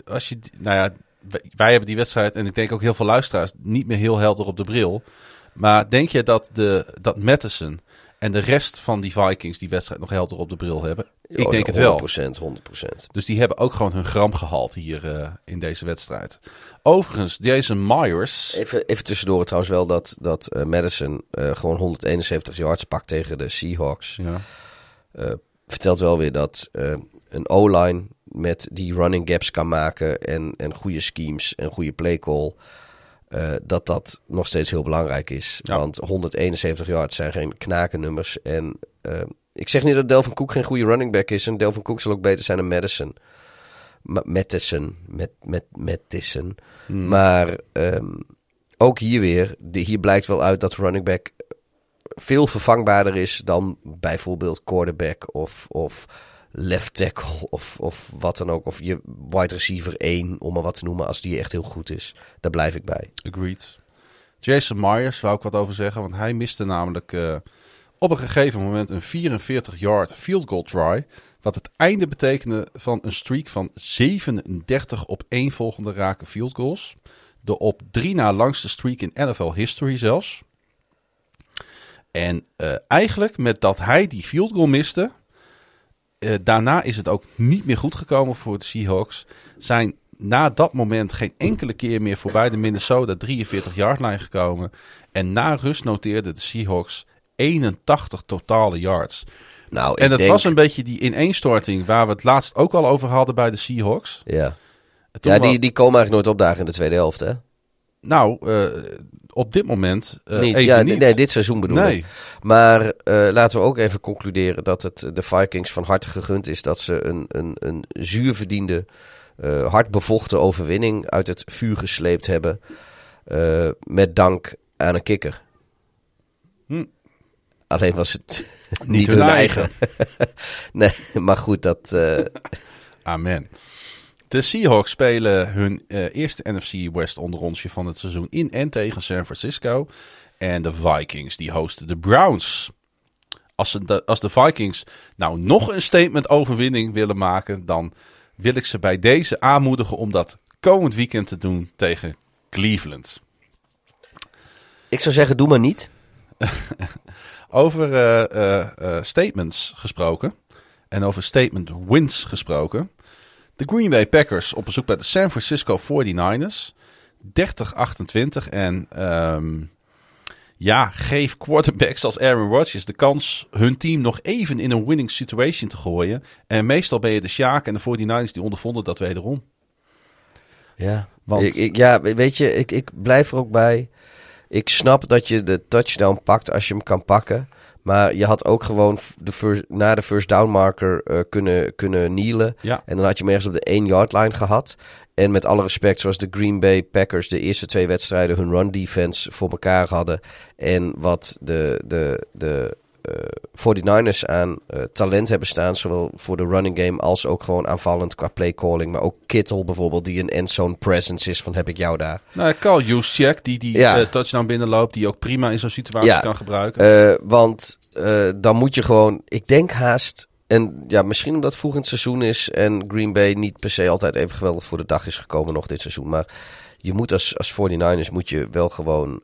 Als je, nou ja, wij- wij hebben die wedstrijd en ik denk ook heel veel luisteraars niet meer heel helder op de bril. Maar denk je dat, de, dat Madison en de rest van die Vikings die wedstrijd nog helder op de bril hebben? Ik Oh, denk het wel. 100%, 100%. Dus die hebben ook gewoon hun gram gehaald hier eh, in deze wedstrijd. Overigens, Jason Myers. Even, even tussendoor trouwens wel dat, dat eh, Madison eh, gewoon 171 yards pakt tegen de Seahawks. Ja. Vertelt wel weer dat een O-line met die running gaps kan maken en, en goede schemes en goede play call. Eh, dat dat nog steeds heel belangrijk is. Ja. Want 171 yards zijn geen knakennummers. En eh, ik zeg niet dat Delvin Cook geen goede running back is. En Delvin Cook zal ook beter zijn dan Madison. Ma- Mattison. Met, met, Mattison. Maar ehm, ook hier weer. De, hier blijkt wel uit dat running back veel vervangbaarder is dan bijvoorbeeld quarterback of, of left tackle of, of wat dan ook. Of je wide receiver 1, om maar wat te noemen, als die echt heel goed is. Daar blijf ik bij. Agreed. Jason Myers wou ik wat over zeggen, want hij miste namelijk eh, op een gegeven moment een 44-yard field goal try. Wat het einde betekende van een streak van 37 op één volgende raken field goals. De op drie na langste streak in NFL history zelfs. En eh, eigenlijk met dat hij die field goal miste, eh, daarna is het ook niet meer goed gekomen voor de Seahawks. Zijn na dat moment geen enkele keer meer voorbij de Minnesota 43-yard line gekomen. En na rust noteerden de Seahawks 81 totale yards. Nou, En dat denk, was een beetje die ineenstorting waar we het laatst ook al over hadden bij de Seahawks. Ja, ja die, die komen eigenlijk nooit opdagen in de tweede helft, hè? Nou, eh, op dit moment eh, Niet- even ja, niet. Nee, dit seizoen bedoel Nee. ik. Maar eh, laten we ook even concluderen dat het de Vikings van harte gegund is dat ze een, een, een zuur verdiende, hard bevochten overwinning uit het vuur gesleept hebben. met dank aan een kikker. Hm. Alleen was het niet, hun, hun eigen. nee, maar goed, dat. Amen. De Seahawks spelen hun eh, eerste NFC West onderrondje van het seizoen in en tegen San Francisco. En de Vikings die hosten de Browns. Als, de, als de Vikings nou nog een statement overwinning willen maken, dan wil ik ze bij deze aanmoedigen om dat komend weekend te doen tegen Cleveland. Ik zou zeggen, doe maar niet. Over eh, eh, statements gesproken en over statement wins gesproken. De Green Bay Packers op bezoek bij de San Francisco 49ers. 30-28 en ehm, ja, geef quarterbacks als Aaron Rodgers de kans hun team nog even in een winning situation te gooien. En meestal ben je de Sjaak en de 49ers die ondervonden dat wederom. Ja, Want- ik, ik- ja weet je, ik, ik blijf er ook bij. Ik snap dat je de touchdown pakt als je hem kan pakken. Maar je had ook gewoon de first, na de first down marker eh, kunnen, kunnen kneelen. Ja. En dan had je hem ergens op de 1 yard line gehad. En met alle respect, zoals de Green Bay Packers de eerste twee wedstrijden hun run defense voor elkaar hadden. En wat de, de, de 49ers aan eh, talent hebben staan. Zowel voor de running game als ook gewoon aanvallend qua play calling. Maar ook Kittle bijvoorbeeld, die een endzone presence is van heb ik jou daar. Nou, Carl Juszczyk, die die Ja. eh, touchdown binnenloopt, die ook prima in zo'n situatie Ja. kan gebruiken. Eh, want dan moet je gewoon, ik denk haast. En ja, misschien omdat het vroeg in het seizoen is en Green Bay niet per se altijd even geweldig voor de dag is gekomen nog dit seizoen. Maar je moet als, als 49ers moet je wel gewoon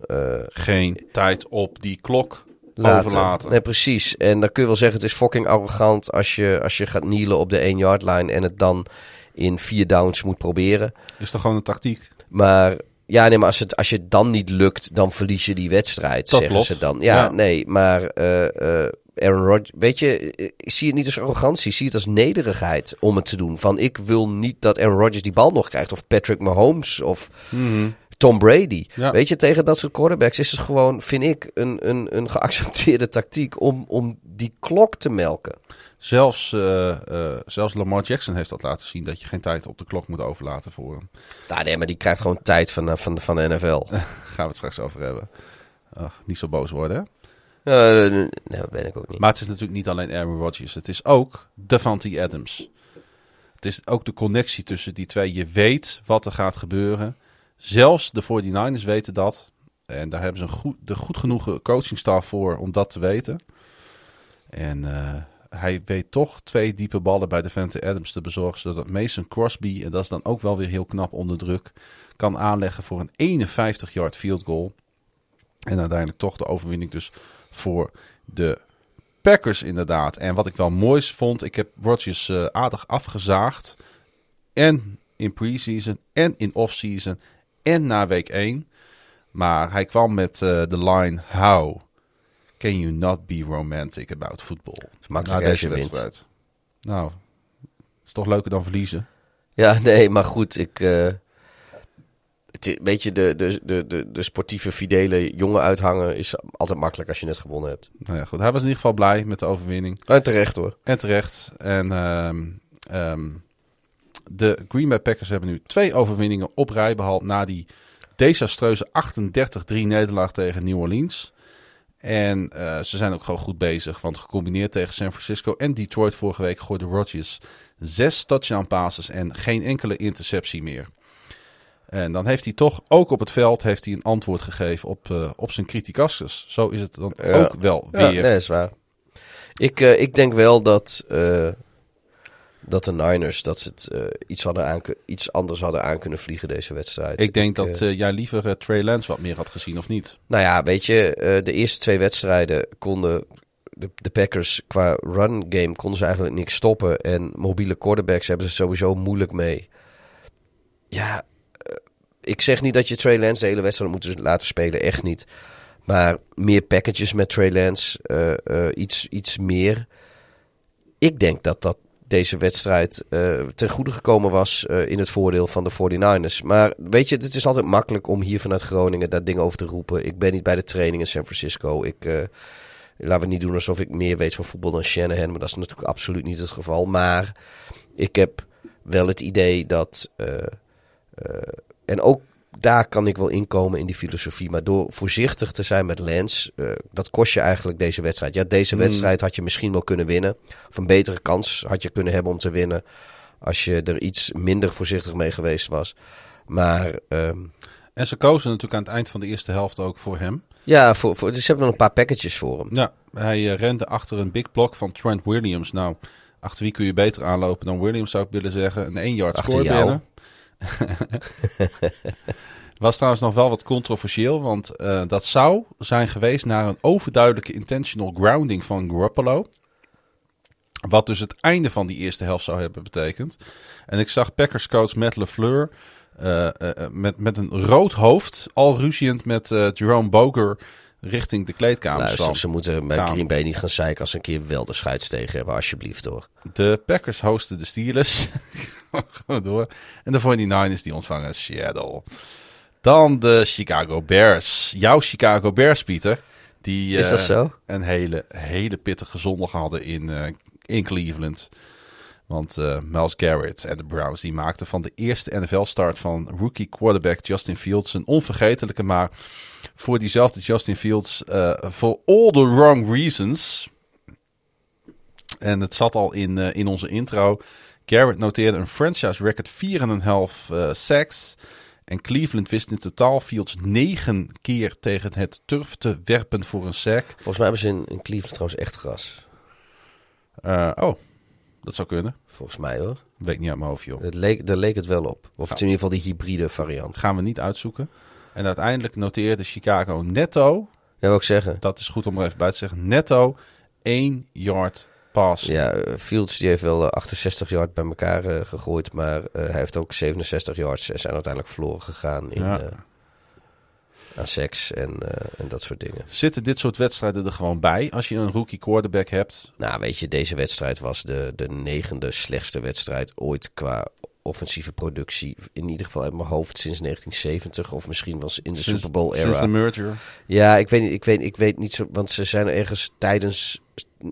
Geen tijd op die klok laten. overlaten. Nee, precies. En dan kun je wel zeggen, het is fucking arrogant als je, als je gaat kneelen op de 1 yard line en het dan in vier downs moet proberen. Is toch gewoon een tactiek? Maar ja, nee, maar als het, als je het dan niet lukt, dan verlies je die wedstrijd, Dat zeggen klopt. ze dan. Ja, Ja. nee, maar eh, eh, Aaron Rodgers, weet je, eh, ik zie het niet als arrogantie, zie het als nederigheid om het te doen. Van ik wil niet dat Aaron Rodgers die bal nog krijgt, of Patrick Mahomes, of Tom Brady. Ja. Weet je, tegen dat soort quarterbacks is het gewoon, vind ik, een, een, een geaccepteerde tactiek om, om die klok te melken. Zelfs, eh, eh, zelfs Lamar Jackson heeft dat laten zien dat je geen tijd op de klok moet overlaten voor hem. Nou, nee, maar die krijgt gewoon tijd van, eh, van, van de NFL. Gaan we het straks over hebben. Ach, niet zo boos worden, hè? Nee, dat ben ik ook niet. Maar het is natuurlijk niet alleen Aaron Rodgers. Het is ook Davante Adams. Het is ook de connectie tussen die twee. Je weet wat er gaat gebeuren. Zelfs de 49ers weten dat. En daar hebben ze een goed, de goed genoeg coachingstaf voor om dat te weten. En eh, hij weet toch twee diepe ballen bij Davante Adams te bezorgen. Zodat Mason Crosby, en dat is dan ook wel weer heel knap onder druk, kan aanleggen voor een 51-yard field goal. En uiteindelijk toch de overwinning dus voor de Packers inderdaad. En wat ik wel moois vond, ik heb Rodgers eh, aardig afgezaagd. En in preseason en in offseason en na week 1. Maar hij kwam met eh, de line How can you not be romantic about football? makkelijk Na als je wint. wedstrijd. Nou, is toch leuker dan verliezen. Ja, nee, maar goed, ik. eh, het, weet je, de, de, de, de, de sportieve fidele jongen uithangen is altijd makkelijk als je net gewonnen hebt. Nou ja, goed. Hij was in ieder geval blij met de overwinning. En terecht hoor. En terecht. En ehm, ehm, de Green Bay Packers hebben nu twee overwinningen op rij behaald na die desastreuze 38-3 nederlaag tegen New Orleans. En eh, ze zijn ook gewoon goed bezig, want gecombineerd tegen San Francisco en Detroit vorige week gooide Rodgers zes touchdown passes en geen enkele interceptie meer. En dan heeft hij toch, ook op het veld, heeft hij een antwoord gegeven op, eh, op zijn criticasters. Zo is het dan Ja. ook wel Ja, weer. nee, is waar. Ik, eh, ik denk wel dat, dat de Niners dat ze het, eh, iets, hadden aan, iets anders hadden aan kunnen vliegen deze wedstrijd. Ik denk eh, dat eh, jij liever eh, Trey Lance wat meer had gezien, of niet? Nou ja, weet je, eh, de eerste twee wedstrijden konden de, de Packers qua run game konden ze eigenlijk niks stoppen. En mobiele quarterbacks hebben ze sowieso moeilijk mee. Ja, eh, ik zeg niet dat je Trey Lance de hele wedstrijd moet laten spelen, echt niet. Maar meer packages met Trey Lance, eh, eh, iets, iets meer. Ik denk dat dat deze wedstrijd eh, ten goede gekomen was eh, in het voordeel van de 49ers. Maar weet je, het is altijd makkelijk om hier vanuit Groningen daar dingen over te roepen. Ik ben niet bij de training in San Francisco. Ik, eh laten we niet doen alsof ik meer weet van voetbal dan Shanahan. Maar dat is natuurlijk absoluut niet het geval. Maar ik heb wel het idee dat... en ook daar kan ik wel inkomen in die filosofie. Maar door voorzichtig te zijn met Lens, eh, dat kost je eigenlijk deze wedstrijd. Ja, deze wedstrijd had je misschien wel kunnen winnen. Of een betere kans had je kunnen hebben om te winnen. Als je er iets minder voorzichtig mee geweest was. Maar ehm, En ze kozen natuurlijk aan het eind van de eerste helft ook voor hem. ja, voor, voor, dus ze hebben nog een paar packages voor hem. Ja, hij eh, rende achter een big block van Trent Williams. Nou, achter wie kun je beter aanlopen dan Williams, zou ik willen zeggen. Een 1 yard Achter score binnen. Was trouwens nog wel wat controversieel, want eh, dat zou zijn geweest naar een overduidelijke intentional grounding van Garoppolo. Wat dus het einde van die eerste helft zou hebben betekend. En ik zag Packers coach Matt LeFleur eh, eh, eh, met, met een rood hoofd, al ruziend met Jerome Boger richting de kleedkamer Luister, ze moeten bij. Green Bay niet gaan zeiken als ze een keer wel de scheids tegen hebben, alsjeblieft hoor. De Packers hosten de Steelers. Gewoon door. En de 49ers die ontvangen Seattle. Dan de Chicago Bears. Jouw Chicago Bears, Pieter. Die Is dat eh, zo? een hele, hele pittige zondag hadden in, eh, in Cleveland. Want eh Miles Garrett en de Browns die maakten van de eerste NFL-start van rookie quarterback Justin Fields een onvergetelijke. Maar voor diezelfde Justin Fields, eh for all the wrong reasons. En het zat al in, eh, in onze intro. Garrett noteerde een franchise record 4,5 eh sacks. En Cleveland wist in totaal Fields negen keer tegen het turf te werpen voor een sack. Volgens mij hebben ze in, in Cleveland trouwens echt gras. Oh, dat zou kunnen. Volgens mij hoor. Weet niet uit mijn hoofd, joh. Het leek, daar leek het wel op. Of het in ieder geval die hybride variant. Dat gaan we niet uitzoeken. En uiteindelijk noteerde Chicago netto, Ja, wil ik zeggen. dat is goed om er even bij te zeggen, netto 1 yard pass. Ja, eh, Fields die heeft wel eh, 68 yard bij elkaar eh, gegooid, maar eh, hij heeft ook 67 yards. Ze zijn uiteindelijk verloren gegaan in, Ja. eh, aan seks en, eh, en dat soort dingen. Zitten dit soort wedstrijden er gewoon bij als je een rookie quarterback hebt? Nou, weet je, deze wedstrijd was de, de negende slechtste wedstrijd ooit qua offensieve productie. In ieder geval uit mijn hoofd sinds 1970 of misschien was in de Sinds- Super Bowl Sinds era. de merger. Ja, ik weet, niet- ik, weet, ik weet niet zo, want ze zijn ergens tijdens,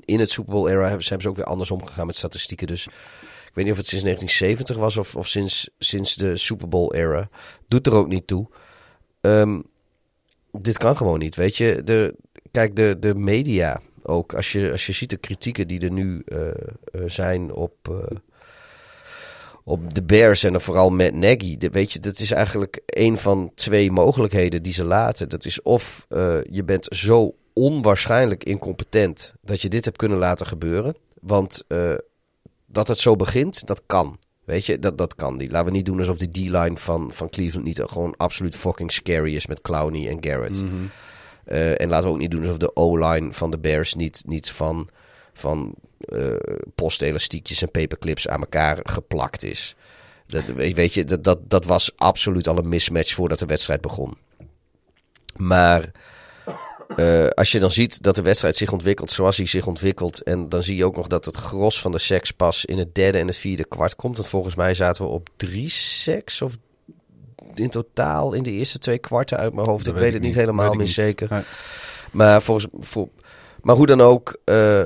in het Super Bowl era hebben, zijn ze ook weer anders omgegaan met statistieken. Dus ik weet niet of het sinds 1970 was of, of sinds, sinds de Super Bowl era. Doet er ook niet toe. Ehm, dit kan gewoon niet, weet je. De, kijk, de, de media ook. Als je, als je ziet de kritieken die er nu eh, eh, zijn op, eh, op de Bears en dan vooral met Nagy. De, weet je, dat is eigenlijk een van twee mogelijkheden die ze laten. Dat is of eh, je bent zo onwaarschijnlijk incompetent dat je dit hebt kunnen laten gebeuren. Want eh, dat het zo begint, dat kan. Weet je, dat, dat kan niet. Laten we niet doen alsof die D-line van, van Cleveland niet gewoon absoluut fucking scary is met Clowney en Garrett. Eh, en laten we ook niet doen alsof de O-line van de Bears niet, niet van, van eh postelastiekjes en paperclips aan elkaar geplakt is. Dat, weet je, dat, dat, dat was absoluut al een mismatch voordat de wedstrijd begon. Maar eh, als je dan ziet dat de wedstrijd zich ontwikkelt zoals hij zich ontwikkelt. En dan zie je ook nog dat het gros van de seks pas in het derde en het vierde kwart komt. Want volgens mij zaten we op drie seks of in totaal in de eerste twee kwarten uit mijn hoofd. Dat ik weet het niet helemaal meer zeker. Nee. Maar, volgens, voor, maar hoe dan ook, eh,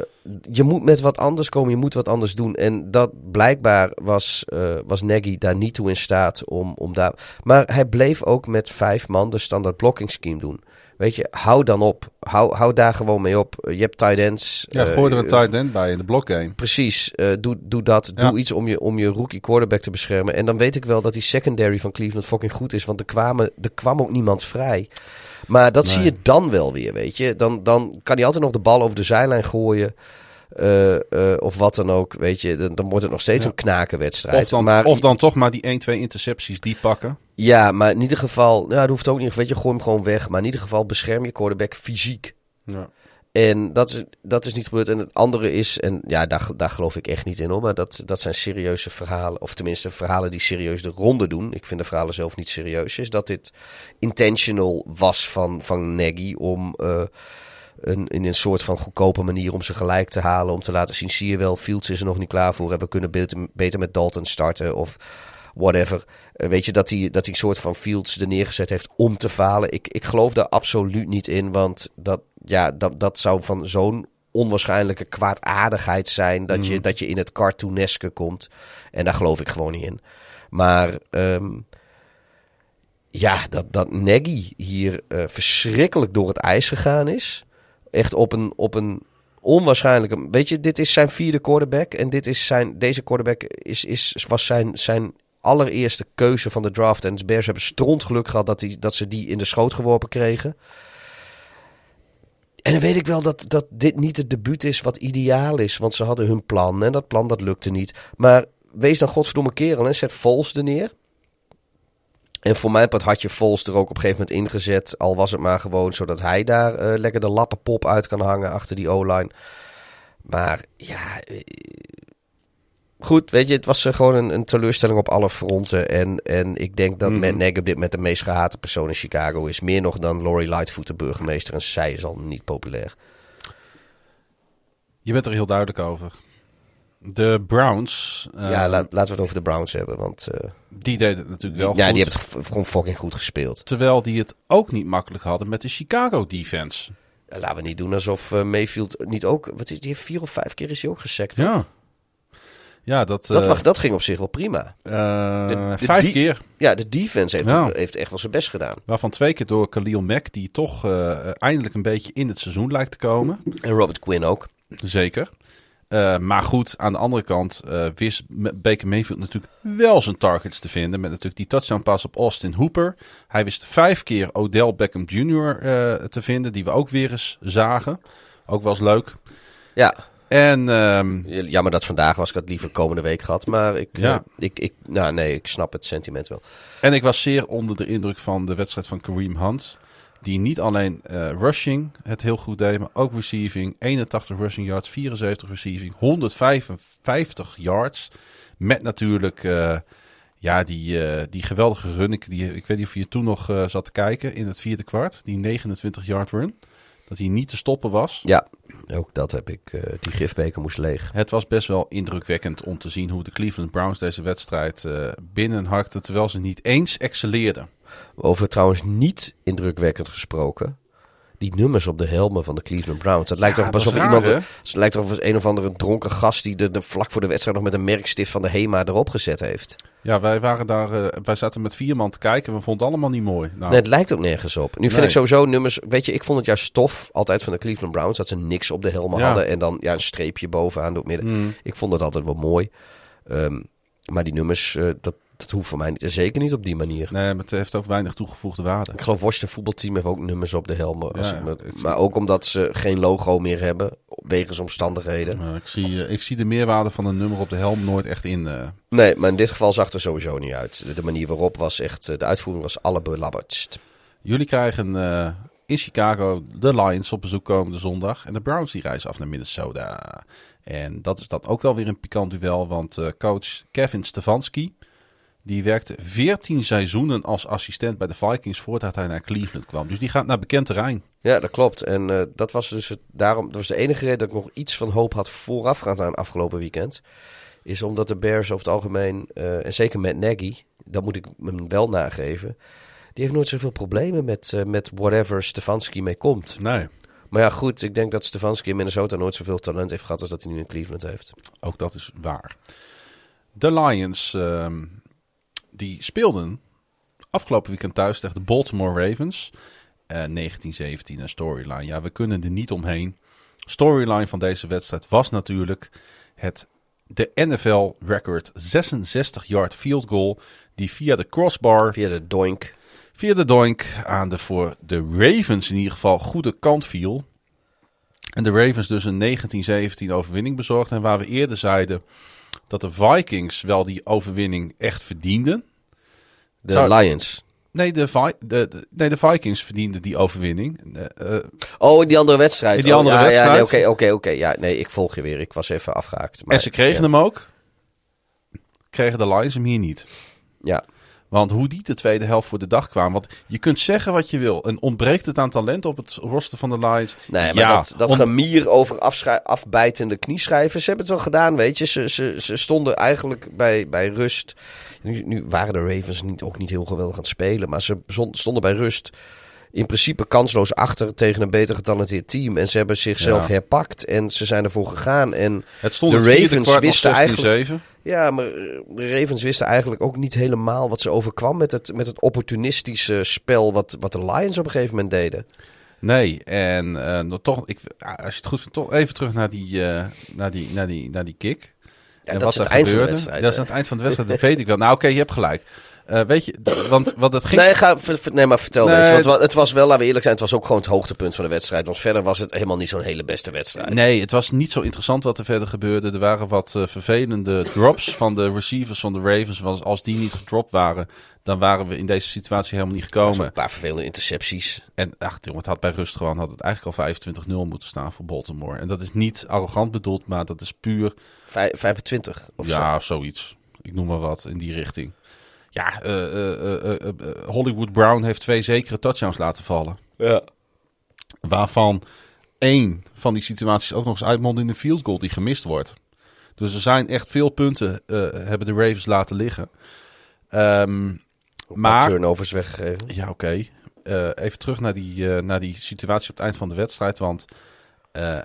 je moet met wat anders komen, je moet wat anders doen. En dat blijkbaar was, eh was Nagy daar niet toe in staat om, om daar... Maar hij bleef ook met vijf man de standaard blocking scheme doen. Weet je, hou dan op. Hou, hou daar gewoon mee op. Je hebt tight ends. Ja, eh, gooi er een tight end bij in de blockgame. Precies, eh, doe, doe dat. Ja. Doe iets om je, om je rookie quarterback te beschermen. En dan weet ik wel dat die secondary van Cleveland fucking goed is. Want er, kwamen, er kwam ook niemand vrij. Maar dat zie je dan wel weer, weet je. Dan, dan kan hij altijd nog de bal over de zijlijn gooien. eh, eh, of wat dan ook, weet je. Dan, dan wordt het nog steeds Ja. een knakenwedstrijd. Of dan, maar, of dan toch maar die 1, 2 intercepties die pakken. Ja, maar in ieder geval... Ja, dat hoeft ook niet. Weet je, gooi hem gewoon weg. Maar in ieder geval bescherm je quarterback fysiek. Ja. En dat is, dat is niet gebeurd. En het andere is, en ja, daar, daar geloof ik echt niet in hoor. Maar dat, dat zijn serieuze verhalen. Of tenminste, verhalen die serieus de ronde doen. Ik vind de verhalen zelf niet serieus. Is dat dit intentional was van, van Nagy om. eh, een, in een soort van goedkope manier om ze gelijk te halen. Om te laten zien, zie je wel, Fields is er nog niet klaar voor. We kunnen beter, beter met Dalton starten of whatever. Eh, weet je, dat hij, dat een soort van Fields er neergezet heeft om te falen. Ik, ik geloof daar absoluut niet in. Want dat, ja, dat, dat zou van zo'n onwaarschijnlijke kwaadaardigheid zijn... Dat, je, dat je in het cartooneske komt. En daar geloof ik gewoon niet in. Maar... ehm, ja, dat, dat Nagy hier eh, verschrikkelijk door het ijs gegaan is. Echt op een, op een onwaarschijnlijke... Weet je, dit is zijn vierde quarterback. En dit is zijn, deze quarterback is, is, was zijn, zijn allereerste keuze van de draft. En de Bears hebben strontgeluk gehad dat, die, dat ze die in de schoot geworpen kregen. En dan weet ik wel dat, dat dit niet het debuut is wat ideaal is. Want ze hadden hun plan. En dat plan dat lukte niet. Maar wees dan godverdomme kerel en zet Vols er neer. En voor mijn part had je Vols er ook op een gegeven moment ingezet. Al was het maar gewoon zodat hij daar eh, lekker de lappenpop uit kan hangen achter die O-line. Maar ja, eh, goed, weet je, het was eh, gewoon een, een teleurstelling op alle fronten. En, en ik denk dat Mhm. Matt Nagy op dit moment de meest gehate persoon in Chicago is. Meer nog dan Lori Lightfoot, de burgemeester. En zij is al niet populair. Je bent er heel duidelijk over. De Browns, eh, ja, la- laten we het over de Browns hebben. Want eh, die deden het natuurlijk wel ja, goed. die hebben gewoon fucking goed gespeeld. Terwijl die het ook niet makkelijk hadden met de Chicago defense. Ja, laten we niet doen alsof Mayfield niet ook... Wat is, die vier of vijf keer is hij ook gesekt. Ja. Ja, dat, Dat, eh, dat ging op zich wel prima. eh, de- de vijf keer. Ja, de defense heeft, Ja. heeft echt wel zijn best gedaan. Waarvan twee keer door Khalil Mack, die toch eh, eindelijk een beetje in het seizoen lijkt te komen. En Robert Quinn ook. Zeker. Maar goed, aan de andere kant wist Baker Mayfield natuurlijk wel zijn targets te vinden. Met natuurlijk die touchdown pass op Austin Hooper. Hij wist vijf keer Odell Beckham Jr. te vinden, die we ook weer eens zagen. Ook wel eens leuk. Ja, En ehm, jammer dat vandaag was. Ik had liever komende week gehad. Maar ik, Ja. eh, ik, ik, nou, nee, ik snap het sentiment wel. En ik was zeer onder de indruk van de wedstrijd van Kareem Hunt. Die niet alleen eh, rushing het heel goed deed, maar ook receiving. 81 rushing yards, 74 receiving, 155 yards. Met natuurlijk eh, ja, die, die geweldige run. Ik, die, ik weet niet of je toen nog zat te kijken in het vierde kwart. Die 29 yard run. Dat hij niet te stoppen was. Ja, ook dat heb ik. eh, die gifbeker moest leeg. Het was best wel indrukwekkend om te zien hoe de Cleveland Browns deze wedstrijd eh binnenhakten. Terwijl ze niet eens excelleerden. Over trouwens niet indrukwekkend gesproken. Die nummers op de helmen van de Cleveland Browns. Het lijkt Ja, toch alsof iemand. hè? Het lijkt toch alsof een of andere dronken gast die de, de vlak voor de wedstrijd nog met een merkstift van de HEMA erop gezet heeft. Ja, wij, waren daar, eh, wij zaten met vier man te kijken en we vonden het allemaal niet mooi. Nou, Nee, het lijkt ook nergens op. Nu vind Nee. ik sowieso nummers. Weet je, ik vond het juist stof altijd van de Cleveland Browns dat ze niks op de helmen Ja. hadden en dan ja, een streepje bovenaan door het midden. mm, Ik vond het altijd wel mooi. Ehm, maar die nummers, eh, dat, dat hoeft voor mij niet. Zeker niet op die manier. nee, maar het heeft ook weinig toegevoegde waarde. Ik geloof Washington voetbalteam heeft ook nummers op de helmen. Als Ja, ik me- ik- maar ook omdat ze geen logo meer hebben, wegens omstandigheden. Maar ik, zie, eh, ik zie de meerwaarde van een nummer op de helm nooit echt in. eh. Nee, maar in dit geval zag het er sowieso niet uit. De, manier waarop was echt, eh, de uitvoering was allerbelabberdst. Jullie krijgen in Chicago de Lions op bezoek komende zondag. En de Browns die reizen af naar Minnesota. En dat is dan ook wel weer een pikant duel. Want coach Kevin Stefanski... die werkte 14 seizoenen als assistent bij de Vikings... voordat hij naar Cleveland kwam. Dus die gaat naar bekend terrein. Ja, dat klopt. En eh, dat was dus het, daarom, dat was de enige reden dat ik nog iets van hoop had voorafgaand aan afgelopen weekend. Is omdat de Bears over het algemeen, eh, en zeker met Nagy, dat moet ik hem wel nageven. Die heeft nooit zoveel problemen met, eh, met whatever Stefanski mee komt. Nee. Maar ja, goed, ik denk dat Stefanski in Minnesota nooit zoveel talent heeft gehad als dat hij nu in Cleveland heeft. Ook dat is waar. De Lions ehm, die speelden afgelopen weekend thuis tegen de Baltimore Ravens. Eh 1917 een storyline. Ja, we kunnen er niet omheen. Storyline van deze wedstrijd was natuurlijk het de NFL record 66 yard field goal die via de crossbar Via de doink. via de doink aan de voor de Ravens in ieder geval goede kant viel. En de Ravens dus een 1917 overwinning bezorgd. En waar we eerder zeiden dat de Vikings wel die overwinning echt verdienden. De Zou- Lions. Nee, de, Vi- de, de- nee, de Vikings verdienden die overwinning. Eh, eh, Oh, die andere wedstrijd. Die Oh, andere ja, wedstrijd. Oké, oké, oké. Ja, nee, ik volg je weer. Ik was even afgehaakt. Maar, en ze kregen ja. hem ook. Kregen de Lions hem hier niet. Ja, Want hoe die de tweede helft voor de dag kwamen. Want je kunt zeggen wat je wil. En ontbreekt het aan talent op het roster van de Lions? Nee, maar ja, dat, dat ont- gemier over afbijtende knieschijven, ze hebben het wel gedaan, weet je. Ze, ze, ze stonden eigenlijk bij, bij rust. Nu, nu waren de Ravens niet, ook niet heel geweldig aan het spelen, maar ze stonden bij rust in principe kansloos achter tegen een beter getalenteerd team. En ze hebben zichzelf Ja. herpakt en ze zijn ervoor gegaan. En Het stond de Ravens wisten eigenlijk- 16-7. Ja, maar eh, de Ravens wisten eigenlijk ook niet helemaal wat ze overkwam met het, met het opportunistische spel wat, wat de Lions op een gegeven moment deden. Nee, en eh, toch, ik, als je het goed vindt, toch even terug naar die, eh, naar die, naar die, naar die kick. Ja, en dat wat is het er eind van de gebeurde. wedstrijd, Dat is aan het eind van de wedstrijd, dat weet ik wel. Nou, oké, je hebt gelijk. Eh, weet je, want, want het ging... Nee, ga, nee, maar vertel Nee, eens. Want het het- wa- het was wel, laten we eerlijk zijn, het was ook gewoon het hoogtepunt van de wedstrijd. Want verder was het helemaal niet zo'n hele beste wedstrijd. Nee, het was niet zo interessant wat er verder gebeurde. Er waren wat eh, vervelende drops van de receivers van de Ravens. Want als die niet gedropt waren, dan waren we in deze situatie helemaal niet gekomen. Een paar vervelende intercepties. En ach, jongen, het had bij rust gewoon had het eigenlijk al 25-0 moeten staan voor Baltimore. En dat is niet arrogant bedoeld, maar dat is puur Vij- 25 of zo. ja, zoiets. Ik noem maar wat in die richting. Ja, eh, eh, eh, Hollywood Brown heeft twee zekere touchdowns laten vallen. Ja. Waarvan één van die situaties ook nog eens uitmondt in een field goal die gemist wordt. Dus er zijn echt veel punten hebben de Ravens laten liggen. Ehm, Maar... turnovers weggegeven. ja, oké. Even terug naar die, naar die situatie op het eind van de wedstrijd. Want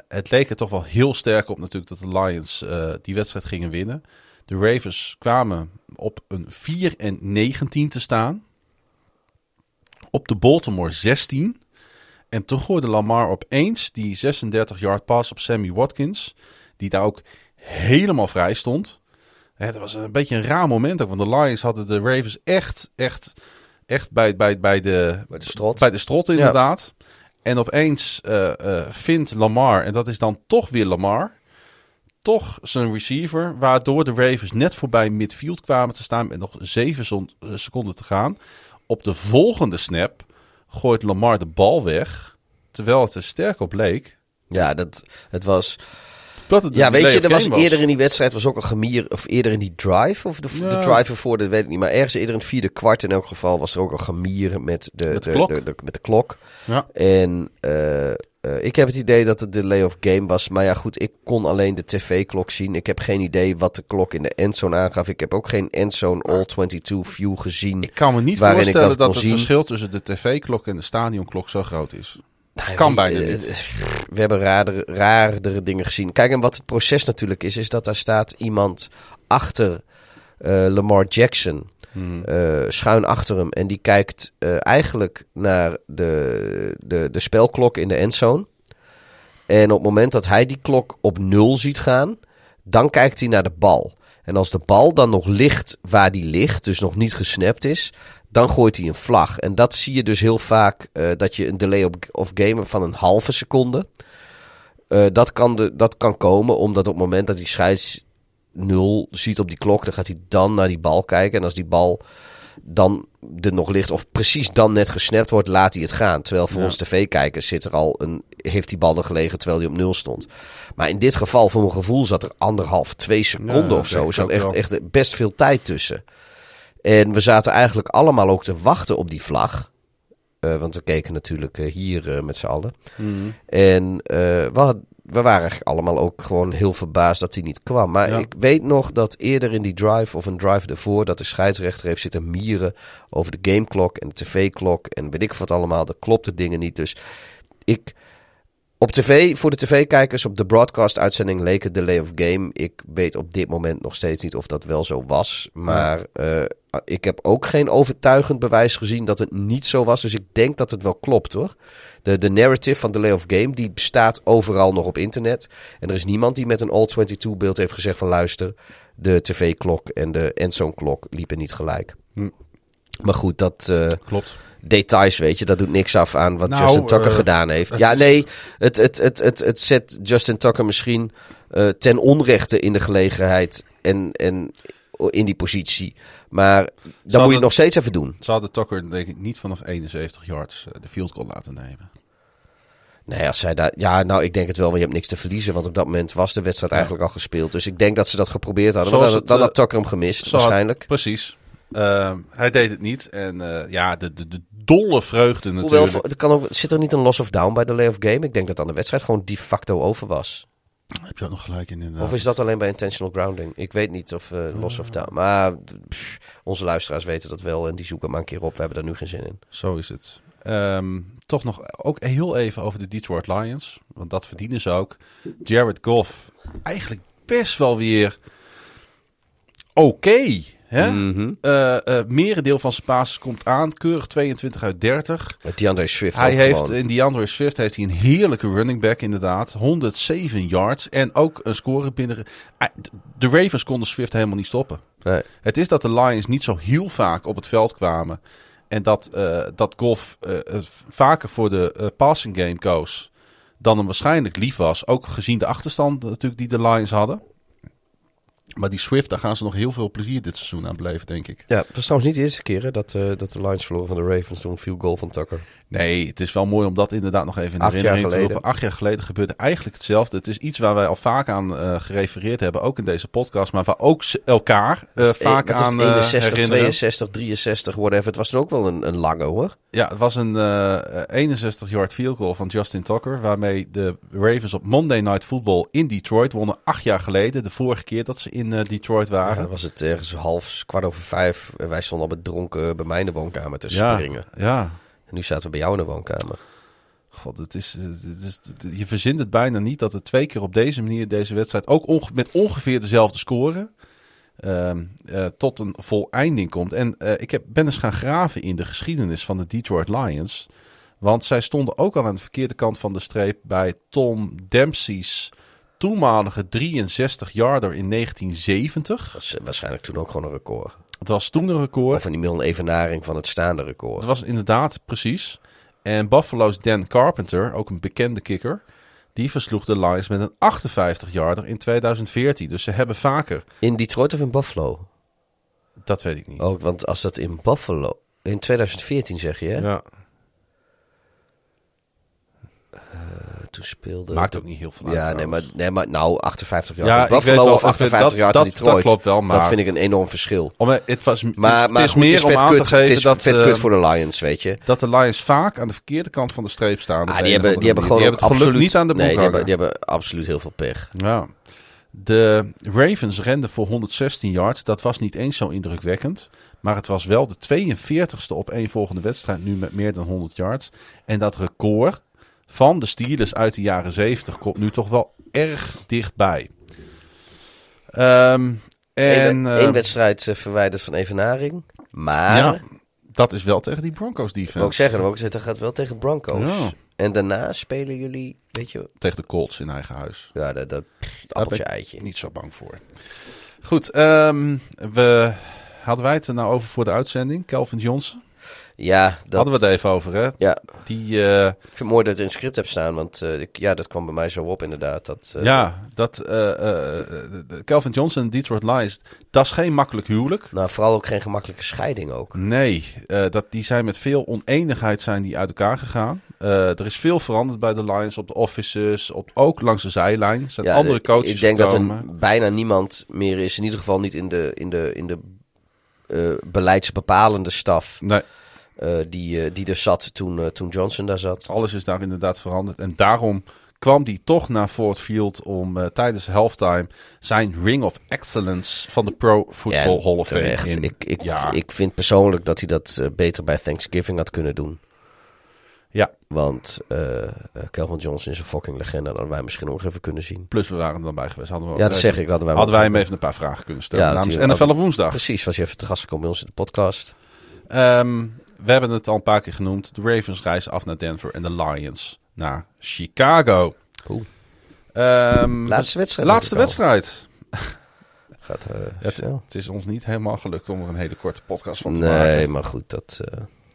het leek er toch wel heel sterk op natuurlijk dat de Lions die wedstrijd gingen winnen. De Ravens kwamen op een 4 en 19 te staan. Op de Baltimore 16. En toen gooide Lamar opeens die 36-yard pass op Sammy Watkins. Die daar ook helemaal vrij stond. Dat was een beetje een raar moment ook. Want de Lions hadden de Ravens echt, echt, echt bij, bij, bij, de, Bij de strot. bij de strot inderdaad. En opeens eh, eh, vindt Lamar, en dat is dan toch weer Lamar, toch zijn receiver, waardoor de Ravens net voorbij midfield kwamen te staan met nog zeven zon- eh, seconden te gaan. Op de volgende snap gooit Lamar de bal weg, terwijl het er sterk op leek. Ja, dat, het was... Dat het Ja, weet je, er was eerder in die wedstrijd was ook een gemier, of eerder in die drive, of de, de Ja. drive ervoor, dat weet ik niet. Maar ergens eerder in het vierde kwart in elk geval was er ook een gemier met de, Met de klok. met de klok. Ja. En eh, eh, ik heb het idee dat het de delay of game was. Maar ja, goed, ik kon alleen de tv-klok zien. Ik heb geen idee wat de klok in de endzone aangaf. Ik heb ook geen endzone all-22 view gezien. Ik kan me niet voorstellen dat het zien. verschil tussen de tv-klok en de stadionklok zo groot is. Nou, Kan bijna niet. eh, We hebben raardere, raardere dingen gezien. Kijk, en wat het proces natuurlijk is, is dat daar staat iemand achter eh, Lamar Jackson. Hmm. eh, schuin achter hem. En die kijkt eh, eigenlijk naar de, de, de spelklok in de endzone. En op het moment dat hij die klok op nul ziet gaan, dan kijkt hij naar de bal. En als de bal dan nog ligt waar die ligt, dus nog niet gesnapt is, dan gooit hij een vlag. En dat zie je dus heel vaak, eh, dat je een delay of game van een halve seconde. Dat, kan de, dat kan komen omdat op het moment dat die scheids nul ziet op die klok, dan gaat hij dan naar die bal kijken. En als die bal dan er nog ligt, of precies dan net gesnapt wordt, laat hij het gaan. Terwijl voor Ja. ons tv-kijkers zit er al een, heeft die bal er gelegen terwijl hij op nul stond. Maar in dit geval, voor mijn gevoel, zat er anderhalf, twee seconden Ja, of zo. Er zat echt, echt best veel tijd tussen. En we zaten eigenlijk allemaal ook te wachten op die vlag. Eh, want we keken natuurlijk eh, hier eh, met z'n allen. Hmm. En we, had- we waren eigenlijk allemaal ook gewoon heel verbaasd dat hij niet kwam. Maar Ja. ik weet nog dat eerder in die drive of een drive ervoor... dat de scheidsrechter heeft zitten mieren over de gameklok en de tv-klok... en weet ik wat allemaal, dat klopte dingen niet. Dus ik... Op tv, voor de tv-kijkers op de broadcast-uitzending leek het delay of game. Ik weet op dit moment nog steeds niet of dat wel zo was. Maar eh, ik heb ook geen overtuigend bewijs gezien dat het niet zo was. Dus ik denk dat het wel klopt hoor. De, de narrative van delay of game die bestaat overal nog op internet. En er is niemand die met een all-22 beeld heeft gezegd van luister... de tv-klok en de endzone-klok liepen niet gelijk. Hm. Maar goed, dat... eh, Klopt. Details, weet je. Dat doet niks af aan wat Nou, Justin Tucker eh, gedaan heeft. Ja, nee, het, het, het, het, het zet Justin Tucker misschien eh, ten onrechte in de gelegenheid en, en in die positie. Maar dan moet je het- het nog steeds even doen. Ze hadden Tucker denk ik niet vanaf 71 yards eh, de field goal laten nemen. Nee, als zij daar. Ja, nou, ik denk het wel, want je hebt niks te verliezen. Want op dat moment was de wedstrijd eigenlijk al gespeeld. Dus ik denk dat ze dat geprobeerd hadden. Maar dan, het, dan had Tucker hem gemist, had- waarschijnlijk. precies. Ehm, hij deed het niet. En ja, de, de, de dolle vreugde natuurlijk. Hoewel, er kan ook, zit er niet een loss of down bij de lay of game? Ik denk dat dan de wedstrijd gewoon de facto over was. Heb je ook nog gelijk in inderdaad. Of is dat alleen bij intentional grounding? Ik weet niet of eh loss of down. Maar pff, onze luisteraars weten dat wel en die zoeken maar een keer op. We hebben daar nu geen zin in. Zo is het. Ehm, toch nog ook heel even over de Detroit Lions. Want dat verdienen ze ook. Jared Goff, eigenlijk best wel weer oké. Hè? Eh, eh, merendeel van zijn passes komt aan. Keurig 22 uit 30. Met DeAndre Swift Hij heeft gewoon. in DeAndre Swift heeft hij een heerlijke running back inderdaad. 107 yards en ook een score binnen. Ah, De Ravens konden Swift helemaal niet stoppen. Nee. Het is dat de Lions niet zo heel vaak op het veld kwamen. En dat, eh, dat golf eh, eh, vaker voor de eh, passing game koos dan hem waarschijnlijk lief was. Ook gezien de achterstand natuurlijk die de Lions hadden. Maar die Swift, daar gaan ze nog heel veel plezier dit seizoen aan beleven, denk ik. Ja, het was trouwens niet de eerste keer dat, eh, dat de Lions verloren van de Ravens toen viel goal van Tucker. Nee, het is wel mooi om dat inderdaad nog even in de Acht jaar herinnering te roepen. Acht jaar geleden gebeurde eigenlijk hetzelfde. Het is iets waar wij al vaak aan eh, gerefereerd hebben, ook in deze podcast. Maar waar ook elkaar eh, vaak aan eh, 61, herinneren. 62, 63, whatever. Het was er ook wel een, een lange hoor. Ja, het was een eh 61-yard field goal van Justin Tucker. Waarmee de Ravens op Monday Night Football in Detroit wonnen. Acht jaar geleden. De vorige keer dat ze in eh, Detroit Ja, waren. dan was het ergens half, kwart over vijf. En wij stonden al met dronken bij mij in de woonkamer te Ja, springen. ja. En nu zaten we bij jou in de woonkamer. God, het is, het is, je verzint het bijna niet dat het twee keer op deze manier deze wedstrijd ook onge- met ongeveer dezelfde score ehm, eh, tot een voleinding komt. En eh, ik heb, ben eens gaan graven in de geschiedenis van de Detroit Lions. Want zij stonden ook al aan de verkeerde kant van de streep bij Tom Dempsey's toenmalige 63-yarder in 1970. Dat eh, waarschijnlijk toen ook gewoon een record. Het was toen een record. Of in ieder een evenaring van het staande record. Het was inderdaad precies. En Buffalo's Dan Carpenter, ook een bekende kikker, die versloeg de Lions met een 58-yarder in 2014. Dus ze hebben vaker. In Detroit of in Buffalo? Dat weet ik niet. Ook, want als dat in Buffalo... In 2014 zeg je, hè? Ja, Toen speelde... maakt ook niet heel veel uit. Ja, nee maar, nee, maar nou, 58 jaar Ja, Buffalo wel, of ik weet- 58 dat- jaar dat- Detroit. dat klopt wel, maar- Dat vind ik een enorm verschil. Om, eh, het, was, het Maar, is, maar het is goed, meer het is om aan kut, te geven het is dat, vet eh, kut voor de Lions, weet je. dat de Lions vaak aan de verkeerde kant van de streep staan. Ah, die hebben, die hebben gewoon die hebben het geluk absoluut, niet aan de Nee, die hebben, die hebben absoluut heel veel pech. Ja. De Ravens renden voor 116 yards. Dat was niet eens zo indrukwekkend. Maar het was wel de 42ste op één volgende wedstrijd. Nu met meer dan 100 yards. En dat record van de Steelers uit de jaren 70 komt nu toch wel erg dichtbij. Ehm en Eén eh, wedstrijd eh, verwijderd van evenaring. Maar, ja, dat is wel tegen die Broncos defense. ik zeggen, wil ik zeggen, dat gaat wel tegen Broncos. Ja. En daarna spelen jullie, weet je, Tegen de Colts in eigen huis. ja, dat, dat appeltje eitje. Niet zo bang voor. Goed, ehm, we hadden wij het er nou over voor de uitzending. Calvin Johnson. Ja, dat, Hadden we het even over, hè? ja, Die, eh, ik vind het mooi dat het in het script hebt staan, want eh, ik- ja, dat kwam bij mij zo op inderdaad. Dat, eh, ja, dat Calvin Johnson en Detroit Lions, dat is geen makkelijk huwelijk. Nou, vooral ook geen gemakkelijke scheiding ook. Nee, dat, die zijn met veel oneenigheid zijn die uit elkaar gegaan. Er is veel veranderd bij de Lions op de offices, op, ook langs de zijlijn. Er zijn Ja, andere coaches Ik denk dat gekomen. er bijna niemand meer is, in ieder geval niet in de, in de, in de beleidsbepalende staf, Nee, eh, die, eh, die er zat toen, eh, toen Johnson daar zat. alles is daar inderdaad veranderd. En daarom kwam die toch naar Ford Field om tijdens halftime zijn Ring of Excellence van de Pro Football Hall of Fame in. Ik, ik, ja, ik vind persoonlijk dat hij dat beter bij Thanksgiving had kunnen doen. ja, Want Calvin Johnson is een fucking legende. Dat hadden wij misschien nog even kunnen zien. plus we waren er dan bij geweest. Hadden we Ja, dat zeg ik. Hadden wij, Hadden wij hem even een paar vragen kunnen stellen Ja, namens. NFL op woensdag. Precies, was je even te gast gekomen bij ons in de podcast. Ehm, we hebben het al een paar keer genoemd. De Ravens reizen af naar Denver en de Lions naar Chicago. Oeh. Ehm, Laatste wedstrijd. al. wedstrijd. Gaat eh, Het, is ons niet helemaal gelukt om er een hele korte podcast van te maken. Nee, maar goed, dat...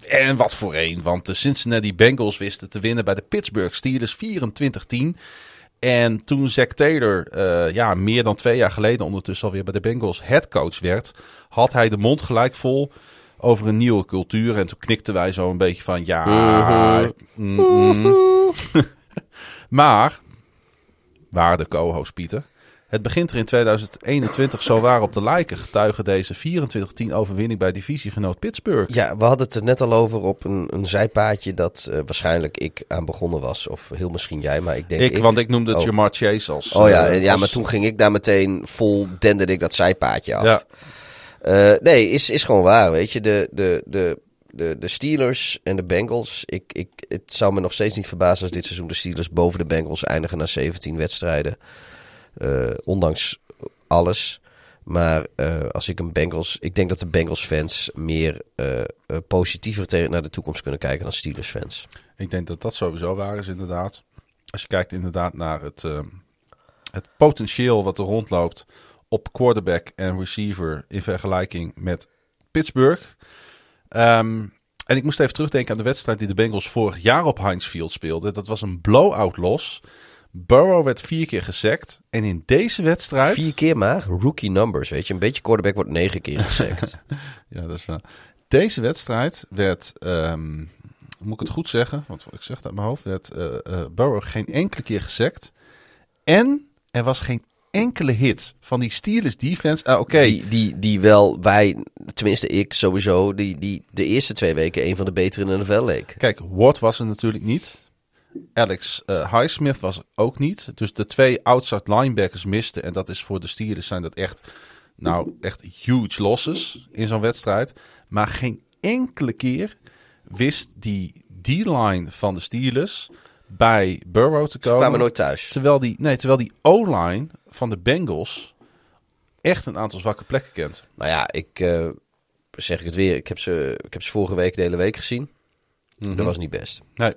eh, En wat voor een, want de Cincinnati Bengals wisten te winnen bij de Pittsburgh Steelers 24-10. En toen Zack Taylor, eh, ja, meer dan twee jaar geleden ondertussen alweer bij de Bengals headcoach werd, had hij de mond gelijk vol over een nieuwe cultuur. En toen knikten wij zo een beetje van, ja... mm, mm. maar, waar de co-host Pieter... Het begint er in 2021 zo waar op de lijken. Getuigen deze 24-10 overwinning bij divisiegenoot Pittsburgh. Ja, we hadden het er net al over op een, een zijpaadje dat eh, waarschijnlijk ik aan begonnen was. Of heel misschien jij, maar ik denk Ik, ik. want ik noemde het Oh. Jamar Chase als... Oh ja, eh, ja, als- maar toen ging ik daar meteen vol, denderde ik dat zijpaadje af. Ja, Eh, nee, is, is gewoon waar, weet je. De, de, de, de, de Steelers en de Bengals. Ik, ik, het zou me nog steeds niet verbazen als dit seizoen de Steelers boven de Bengals eindigen na 17 wedstrijden. Eh, ondanks alles. Maar eh, als ik een Bengals... Ik denk dat de Bengals fans meer positiever tegen, naar de toekomst kunnen kijken dan Steelers fans. ik denk dat dat sowieso waar is inderdaad. Als je kijkt inderdaad naar het, het potentieel wat er rondloopt op quarterback en receiver in vergelijking met Pittsburgh. Ehm, en ik moest even terugdenken aan de wedstrijd die de Bengals vorig jaar op Heinz Field speelden. Dat was een blowout los. Burrow werd vier keer gesackt. En in deze wedstrijd... Vier keer maar, rookie numbers, weet je. Een beetje quarterback wordt negen keer gesackt. Ja, dat is wel. Deze wedstrijd werd, ehm, moet ik het goed zeggen, want ik zeg het uit mijn hoofd, werd eh eh, Burrow geen enkele keer gesackt. En er was geen enkele hit van die Steelers defense. Ah, Oké, die, die, die wel, wij, tenminste ik sowieso, die, die de eerste twee weken een van de betere in de NFL leek. kijk, Watt was er natuurlijk niet. Alex eh Highsmith was er ook niet. Dus de twee outside linebackers misten. En dat is voor de Steelers zijn dat echt, nou, echt huge losses in zo'n wedstrijd. Maar geen enkele keer wist die D-line van de Steelers bij Burrow te Ze komen. kwamen nooit thuis. Terwijl die, nee, terwijl die O-line van de Bengals echt een aantal zwakke plekken kent. Nou ja, ik eh, zeg ik het weer, ik heb, ze, ik heb ze vorige week de hele week gezien. Dat was niet best. Nee.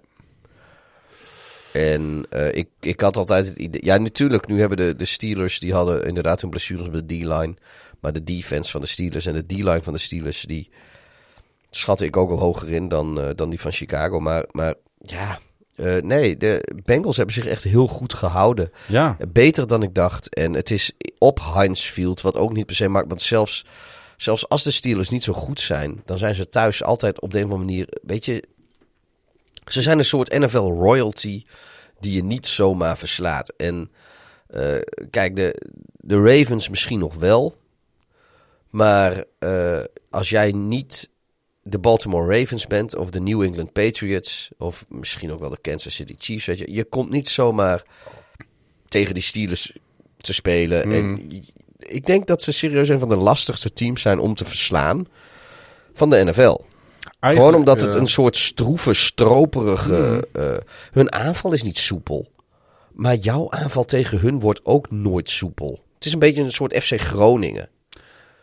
En eh, ik, ik had altijd het idee... Ja, natuurlijk, nu hebben de, de Steelers... die hadden inderdaad hun blessures met de D-line. Maar de defense van de Steelers en de D-line van de Steelers... die schatte ik ook al hoger in dan, eh, dan die van Chicago. Maar, maar ja, eh, nee, de Bengals hebben zich echt heel goed gehouden. Ja. Beter dan ik dacht. En het is op Heinz Field, wat ook niet per se maakt. Want zelfs, zelfs als de Steelers niet zo goed zijn, dan zijn ze thuis altijd op de een of andere manier. Weet je, ze zijn een soort NFL royalty die je niet zomaar verslaat. En eh, kijk, de, de Ravens misschien nog wel. Maar eh, als jij niet de Baltimore Ravens bent, of de New England Patriots, of misschien ook wel de Kansas City Chiefs, weet je, je komt niet zomaar tegen die Steelers te spelen. En ik denk dat ze serieus een van de lastigste teams zijn om te verslaan van de NFL. Gewoon omdat het eh, een soort stroeve, stroperige... eh, hun aanval is niet soepel. Maar jouw aanval tegen hun wordt ook nooit soepel. Het is een beetje een soort FC Groningen.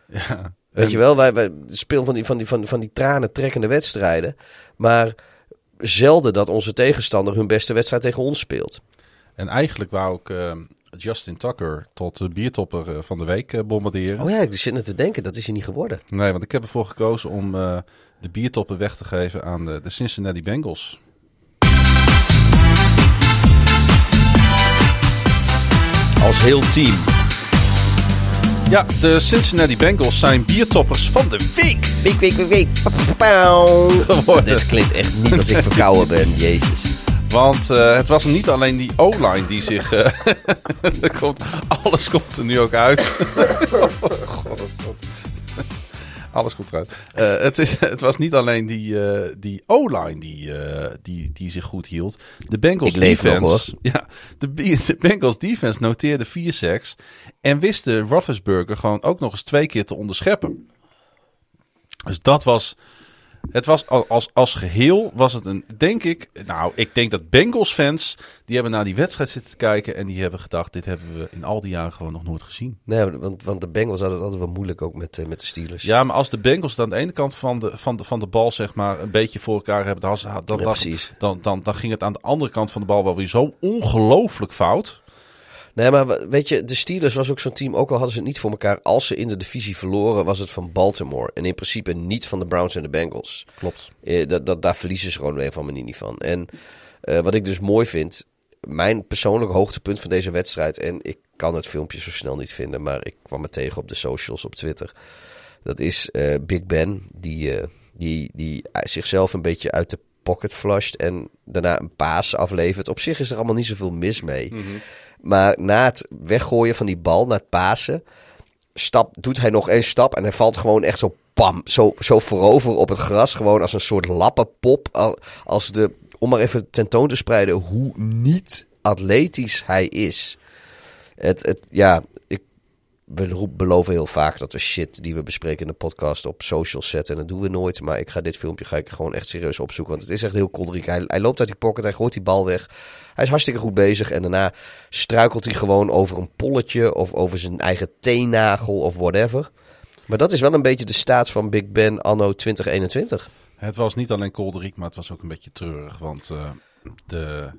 Ja. Weet je wel, wij, wij spelen van die, van, die, van, van die tranen trekkende wedstrijden. Maar zelden dat onze tegenstander hun beste wedstrijd tegen ons speelt. En eigenlijk wou ik eh, Justin Tucker tot de biertopper eh, van de week eh, bombarderen. Oh ja, ik zit net te denken, dat is hij niet geworden. Nee, want ik heb ervoor gekozen om eh, de biertopper weg te geven aan de, de Cincinnati Bengals. Als heel team. Ja, de Cincinnati Bengals zijn biertoppers van de week Week, week, week, week. Geworden. Dit klinkt echt niet als ik verkouden ben, jezus. Want eh, het was niet alleen die O-line die zich... er komt, alles komt er nu ook uit. God, oh God. Alles komt eruit. Eh, het, is, het was niet alleen die, eh, die O-line die, eh, die, die zich goed hield. De Bengals leef nog, defense... ja, de, Bengals defense noteerde vier sacks. En wist de Roethlisberger gewoon ook nog eens twee keer te onderscheppen. Dus dat was... Het was al- als, als geheel was het een, denk ik, nou, ik denk dat Bengals fans, die hebben naar die wedstrijd zitten te kijken en die hebben gedacht, dit hebben we in al die jaren gewoon nog nooit gezien. Nee, want, want de Bengals hadden het altijd wel moeilijk ook met, eh, met de Steelers. Ja, maar als de Bengals aan de ene kant van de, van de, van de bal, zeg maar, een beetje voor elkaar hebben, dan, dan, dan, dan, dan, dan, dan ging het aan de andere kant van de bal wel weer zo ongelooflijk fout. Nee, maar we- weet je, de Steelers was ook zo'n team, ook al hadden ze het niet voor elkaar. Als ze in de divisie verloren, was het van Baltimore. En in principe niet van de Browns en de Bengals. Klopt. Eh, dat, dat, daar verliezen ze gewoon of andere manier niet van. En eh, wat ik dus mooi vind, mijn persoonlijk hoogtepunt van deze wedstrijd, en ik kan het filmpje zo snel niet vinden, maar ik kwam het tegen op de socials op Twitter. Dat is eh, Big Ben, die, eh, die, die zichzelf een beetje uit de pocket flusht en daarna een paas aflevert. Op zich is er allemaal niet zoveel mis mee. Maar na het weggooien van die bal, na het pasen, stap, doet hij nog één stap en hij valt gewoon echt zo pam, zo, zo voorover op het gras. Gewoon als een soort lappenpop. Al- Als de, om maar even tentoon te spreiden hoe niet atletisch hij is. Het, het, ja, ik, we beloven heel vaak dat we shit die we bespreken in de podcast op socials zetten. En dat doen we nooit. Maar ik ga dit filmpje ga ik gewoon echt serieus opzoeken. Want het is echt heel kolderiek. Hij, hij loopt uit die pocket, hij gooit die bal weg. Hij is hartstikke goed bezig. En daarna struikelt hij gewoon over een polletje of over zijn eigen teennagel of whatever. Maar dat is wel een beetje de staat van Big Ben anno 2021. Het was niet alleen kolderiek, maar het was ook een beetje treurig. Want eh, de,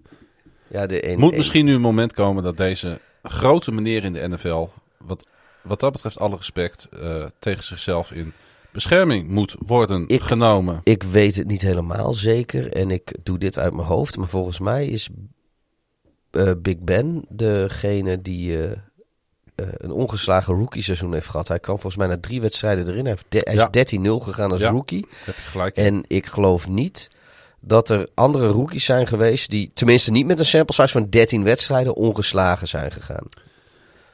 Ja, de een, moet een- misschien nu een moment komen dat deze grote meneer in de NFL wat wat dat betreft alle respect eh, tegen zichzelf in bescherming moet worden Ik- genomen. Ik weet het niet helemaal zeker en ik doe dit uit mijn hoofd. Maar volgens mij is eh, Big Ben degene die eh, een ongeslagen rookie seizoen heeft gehad. Hij kwam volgens mij na drie wedstrijden erin. Hij, de- hij Ja. is 13-0 gegaan als Ja. rookie. Heb je gelijk. in. En ik geloof niet dat er andere rookies zijn geweest die, tenminste niet met een sample size van 13 wedstrijden, ongeslagen zijn gegaan.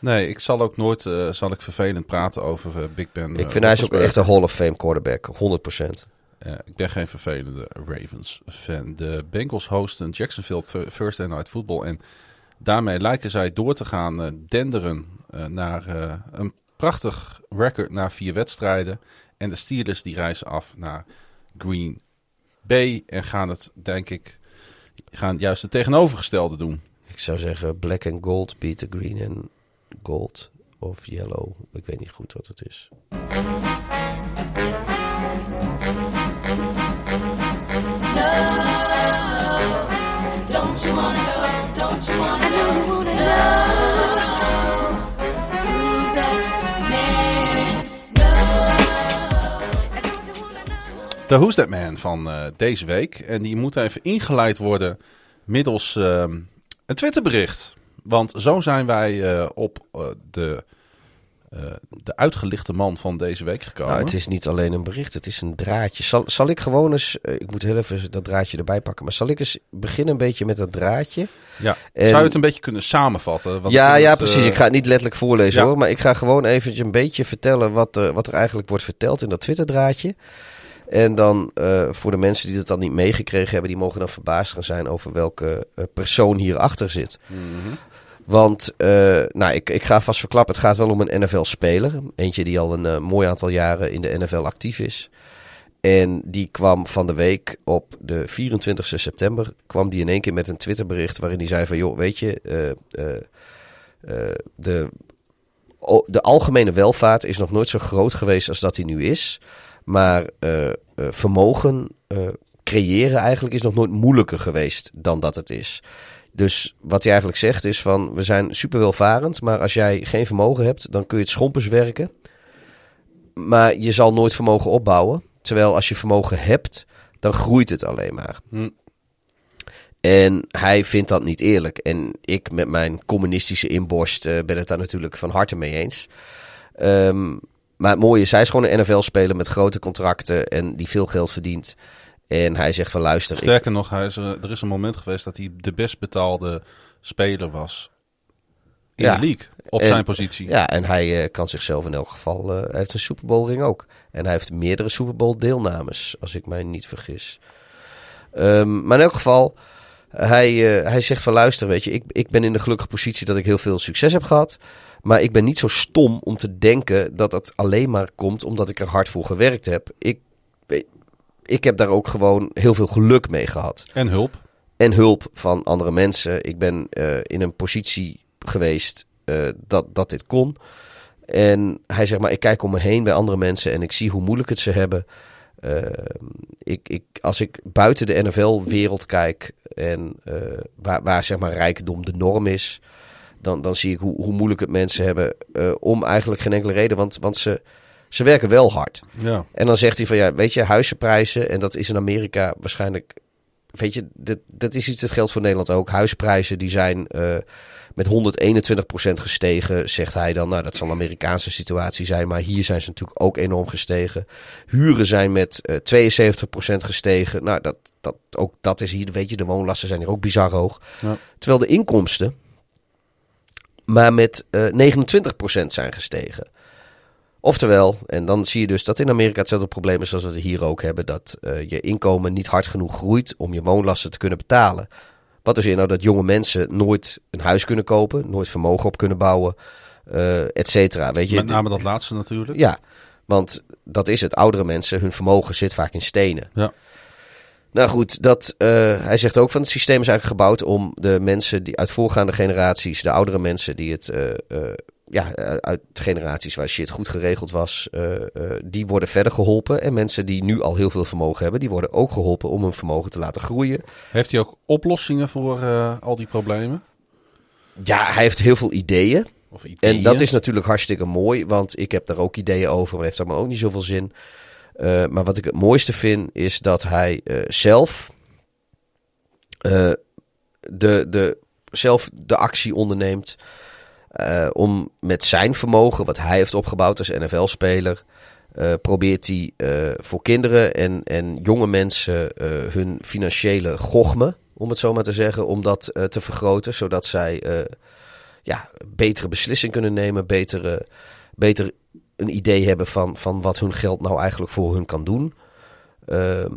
Nee, ik zal ook nooit eh, zal ik vervelend praten over eh, Big Ben. ik vind hij is ook echt een Hall of Fame quarterback, 100%. Eh, ik ben geen vervelende Ravens-fan. De Bengals hosten Jacksonville Th- Thursday Night Football. En daarmee lijken zij door te gaan eh, denderen eh, naar eh, een prachtig record na vier wedstrijden. En de Steelers die reizen af naar Green Bay. En gaan het, denk ik, gaan juist het tegenovergestelde doen. Ik zou zeggen black and gold beat the green and gold of yellow. Ik weet niet goed wat het is. No. Don't? De Who's That Man van eh, deze week. En die moet even ingeleid worden middels ehm, een Twitterbericht. Want zo zijn wij eh, op eh, de, eh, de uitgelichte man van deze week gekomen. Nou, het is niet alleen een bericht, het is een draadje. Zal, zal ik gewoon eens, ik moet heel even dat draadje erbij pakken, maar zal ik eens beginnen een beetje met dat draadje? ja. en- Zou je het een beetje kunnen samenvatten? Want ja, ja, het, precies. Ik ga het niet letterlijk voorlezen ja. hoor, maar ik ga gewoon eventjes een beetje vertellen wat, wat er eigenlijk wordt verteld in dat Twitter-draadje. En dan voor de mensen die het dan niet meegekregen hebben, die mogen dan verbaasd gaan zijn over welke eh, persoon hierachter zit. Want, eh, nou, ik, ik ga vast verklappen, het gaat wel om een NFL-speler. Eentje die al een eh, mooi aantal jaren in de NFL actief is. En die kwam van de week op de 24 september, kwam die in één keer met een Twitterbericht waarin hij zei van, joh, weet je, eh, de, de algemene welvaart is nog nooit zo groot geweest als dat hij nu is. Maar vermogen creëren eigenlijk is nog nooit moeilijker geweest dan dat het is. Dus wat hij eigenlijk zegt is van, we zijn super welvarend, maar als jij geen vermogen hebt, dan kun je het schompers werken. Maar je zal nooit vermogen opbouwen. Terwijl als je vermogen hebt, dan groeit het alleen maar. Hm. En hij vindt dat niet eerlijk. En ik met mijn communistische inborst eh, ben het daar natuurlijk van harte mee eens. Ehm, maar het mooie is, hij is gewoon een NFL-speler met grote contracten en die veel geld verdient. En hij zegt van luister, ik, Sterker nog, hij is, er is een moment geweest dat hij de best betaalde speler was in Ja. de league. Op En- zijn positie. Ja, en hij eh, kan zichzelf in elk geval. eh, hij heeft een Super Bowl ring ook. En hij heeft meerdere Super Bowl deelnames, als ik mij niet vergis. Ehm, maar in elk geval, hij, eh, hij zegt van luister, weet je, ik, ik ben in de gelukkige positie dat ik heel veel succes heb gehad. Maar ik ben niet zo stom om te denken dat het alleen maar komt omdat ik er hard voor gewerkt heb. Ik, ik heb daar ook gewoon heel veel geluk mee gehad En hulp. en hulp van andere mensen. Ik ben eh, in een positie geweest eh, dat, dat dit kon. En hij zegt maar, ik kijk om me heen bij andere mensen en ik zie hoe moeilijk het ze hebben. Eh, ik, ik, als ik buiten de NFL-wereld kijk en waar, waar zeg maar rijkdom de norm is, dan, dan zie ik hoe, hoe moeilijk het mensen hebben om eigenlijk geen enkele reden. Want, want ze, ze werken wel hard. Ja. En dan zegt hij van ja, weet je, huizenprijzen, en dat is in Amerika waarschijnlijk, weet je, dat, dat is iets dat geldt voor Nederland ook. Huisprijzen die zijn eh, met 121% gestegen, zegt hij dan. Nou, dat zal een Amerikaanse situatie zijn, maar hier zijn ze natuurlijk ook enorm gestegen. Huren zijn met eh 72% gestegen. Nou, dat, dat, ook dat is hier, weet je, de woonlasten zijn hier ook bizar hoog. Ja. Terwijl de inkomsten maar met eh 29% zijn gestegen. Oftewel, en dan zie je dus dat in Amerika hetzelfde probleem is als we het hier ook hebben. Dat eh, je inkomen niet hard genoeg groeit om je woonlasten te kunnen betalen. Wat dus inhoudt dat jonge mensen nooit een huis kunnen kopen, nooit vermogen op kunnen bouwen, eh et cetera. Weet je, Met name dat laatste natuurlijk. ja, want dat is het. Oudere mensen, hun vermogen zit vaak in stenen. Ja. Nou goed, dat, eh, hij zegt ook van het systeem is eigenlijk gebouwd om de mensen die uit voorgaande generaties, de oudere mensen die het, ja, eh, uit generaties waar shit goed geregeld was, eh, eh, die worden verder geholpen. En mensen die nu al heel veel vermogen hebben, die worden ook geholpen om hun vermogen te laten groeien. Heeft hij ook oplossingen voor al die problemen? Ja, hij heeft heel veel ideeën. Of ideeën. En dat is natuurlijk hartstikke mooi, want ik heb daar ook ideeën over, maar heeft allemaal ook niet zoveel zin. Maar wat ik het mooiste vind, is dat hij zelf, de, de, zelf de actie onderneemt eh, om met zijn vermogen, wat hij heeft opgebouwd als NFL-speler, eh, probeert hij eh, voor kinderen en, en jonge mensen hun financiële gochme, om het zo maar te zeggen, om dat te vergroten, zodat zij ja, betere beslissingen kunnen nemen, beter, eh, beter een idee hebben van, van wat hun geld nou eigenlijk voor hun kan doen. Ehm,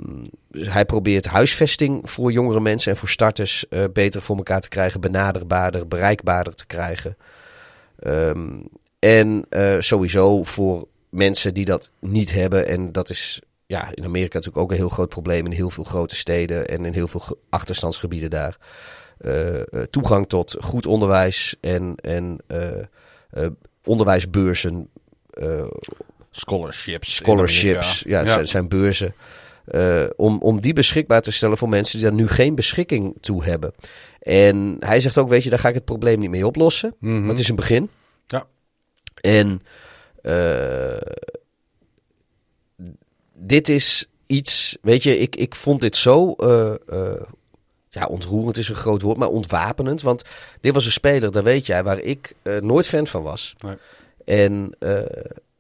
dus hij probeert huisvesting voor jongere mensen en voor starters beter voor elkaar te krijgen, benaderbaarder, bereikbaarder te krijgen. Ehm, en eh, sowieso voor mensen die dat niet hebben, en dat is ja, in Amerika natuurlijk ook een heel groot probleem in heel veel grote steden en in heel veel ge- achterstandsgebieden daar. Eh, eh, toegang tot goed onderwijs en, en eh, eh, onderwijsbeurzen, eh, scholarships. scholarships, ja, Amerika. Zijn, zijn beurzen. Eh, om, om die beschikbaar te stellen voor mensen die daar nu geen beschikking toe hebben. En hij zegt ook, weet je, daar ga ik het probleem niet mee oplossen. Mhm. Maar het is een begin. Ja. En eh, dit is iets, weet je, ik, ik vond dit zo, eh, ja, ontroerend is een groot woord, maar ontwapenend. Want dit was een speler, daar weet jij, waar ik nooit fan van was. Nee. En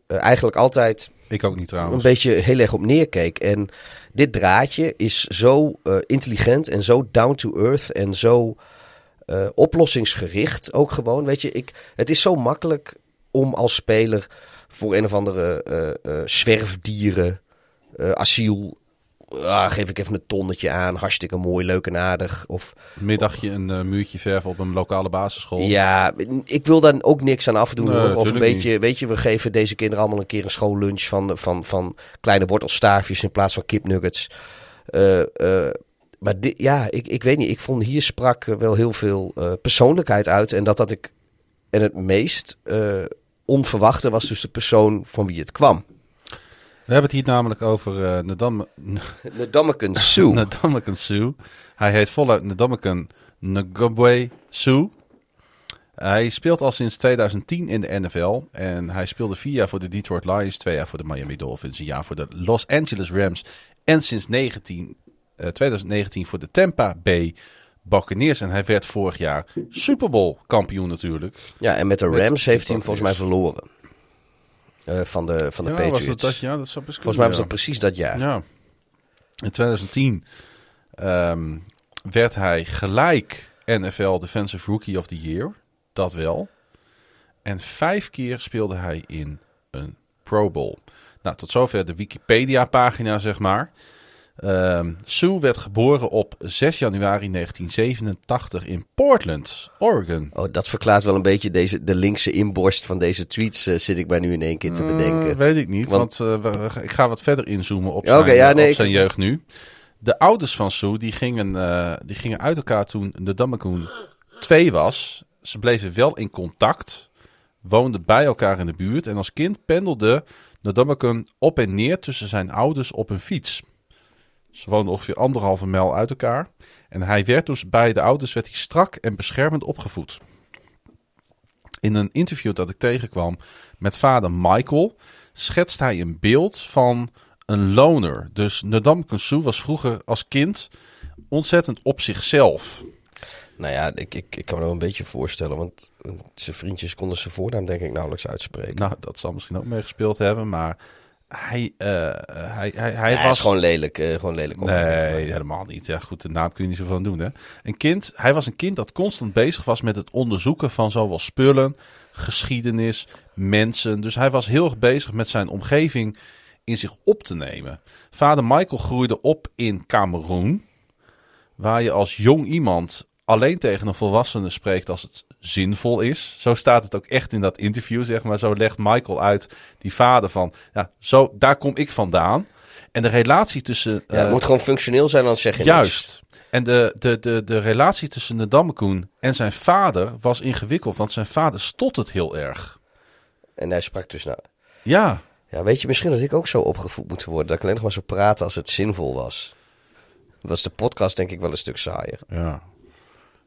eigenlijk altijd Ik ook niet een trouwens. beetje heel erg op neerkeek. En dit draadje is zo eh, intelligent en zo down to earth en zo eh, oplossingsgericht ook gewoon. Weet je, ik, het is zo makkelijk om als speler voor een of andere eh, zwerfdieren, asiel, ah, geef ik even een tonnetje aan, hartstikke mooi, leuk en aardig. Of Middagje een eh, muurtje verven op een lokale basisschool. ja, ik wil daar ook niks aan afdoen. Nee. Of een beetje, weet je, we geven deze kinderen allemaal een keer een schoollunch van, van, van kleine wortelstaafjes in plaats van kipnuggets. Eh, eh, maar di- ja, ik, ik weet niet. Ik vond hier sprak wel heel veel persoonlijkheid uit. En dat dat ik. En het meest onverwachte was dus de persoon van wie het kwam. We hebben het hier namelijk over eh Nadam Sue. Sue. Hij heet voluit Nadamakan Ngabwe Sue. Hij speelt al sinds 2010 in de NFL. En hij speelde vier jaar voor de Detroit Lions, twee jaar voor de Miami Dolphins, een jaar voor de Los Angeles Rams. En sinds 19, eh, 2019 voor de Tampa Bay Buccaneers. En hij werd vorig jaar Super Bowl kampioen natuurlijk. Ja, en met de Rams heeft hij hem volgens mij verloren. Eh, van de, van de ja, Patriots. Was dat, dat, ja, dat zou best Volgens mij was dat precies dat jaar. Ja. In 2010 ehm, werd hij gelijk NFL Defensive Rookie of the Year. Dat wel. En vijf keer speelde hij in een Pro Bowl. Nou, tot zover de Wikipedia-pagina, zeg maar. Ehm Sue werd geboren op 6 januari 1987 in Portland, Oregon. Oh, dat verklaart wel een beetje deze, de linkse inborst van deze tweets, eh, zit ik mij nu in één keer te bedenken. Eh, weet ik niet, want, Want- eh, we- ik ga wat verder inzoomen op zijn, oké, ja, nee, op ik- zijn jeugd nu. De ouders van Sue die gingen, eh, die gingen uit elkaar toen de Dammekoen 2 was. Ze bleven wel in contact, woonden bij elkaar in de buurt. En als kind pendelde de Dammekoen op en neer tussen zijn ouders op een fiets. Ze woonden ongeveer anderhalve mijl uit elkaar. En hij werd dus bij de ouders werd hij strak en beschermend opgevoed. In een interview dat ik tegenkwam met vader Michael schetst hij een beeld van een loner. Dus Nadam Kunsu was vroeger als kind ontzettend op zichzelf. Nou ja, ik, ik, ik kan me wel een beetje voorstellen, want zijn vriendjes konden zijn voornaam denk ik nauwelijks uitspreken. Nou, dat zal misschien ook meegespeeld hebben, maar hij, eh, hij, hij, hij Ja, hij was is gewoon lelijk, eh, gewoon lelijk. Nee, helemaal niet. Ja, goed, de naam kun je niet zoveel aan doen. Hè? Een kind, hij was een kind dat constant bezig was met het onderzoeken van zowel spullen, geschiedenis, mensen. Dus hij was heel erg bezig met zijn omgeving in zich op te nemen. Vader Michael groeide op in Cameroen, waar je als jong iemand alleen tegen een volwassene spreekt als het zinvol is. Zo staat het ook echt in dat interview, zeg maar. Zo legt Michael uit, die vader van, ja, zo, daar kom ik vandaan. En de relatie tussen... Ja, het eh, moet gewoon functioneel zijn, anders zeg je niks. Juist. En de, de, de, de relatie tussen de Dammekoen en zijn vader was ingewikkeld, want zijn vader stottert heel erg. En hij sprak dus nou... Ja, Ja, weet je, misschien dat ik ook zo opgevoed moet worden. Dat ik alleen nog maar zo praten als het zinvol was. Dan was de podcast denk ik wel een stuk saaier. ja.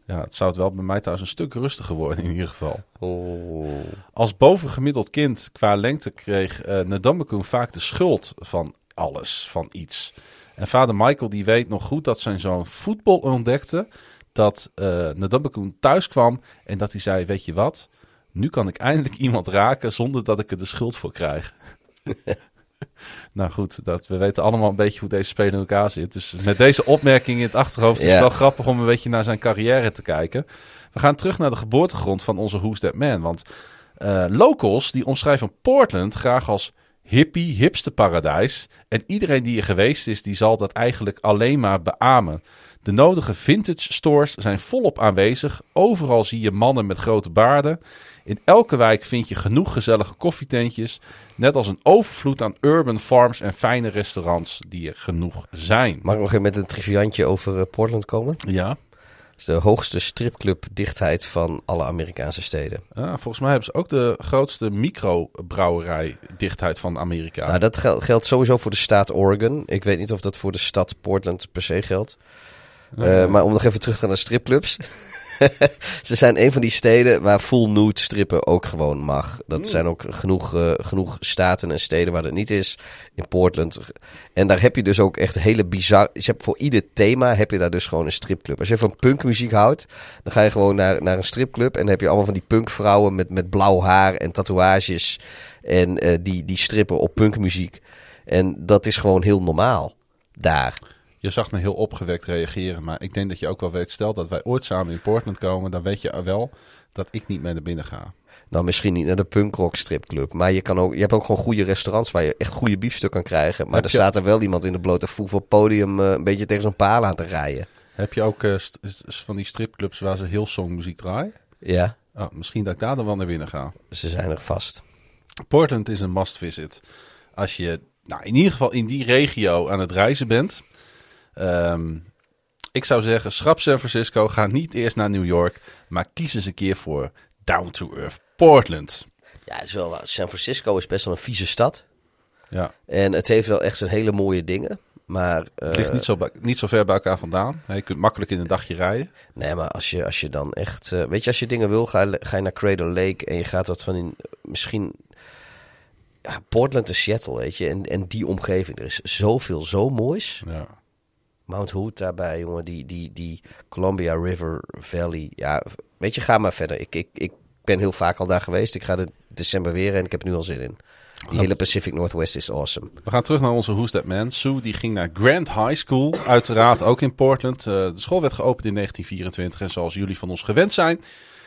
Ja, het zou het wel bij mij thuis een stuk rustiger worden in ieder geval. Oh. Als bovengemiddeld kind qua lengte kreeg Ndamukong vaak de schuld van alles, van iets. En vader Michael die weet nog goed dat zijn zoon voetbal ontdekte. Dat Ndamukong thuis kwam en dat hij zei, weet je wat? Nu kan ik eindelijk iemand raken zonder dat ik er de schuld voor krijg. nou goed, dat, we weten allemaal een beetje hoe deze speler in elkaar zit. Dus met deze opmerking in het achterhoofd is het wel grappig om een beetje naar zijn carrière te kijken. We gaan terug naar de geboortegrond van onze Who's That Man. Want eh, locals die omschrijven Portland graag als hippie, hipste paradijs. En iedereen die er geweest is, die zal dat eigenlijk alleen maar beamen. De nodige vintage stores zijn volop aanwezig. Overal zie je mannen met grote baarden. In elke wijk vind je genoeg gezellige koffietentjes. Net als een overvloed aan urban farms en fijne restaurants die er genoeg zijn. Mag ik nog even met een triviantje over eh, Portland komen? Ja, Het is de hoogste stripclub dichtheid van alle Amerikaanse steden. Ah, volgens mij hebben ze ook de grootste microbrouwerij dichtheid van Amerika. Nou, dat gel- geldt sowieso voor de staat Oregon. Ik weet niet of dat voor de stad Portland per se geldt. Eh, maar om nog even terug te gaan naar stripclubs. Ze zijn een van die steden waar full nude strippen ook gewoon mag. Dat zijn ook genoeg, eh, genoeg staten en steden waar dat niet is. In Portland. En daar heb je dus ook echt hele bizar. Je hebt voor ieder thema heb je daar dus gewoon een stripclub. Als je van punkmuziek houdt, dan ga je gewoon naar, naar een stripclub. En dan heb je allemaal van die punkvrouwen met, met blauw haar en tatoeages. En eh, die, die strippen op punkmuziek. En dat is gewoon heel normaal daar. Je zag me heel opgewekt reageren, maar ik denk dat je ook wel weet, stel dat wij ooit samen in Portland komen, dan weet je wel dat ik niet mee naar binnen ga. Nou, misschien niet naar de punkrock stripclub. Maar je, kan ook, je hebt ook gewoon goede restaurants waar je echt goede biefstuk kan krijgen. Maar er staat er wel iemand in de blote voet het podium eh, een beetje tegen zo'n paal aan te rijden. Heb je ook eh, van die stripclubs waar ze heel songmuziek draaien? Ja, Oh, misschien dat ik daar dan wel naar binnen ga. ze zijn er vast. Portland is een must visit. Als je nou, in ieder geval in die regio aan het reizen bent. Ehm, ik zou zeggen, schrap San Francisco. Ga niet eerst naar New York. Maar kies eens een keer voor Down to Earth Portland. Ja, het is wel. San Francisco is best wel een vieze stad. Ja, En het heeft wel echt zijn hele mooie dingen. Maar, eh, het ligt niet zo, bij- niet zo ver bij elkaar vandaan. Je kunt makkelijk in een dagje rijden. nee, maar als je, als je dan echt... eh, weet je, als je dingen wil, ga, ga je naar Cradle Lake en je gaat wat van in... Misschien... Ja, Portland en Seattle, weet je. En, en die omgeving. Er is zoveel zo moois. Ja. Mount Hood daarbij, jongen. Die, die, die Columbia River Valley. Ja, weet je, ga maar verder. Ik, ik, ik ben heel vaak al daar geweest. Ik ga de december weer en ik heb er nu al zin in. Die hele Pacific Northwest is awesome. We gaan terug naar onze Who's That Man. Sue die ging naar Grand High School, uiteraard ook in Portland. Eh, de school werd geopend in 1924 en zoals jullie van ons gewend zijn...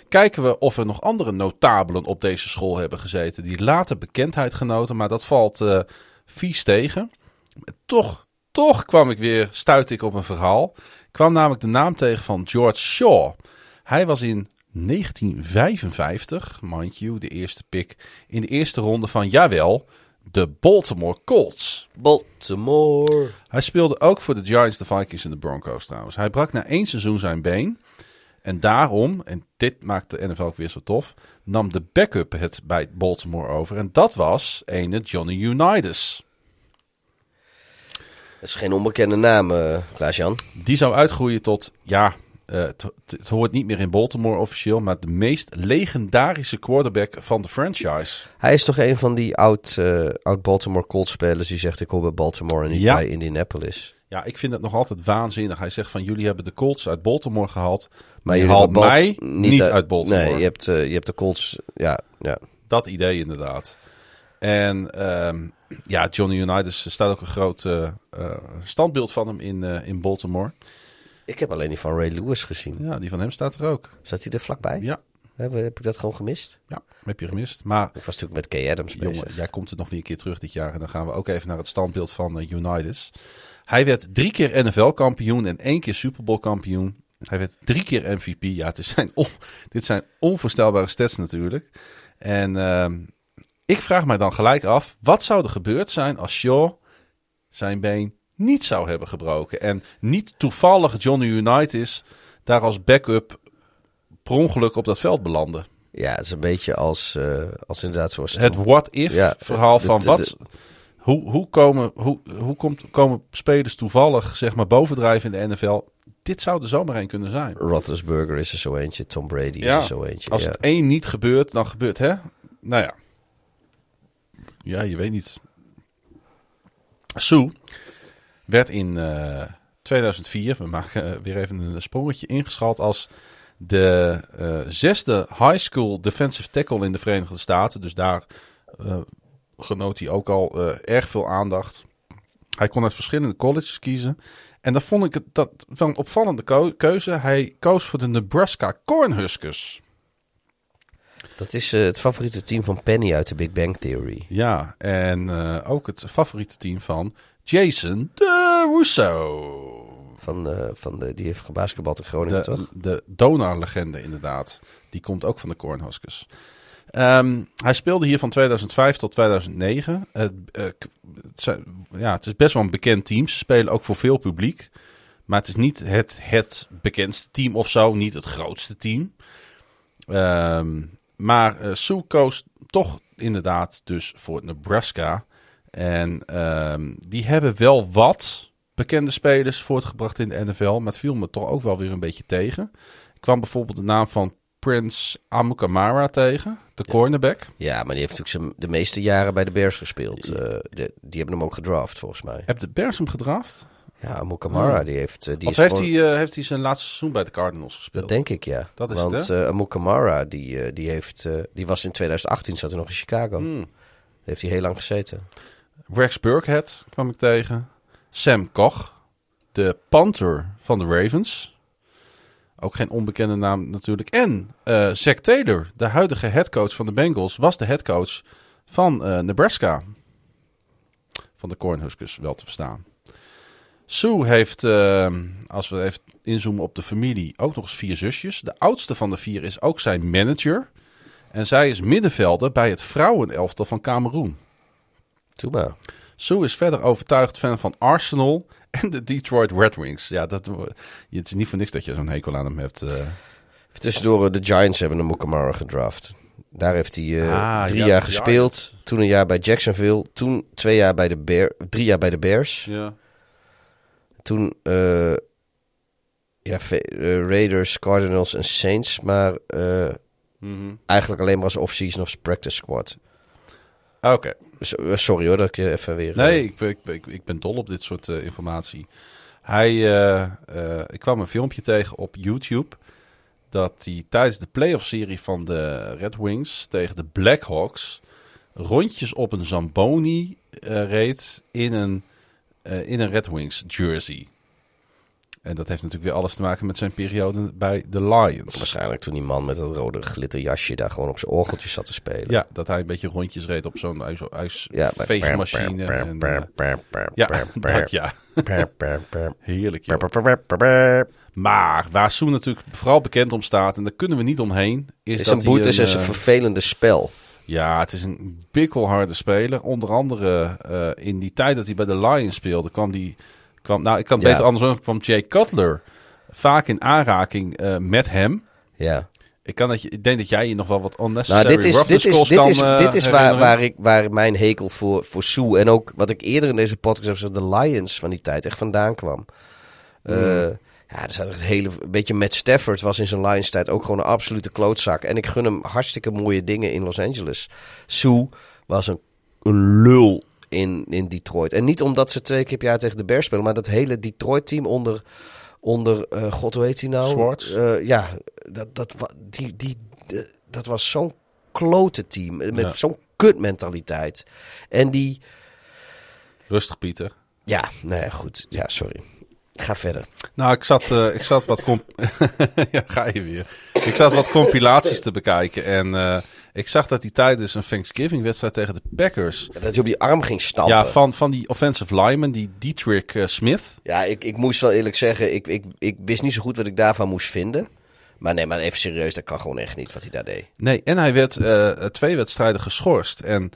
kijken we of er nog andere notabelen op deze school hebben gezeten... die later bekendheid genoten, maar dat valt eh, vies tegen. Toch, toch kwam ik weer, stuitte ik op een verhaal. Ik kwam namelijk de naam tegen van George Shaw. Hij was in 1955, mind you, de eerste pick... in de eerste ronde van, jawel, de Baltimore Colts. Baltimore. Hij speelde ook voor de Giants, de Vikings en de Broncos trouwens. Hij brak na één seizoen zijn been. En daarom, en dit maakt de NFL ook weer zo tof, nam de backup het bij Baltimore over. En dat was ene Johnny Unitas. Dat is geen onbekende naam, eh Klaas-Jan. Die zou uitgroeien tot, ja, eh, het, hoort niet meer in Baltimore officieel, maar de meest legendarische quarterback van de franchise. Hij is toch een van die oud, eh, oud Baltimore Colts spelers die zegt ik hoor bij Baltimore en niet Ja. bij Indianapolis. Ja, ik vind het nog altijd waanzinnig. Hij zegt van jullie hebben de Colts uit Baltimore gehaald, maar je haalt mij niet, uit Baltimore. Nee, je hebt, je hebt de Colts, ja, ja. Dat idee inderdaad. En ehm, ja, Johnny Unitas er staat ook een groot eh, eh, standbeeld van hem in, eh, in Baltimore. Ik heb alleen die van Ray Lewis gezien. Ja, die van hem staat er ook. Zat hij er vlakbij? Ja, Heb, heb ik dat gewoon gemist? ja heb je gemist. Maar Ik was natuurlijk met Kay Adams bezig. jongen, jij komt er nog weer een keer terug dit jaar. En dan gaan we ook even naar het standbeeld van Unitas. Hij werd drie keer NFL-kampioen en één keer Super Bowl-kampioen. Hij werd drie keer MVP. Ja, het is zijn on- dit zijn onvoorstelbare stats natuurlijk. En ehm, ik vraag mij dan gelijk af, wat zou er gebeurd zijn als Shaw zijn been niet zou hebben gebroken. En niet toevallig Johnny Unitas daar als backup per ongeluk op dat veld belandde. Ja, het is een beetje als, eh, als inderdaad zoals... Het what-if Ja, verhaal de- van de- wat... hoe, hoe, komen, hoe, hoe komt, komen spelers toevallig zeg maar, bovendrijven in de NFL? dit zou er zomaar een kunnen zijn. Roethlisberger is er zo eentje. Tom Brady is Ja, er zo eentje. Als ja. het één niet gebeurt, dan gebeurt hè. Nou ja. Ja, je weet niet. Sue werd in eh, 2004, we maken eh, weer even een sprongetje, ingeschat als de eh, zesde high school defensive tackle in de Verenigde Staten. Dus daar genoot hij ook al erg veel aandacht. Hij kon uit verschillende colleges kiezen. En dan vond ik het dat wel een opvallende keuze. Hij koos voor de Nebraska Cornhuskers. Dat is eh, het favoriete team van Penny uit de Big Bang Theory. Ja, en eh, ook het favoriete team van Jason de Russo. Van, eh, van de, die heeft gebasketbald in Groningen, De, toch? de donar-legende inderdaad. Die komt ook van de Cornhuskers. Ehm, hij speelde hier van 2005 tot 2009. Het, ja, het is best wel een bekend team. Ze spelen ook voor veel publiek. Maar het is niet het, het bekendste team of zo. Niet het grootste team. Ehm, maar eh Sue koos toch inderdaad dus voor Nebraska. En ehm, die hebben wel wat bekende spelers voortgebracht in de NFL. Maar het viel me toch ook wel weer een beetje tegen. Ik kwam bijvoorbeeld de naam van Prince Amukamara tegen. De cornerback. Ja, maar die heeft natuurlijk zijn, de meeste jaren bij de Bears gespeeld. Eh, de, die hebben hem ook gedraft, volgens mij. Heb de Bears hem gedraft? Ja, Amu Kamara, Oh. die heeft... eh, die of is heeft gewoon- hij, eh, heeft hij zijn laatste seizoen bij de Cardinals gespeeld? Dat denk ik, ja. Dat is Want het, eh Amu Kamara, die, eh, die, heeft, die was in 2018, zat hij nog in Chicago. Hmm. Heeft hij heel lang gezeten. Rex Burkhead kwam ik tegen. Sam Koch, de Panther van de Ravens. Ook geen onbekende naam natuurlijk. En eh Zach Taylor, de huidige headcoach van de Bengals, was de headcoach van eh, Nebraska. Van de Cornhuskers, wel te verstaan. Sue heeft, eh, als we even inzoomen op de familie, ook nog eens vier zusjes. De oudste van de vier is ook zijn manager. En zij is middenvelder bij het vrouwenelftal van Cameroen. Toe maar. Sue is verder overtuigd fan van Arsenal en de Detroit Red Wings. Ja, dat, het is niet voor niks dat je zo'n hekel aan hem hebt. Even tussendoor, eh, de Giants hebben Amu Kamara gedraft. Daar heeft hij eh, Ah, drie ja, jaar gespeeld. Toen een jaar bij Jacksonville. Toen twee jaar bij de Bear, drie jaar bij de Bears. Ja. Toen eh, ja, eh, Raiders, Cardinals en Saints. Maar eh, Mhm. eigenlijk alleen maar als off-season of practice squad. Oké. So- eh, sorry hoor, dat ik je even weer... Nee, ik, ben- ik, ben- ik, ben dol op dit soort informatie. Hij, ik kwam een filmpje tegen op YouTube. Dat hij tijdens de playoff-serie van de Red Wings tegen de Blackhawks. rondjes op een Zamboni reed in een, in een Red Wings jersey. En dat heeft natuurlijk weer alles te maken met zijn periode bij de Lions. Waarschijnlijk toen die man met dat rode glitterjasje daar gewoon op zijn orgeltje zat te spelen. Ja, dat hij een beetje rondjes reed op zo'n Ja, ijsveegmachine. en, eh, ja, dat ja. Heerlijk, joh. Maar waar Soen natuurlijk vooral bekend om staat, en daar kunnen we niet omheen, is, Is dat een boete is een eh, vervelende spel. Ja, het is een bikkelharde speler. Onder andere eh, in die tijd dat hij bij de Lions speelde, kwam die... Kwam, nou, ik kan het Ja. beter andersom, kwam Jay Cutler vaak in aanraking eh, met hem. Ja. Ik, kan dat je, ik denk dat jij je nog wel wat unnecessary Nou, dit is, dit is, dit kan, is, eh, dit is waar, waar, ik, waar mijn hekel voor, voor Sue en ook wat ik eerder in deze podcast heb gezegd, de Lions van die tijd echt vandaan kwam. Hmm. Ja, er zat echt een hele, een beetje Matt Stafford was in zijn Lions tijd ook gewoon een absolute klootzak. En ik gun hem hartstikke mooie dingen in Los Angeles. Sue was een, een lul in, in Detroit. En niet omdat ze twee keer per jaar tegen de Bears spelen, maar dat hele Detroit team onder, onder eh, god hoe heet hij nou? Schwartz? Eh, ja, dat, dat, die, die, eh, dat was zo'n klote team. Met Ja. zo'n kutmentaliteit. En die... Rustig, Pieter. Ja, ja, goed. Ja, sorry. Ga verder. Nou, ik zat, eh, ik zat wat... ja, ga je weer. Ik zat wat compilaties te bekijken. En eh, ik zag dat hij tijdens een Thanksgiving-wedstrijd tegen de Packers... Dat hij op die arm ging stampen. Ja, van, van die offensive lineman, die Dietrich eh, Smith. Ja, ik, ik moest wel eerlijk zeggen, ik, ik, ik wist niet zo goed wat ik daarvan moest vinden. Maar nee, maar even serieus, dat kan gewoon echt niet wat hij daar deed. Nee, en hij werd twee wedstrijden geschorst. En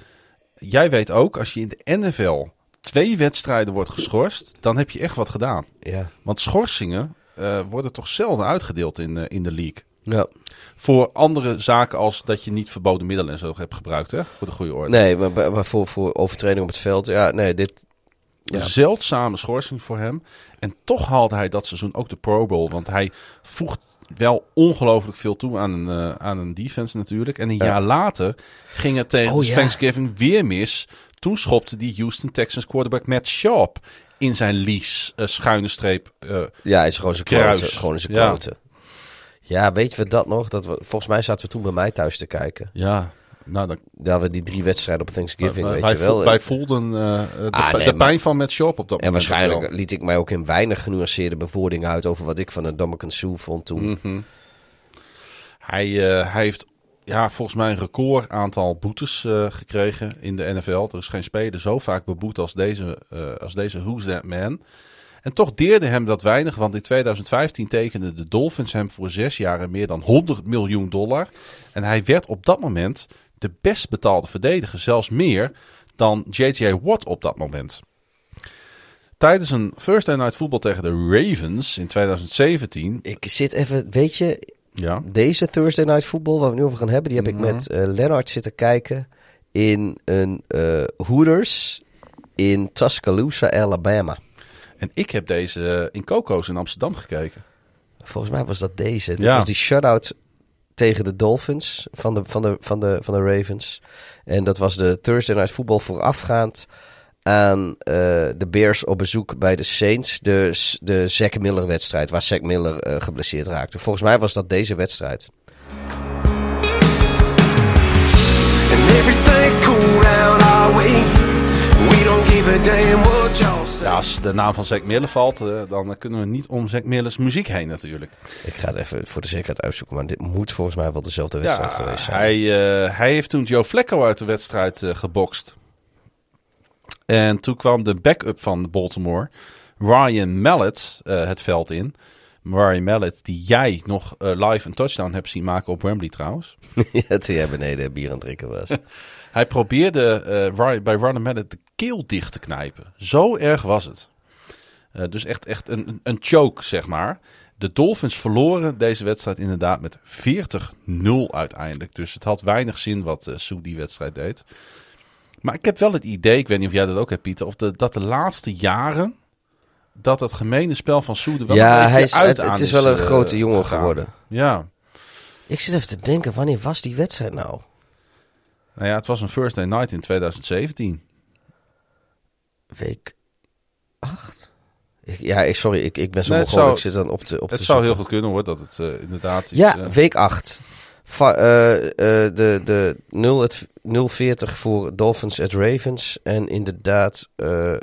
jij weet ook, als je in de NFL twee wedstrijden wordt geschorst, dan heb je echt wat gedaan. Ja. Want schorsingen eh, worden toch zelden uitgedeeld in, eh, in de league. ja. Voor andere zaken als dat je niet verboden middelen en zo hebt gebruikt, hè? Voor de goede orde. Nee, maar, maar voor, voor overtreding op het veld, ja, nee, dit... Ja. Een zeldzame schorsing voor hem. En toch haalde hij dat seizoen ook de Pro Bowl. Want hij voegt wel ongelooflijk veel toe aan een, eh, aan een defense natuurlijk. En een Ja. jaar later ging het tegen Oh, ja. Thanksgiving weer mis. Toen schopte die Houston Texans quarterback Matt Sharp in zijn lease eh, schuine streep. eh, Ja, hij is gewoon zijn Kruis. kloten. Gewoon zijn Ja. kloten. Ja, weten we dat nog? Dat we, volgens mij zaten we toen bij mij thuis te kijken. ja, nou, dan, Dat we die drie wedstrijden op Thanksgiving, weet je wel. wij voelden eh, de, Ah, nee, de maar- pijn van Matt Sharp op dat en moment. waarschijnlijk wel. liet ik mij ook in weinig genuanceerde bewoordingen uit over wat ik van een Dominican Sue vond toen. Mhm. Hij, eh, hij heeft ja, volgens mij een record aantal boetes eh, gekregen in de NFL. Er is geen speler zo vaak beboet als deze, eh, als deze Who's That Man. En toch deerde hem dat weinig, want in 2015 tekenden de Dolphins hem voor zes jaar en meer dan 100 miljoen dollar. En hij werd op dat moment de best betaalde verdediger, zelfs meer dan J.J. Watt op dat moment. Tijdens een Thursday Night Football tegen de Ravens in 2017. Ik zit even, weet je, Ja, deze Thursday Night Football, waar we nu over gaan hebben, die heb Mhm. ik met eh Lennart zitten kijken in een eh Hooters in Tuscaloosa, Alabama. En ik heb deze in Coco's in Amsterdam gekeken. Volgens mij was dat deze. Ja. was die shutout tegen de Dolphins van de, van, de, van, de, van de Ravens. En dat was de Thursday Night Football voorafgaand aan eh, de Bears op bezoek bij de Saints. De, de Zack Miller wedstrijd, waar Zack Miller eh, geblesseerd raakte. Volgens mij was dat deze wedstrijd. And everything's cool round our way. We don't give a damn what y'all say. Ja, als de naam van Zack Miller valt, eh, dan kunnen we niet om Zack Miller's muziek heen natuurlijk. Ik ga het even voor de zekerheid uitzoeken, maar dit moet volgens mij wel dezelfde wedstrijd Ja, geweest zijn. hij, eh, hij heeft toen Joe Flacco uit de wedstrijd eh, gebokst. En toen kwam de backup van Baltimore, Ryan Mallet, eh, het veld in. Ryan Mallet, die jij nog eh, live een touchdown hebt zien maken op Wembley trouwens. ja, toen jij beneden bier aan het drinken was. Hij probeerde eh, bij Ryan Mallet de keel dicht te knijpen. Zo erg was het. Dus echt, echt een, een- choke, zeg maar. De Dolphins verloren deze wedstrijd inderdaad met 40-0 uiteindelijk. Dus het had weinig zin wat eh Sue die wedstrijd deed. Maar ik heb wel het idee, ik weet niet of jij dat ook hebt Pieter, of de, dat de laatste jaren dat het gemene spel van er wel een ja, beetje hij is, uit het, is wel een eh, grote jongen gegaan. geworden. Ja. Ik zit even te denken, wanneer was die wedstrijd nou? Nou ja, het was een First Day Night in 2017. Week 8? Ik, ja, ik, sorry, ik, ik ben zo Nee, het begonnen. zou- Ik zit dan op te, op Het zou heel goed kunnen hoor, dat het eh, inderdaad is. Ja, eh, week 8. Va- eh, de de 0 het 040 voor Dolphins at Ravens. En inderdaad eh,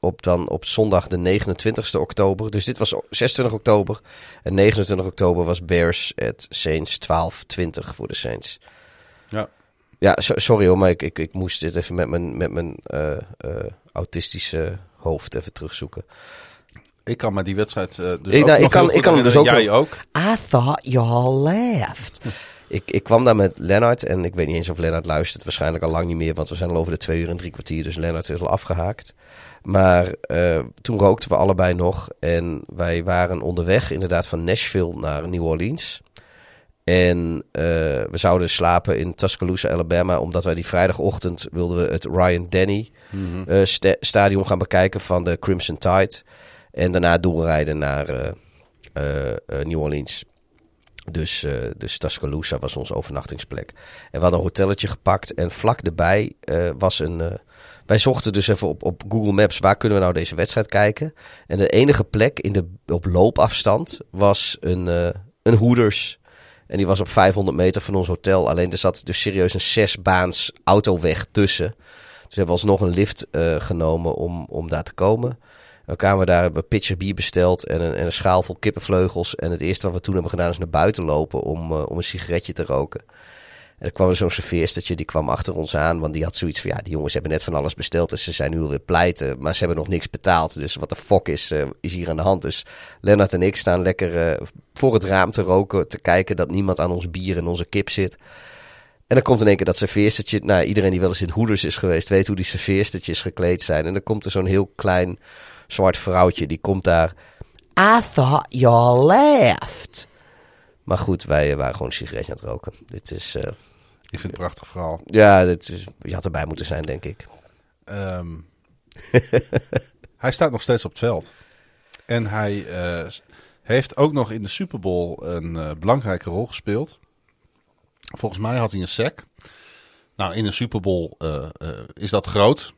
op, dan op zondag de 29 oktober. Dus dit was 26 oktober. En 29 oktober was Bears at Saints 12-20 voor de Saints. Ja. Ja, so- sorry hoor, maar ik, ik, ik moest dit even met mijn, met mijn autistische hoofd even terugzoeken. Ik kan maar die wedstrijd eh, dus Ik- nou, ik kan- ik kan hem dus ook Jij ook. I thought you all laughed. ik, ik kwam daar met Lennart en ik weet niet eens of Lennart luistert. Waarschijnlijk al lang niet meer, want we zijn al over de twee uur en drie kwartier. Dus Lennart is al afgehaakt. Maar eh, toen rookten we allebei nog. En wij waren onderweg inderdaad van Nashville naar New Orleans. En eh, we zouden slapen in Tuscaloosa, Alabama. Omdat wij die vrijdagochtend wilden we het Ryan Denny sta- stadion gaan bekijken van de Crimson Tide. En daarna doorrijden naar eh, eh, eh, New Orleans. Dus, eh dus Tuscaloosa was onze overnachtingsplek. En we hadden een hotelletje gepakt. En vlak erbij was een... wij zochten dus even op, op Google Maps... waar kunnen we nou deze wedstrijd kijken? En de enige plek in de, op loopafstand was een, een Hoeders. En die was op 500 meter van ons hotel. Alleen er zat dus serieus een zesbaans autoweg tussen. Dus we hebben alsnog een lift genomen om, om daar te komen. We kwamen daar, hebben een pitcher bier besteld en een, en een schaal vol kippenvleugels. En het eerste wat we toen hebben gedaan is naar buiten lopen om, eh, om een sigaretje te roken. En er kwam zo'n serveerstertje, die kwam achter ons aan. Want die had zoiets van, ja, die jongens hebben net van alles besteld. Dus ze zijn nu alweer pleiten, maar ze hebben nog niks betaald. Dus wat de fuck is, eh, is hier aan de hand? Dus Lennart en ik staan lekker eh, voor het raam te roken. Te kijken dat niemand aan ons bier en onze kip zit. En dan komt in één keer dat serveerstertje. Nou, iedereen die wel eens in Hoeders is geweest, weet hoe die serveerstertjes gekleed zijn. En dan komt er zo'n heel klein zwart vrouwtje. Die komt daar. I thought you all laughed. Maar goed, wij waren gewoon een sigaretje aan het roken. Dit is, eh, Ik vind het een prachtig verhaal. ja, dit is, je had erbij moeten zijn, denk ik. Ehm, hij staat nog steeds op het veld. En hij eh, heeft ook nog in de Super Bowl een eh, belangrijke rol gespeeld. Volgens mij had hij een sack. Nou, in een Super Bowl is dat groot.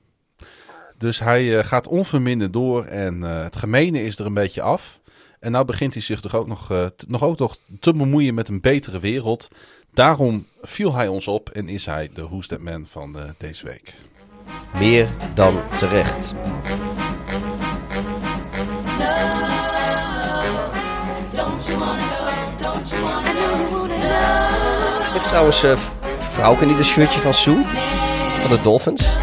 Dus hij eh, gaat onverminderd door en eh, het gemene is er een beetje af. En nou begint hij zich toch ook nog, eh, t- nog ook nog te bemoeien met een betere wereld. Daarom viel hij ons op en is hij de Who's That Man van eh, deze week. Meer dan terecht. Heeft trouwens Vrouwke niet een shirtje van Sue? Van de Dolphins?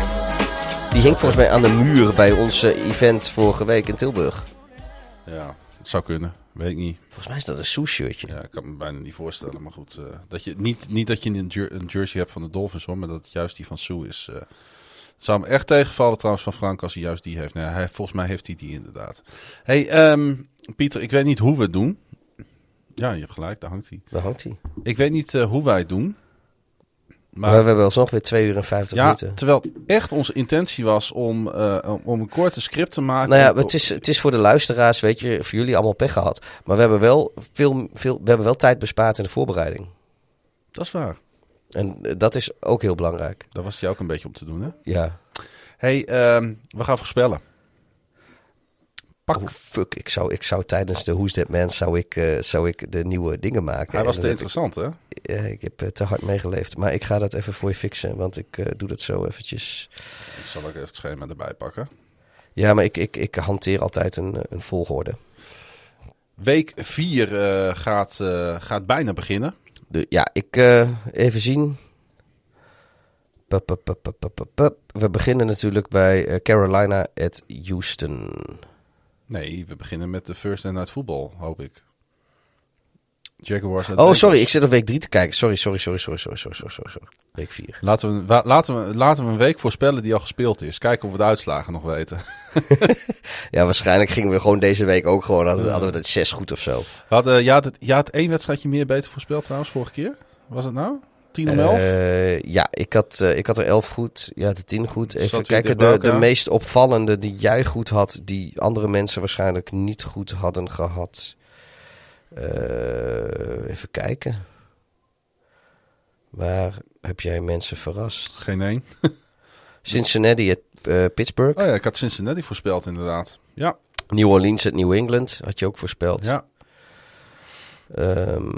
Die hing volgens mij aan de muur bij ons eh, event vorige week in Tilburg. Ja, het zou kunnen. Weet ik niet. Volgens mij is dat een Sue shirtje. Ja, ik kan me bijna niet voorstellen. Maar goed, eh, dat je, niet, niet dat je een, jer- een jersey hebt van de Dolphins hoor, maar dat het juist die van Sue is. eh. het zou me echt tegenvallen trouwens van Frank als hij juist die heeft. Nee, hij, volgens mij heeft hij die inderdaad. hey, ehm, Pieter, ik weet niet hoe we het doen. Ja, je hebt gelijk, daar hangt hij. Daar hangt hij. Ik weet niet hoe wij het doen. Maar, Maar we hebben alsnog weer 2 uur en 50 ja, minuten. terwijl echt onze intentie was om, eh, om- om een korte script te maken. Nou ja, het is, het is voor de luisteraars, weet je, voor jullie allemaal pech gehad. Maar we hebben wel, veel, veel, we hebben wel tijd bespaard in de voorbereiding. Dat is waar. En eh, dat is ook heel belangrijk. Daar was het jou ook een beetje om te doen, hè? Ja. hey, ehm, we gaan voorspellen. Pak Oh, fuck, ik zou, ik zou tijdens de Who's That Man zou ik, eh, zou ik de nieuwe dingen maken. Hij was te interessant, hè? ik, eh, ik heb eh, te hard meegeleefd. Maar ik ga dat even voor je fixen, want ik eh, doe dat zo eventjes. Ik zal ook even het schema erbij pakken. Ja, maar ik, ik, ik hanteer altijd een, een volgorde. Week 4 gaat, gaat bijna beginnen. De, ja, ik even zien. Pup, pup, pup. We beginnen natuurlijk bij Carolina at Houston. Nee, we beginnen met de First and Night Voetbal, hoop ik. Jaguars oh, sorry, ik zit op week 3 te kijken. Sorry, sorry, sorry, sorry, sorry, sorry, sorry, sorry. Week 4. Laten we, laten, we, laten we een week voorspellen die al gespeeld is. Kijken of we de uitslagen nog weten. ja, waarschijnlijk gingen we gewoon deze week ook gewoon. Hadden we, hadden we dat 6 goed of zo. Had, uh, je, had het, je had één wedstrijdje meer beter voorspeld trouwens, vorige keer. Was het nou? 10 om 11? Eh, ja, ik had, eh, ik had er 11 goed. Ja, de 10 goed. Even Zat kijken, de, de meest opvallende die jij goed had, die andere mensen waarschijnlijk niet goed hadden gehad. Eh, even kijken. Waar heb jij mensen verrast? Geen één. Cincinnati at eh, Pittsburgh. Oh ja, ik had Cincinnati voorspeld inderdaad. Ja, New Orleans at New England had je ook voorspeld. ja. Ehm,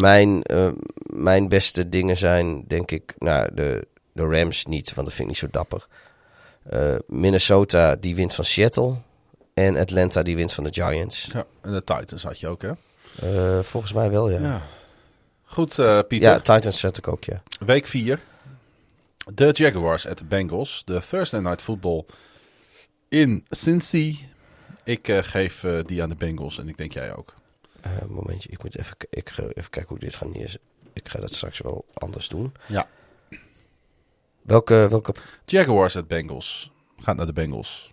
mijn, eh, mijn beste dingen zijn, denk ik, nou, de, de Rams niet, want dat vind ik niet zo dapper. Eh, Minnesota, die wint van Seattle. En Atlanta, die wint van de Giants. ja. En de Titans had je ook, hè? Eh, volgens mij wel, ja. Ja. Ja, Goed, Pieter. Titans zet ik ook, ja. Week 4. De Jaguars at de Bengals. De Thursday Night Football in Cincy. Ik geef die aan de Bengals en ik denk jij ook. Eh, momentje, ik moet even, ik ga even kijken hoe ik dit ga neerzetten. Ik ga dat straks wel anders doen. Ja. Welke, welke Jaguars at Bengals. Gaat naar de Bengals.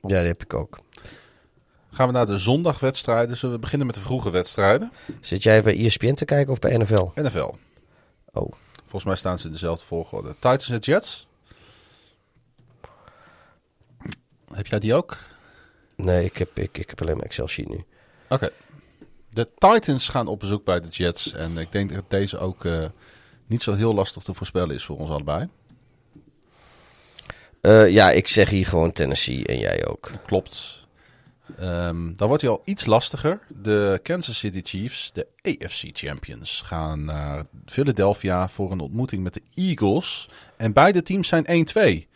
ja, die heb ik ook. Gaan we naar de zondagwedstrijden. Zullen we beginnen met de vroege wedstrijden? Zit jij bij ESPN te kijken of bij NFL? NFL. Oh. Volgens mij staan ze in dezelfde volgorde. Titans at Jets. Heb jij die ook? Nee, ik heb, ik, ik heb alleen maar Excel sheet nu. Oké. De Titans gaan op bezoek bij de Jets. En ik denk dat deze ook eh, niet zo heel lastig te voorspellen is voor ons allebei. Eh, ja, ik zeg hier gewoon Tennessee en jij ook. Klopt. Ehm, dan wordt hij al iets lastiger. De Kansas City Chiefs, de AFC Champions, gaan naar Philadelphia voor een ontmoeting met de Eagles. En beide teams zijn 1-2.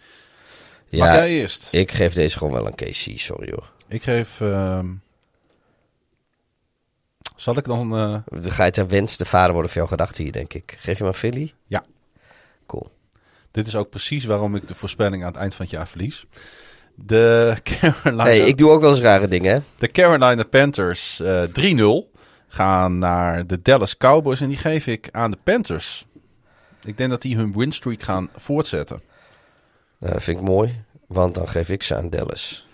Mag Ja, jij eerst? ik geef deze gewoon wel een KC, sorry hoor. Ik geef... ehm, zal ik dan... eh, Dan ga je ter wens de vader worden van jouw gedachten hier, denk ik. Geef je maar Philly? Ja. Cool. Dit is ook precies waarom ik de voorspelling aan het eind van het jaar verlies. De Carolina, Hey, ik doe ook wel eens rare dingen, hè? de Carolina Panthers eh 3-0 gaan naar de Dallas Cowboys. En die geef ik aan de Panthers. Ik denk dat die hun winstreak gaan voortzetten. Nou, dat vind ik mooi, want dan geef ik ze aan Dallas.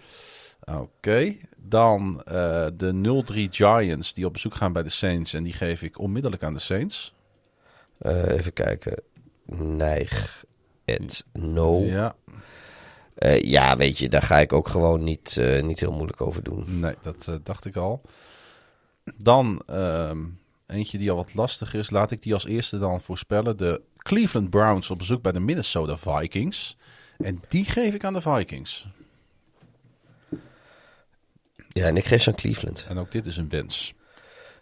Oké. Dan eh, de 0-3 Giants die op bezoek gaan bij de Saints. En die geef ik onmiddellijk aan de Saints. Eh, even kijken. Neig. at no. Ja, Eh, ja, weet je, daar ga ik ook gewoon niet, eh, niet heel moeilijk over doen. nee, dat eh, dacht ik al. Dan ehm, eentje die al wat lastig is. Laat ik die als eerste dan voorspellen. De Cleveland Browns op bezoek bij de Minnesota Vikings. En die geef ik aan de Vikings. Ja, en ik geef ze aan Cleveland. En ook dit is een wens.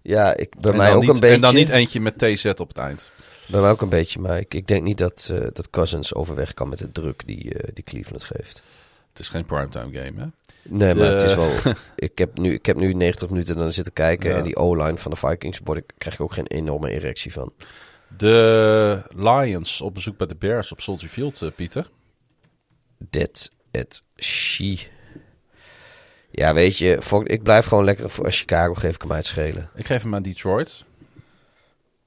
Ja, ik, bij En mij ook niet- een beetje. En dan niet eentje met TZ op het eind. Bij mij ook een beetje, maar ik, ik denk niet dat, eh, dat Cousins overweg kan met de druk die, eh, die Cleveland geeft. Het is geen primetime game, hè? Nee, De- maar het is wel. ik, heb nu, ik heb nu 90 minuten dan zitten kijken. Ja. En die O-line van de Vikings word ik, krijg ik ook geen enorme erectie van. De Lions op bezoek bij de Bears op Soldier Field, eh, Pieter. That at she. Ja, weet je, voor, ik blijf gewoon lekker voor Chicago, geef ik hem uit schelen. Ik geef hem aan Detroit.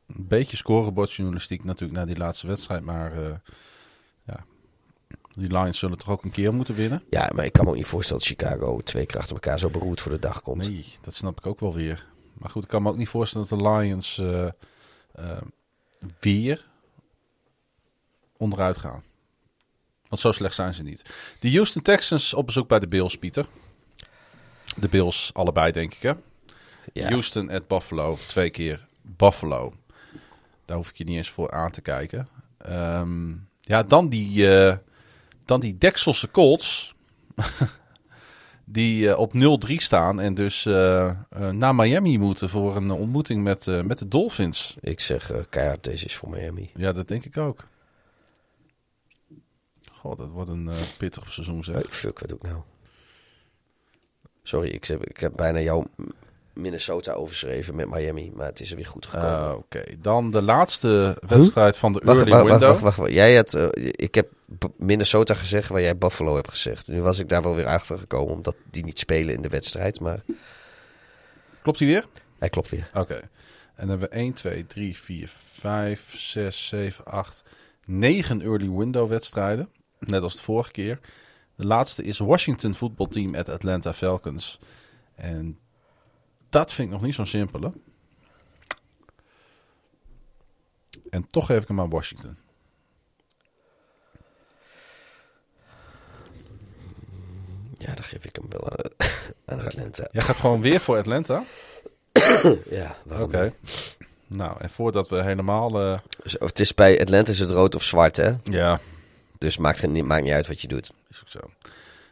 Een beetje scorebordjournalistiek natuurlijk na die laatste wedstrijd. Maar eh, ja, die Lions zullen toch ook een keer moeten winnen? Ja, maar ik kan me ook niet voorstellen dat Chicago twee keer achter elkaar zo beroerd voor de dag komt. Nee, dat snap ik ook wel weer. Maar goed, ik kan me ook niet voorstellen dat de Lions eh, eh, weer onderuit gaan. Want zo slecht zijn ze niet. De Houston Texans op bezoek bij de Bills, Pieter. De Bills allebei, denk ik, hè? Ja. Houston at Buffalo. Twee keer Buffalo. Daar hoef ik je niet eens voor aan te kijken. Ehm, ja, dan die, eh, dan die Dekselse Colts. die eh, op 0-3 staan en dus eh, naar Miami moeten voor een ontmoeting met, met de Dolphins. Ik zeg keihard, deze is voor Miami. Ja, dat denk ik ook. God, dat wordt een eh, pittig seizoen zeg. Fuck, wat doe ik nou? Sorry, ik heb, ik heb bijna jouw Minnesota overschreven met Miami, maar het is er weer goed gekomen. Eh, Oké, dan de laatste wedstrijd van de Wacht, early wacht, window. wacht, wacht, wacht. Jij had, eh, ik heb Minnesota gezegd waar jij Buffalo hebt gezegd. Nu was ik daar wel weer achter gekomen omdat die niet spelen in de wedstrijd, maar Klopt die weer? hij klopt weer. Oké. En dan hebben we 1, 2, 3, 4, 5, 6, 7, 8, 9 early window wedstrijden. Net als de vorige keer. De laatste is Washington voetbalteam at Atlanta Falcons. En dat vind ik nog niet zo simpel. Hè? En toch geef ik hem aan Washington. Ja, dan geef ik hem wel aan, aan Atlanta. Jij gaat gewoon weer voor Atlanta? Ja, waarom Oké. Nou, en voordat we helemaal... eh, het is bij Atlanta is het rood of zwart, hè? ja, Dus maakt, niet- maakt niet uit wat je doet. Is ook zo.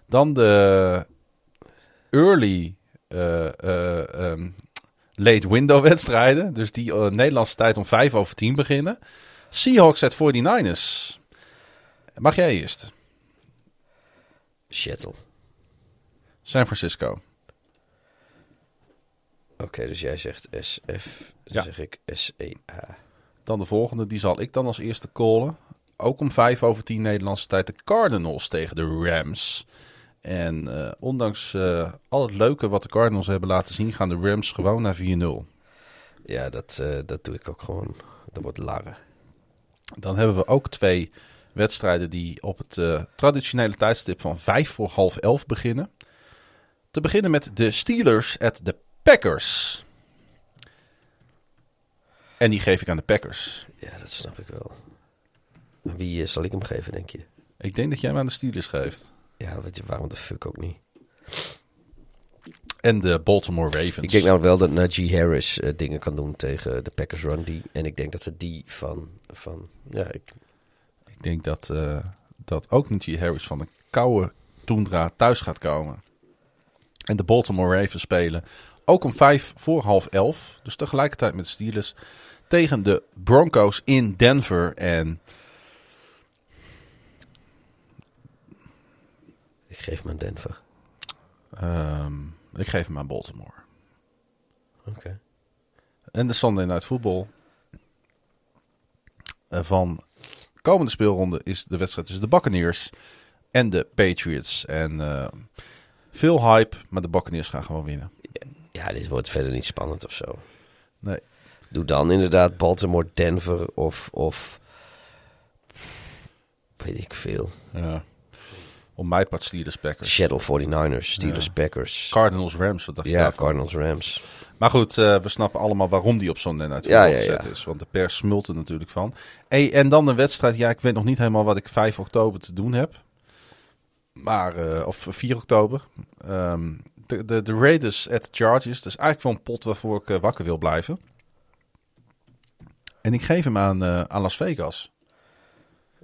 Dan de early eh, eh, ehm, late window wedstrijden. Dus die eh, Nederlandse tijd om 5 over 10 beginnen. Seahawks at 49ers. Mag jij eerst? Shuttle. San Francisco. Oké, dus jij zegt SF, dan Ja. zeg ik SEA. Dan de volgende, die zal ik dan als eerste callen. Ook om 5 over 10 Nederlandse tijd de Cardinals tegen de Rams. En eh, ondanks eh, al het leuke wat de Cardinals hebben laten zien, gaan de Rams gewoon naar 4-0. Ja, dat, eh, dat doe ik ook gewoon. Dat wordt larre. Dan hebben we ook twee wedstrijden die op het traditionele tijdstip van 5 voor half 11 beginnen. Te beginnen met de Steelers at de Packers. En die geef ik aan de Packers. Ja, dat snap ik wel. Wie eh, zal ik hem geven, denk je? Ik denk dat jij hem aan de Steelers geeft. Ja, weet je, waarom de fuck ook niet? En de Baltimore Ravens. Ik denk nou wel dat Najee Harris eh, dingen kan doen tegen de Packers run. Die, en ik denk dat het die van... van ja, ik, Ik denk dat, eh, dat ook Najee Harris van een koude toendra thuis gaat komen. En de Baltimore Ravens spelen ook om vijf voor half elf. Dus tegelijkertijd met de Steelers. Tegen de Broncos in Denver. En geef me aan Denver. ehm, ik geef hem aan Baltimore. Oké. En de Sunday Night Football eh, van komende speelronde is de wedstrijd tussen de Buccaneers en de Patriots. En eh, veel hype, maar de Buccaneers gaan gewoon winnen. Ja, dit wordt verder niet spannend of zo. Nee. Doe dan inderdaad Baltimore, Denver of... of weet ik veel. Ja. Om mij part Steelers Packers. Seattle 49ers, Steelers, Packers. Cardinals Rams, wat dacht je Ja, daarvan? Cardinals, Rams. Maar goed, eh, we snappen allemaal waarom die op Night Ja, Football ja, ja. is. Want de pers smult er natuurlijk van. Hey, en dan de wedstrijd. Ja, ik weet nog niet helemaal wat ik 5 oktober te doen heb. Maar, eh, of 4 oktober. Ehm, de, de, de Raiders at Chargers. Dat is eigenlijk wel een pot waarvoor ik eh, wakker wil blijven. En ik geef hem aan, eh, aan Las Vegas.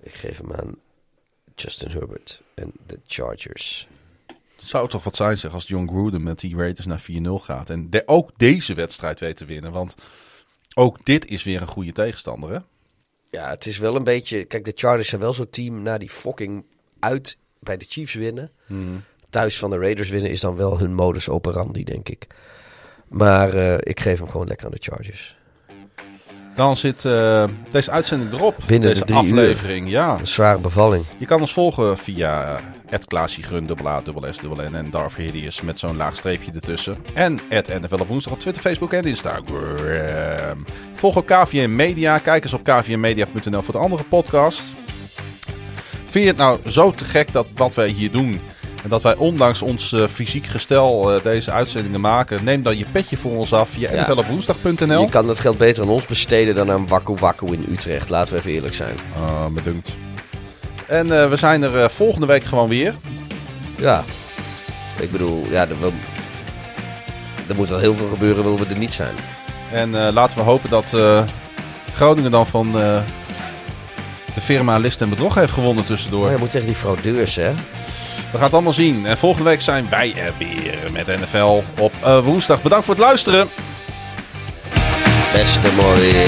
Ik geef hem aan Justin Herbert en de Chargers. Zou toch wat zijn zeg als John Gruden met die Raiders naar 4-0 gaat. En de, ook deze wedstrijd weet te winnen. Want ook dit is weer een goede tegenstander hè. Ja, het is wel een beetje... Kijk, de Chargers zijn wel zo'n team na die fucking uit bij de Chiefs winnen. Thuis van de Raiders winnen is dan wel hun modus operandi, denk ik. Maar eh, ik geef hem gewoon lekker aan de Chargers. Dan zit eh, deze uitzending erop. Binnen deze de drie aflevering. Ja. Een zware bevalling. Je kan ons volgen via het Klaasiegrun, dubbel A, dubbel S, dubbel N en Darth Hideous met zo'n laag streepje ertussen. En het NFL op woensdag op Twitter, Facebook en Instagram. Volg ook KVM Media. Kijk eens op kvmmedia.nl voor de andere podcast. Vind je het nou zo te gek dat wat wij hier doen... En dat wij ondanks ons eh, fysiek gestel eh, deze uitzendingen maken. Neem dan je petje voor ons af via Ja. nflopwoensdag.nl. Je kan dat geld beter aan ons besteden dan aan Wakku Wakku in Utrecht. Laten we even eerlijk zijn. Ah, bedankt. En eh, we zijn er volgende week gewoon weer. Ja. Ik bedoel, ja, er, wil- er moet wel heel veel gebeuren willen we er niet zijn. En laten we hopen dat Groningen dan van de firma List en Bedrog heeft gewonnen tussendoor. Maar je moet tegen die fraudeurs, hè. We gaan het allemaal zien. En volgende week zijn wij er weer met NFL op eh, woensdag. Bedankt voor het luisteren. Beste mooi.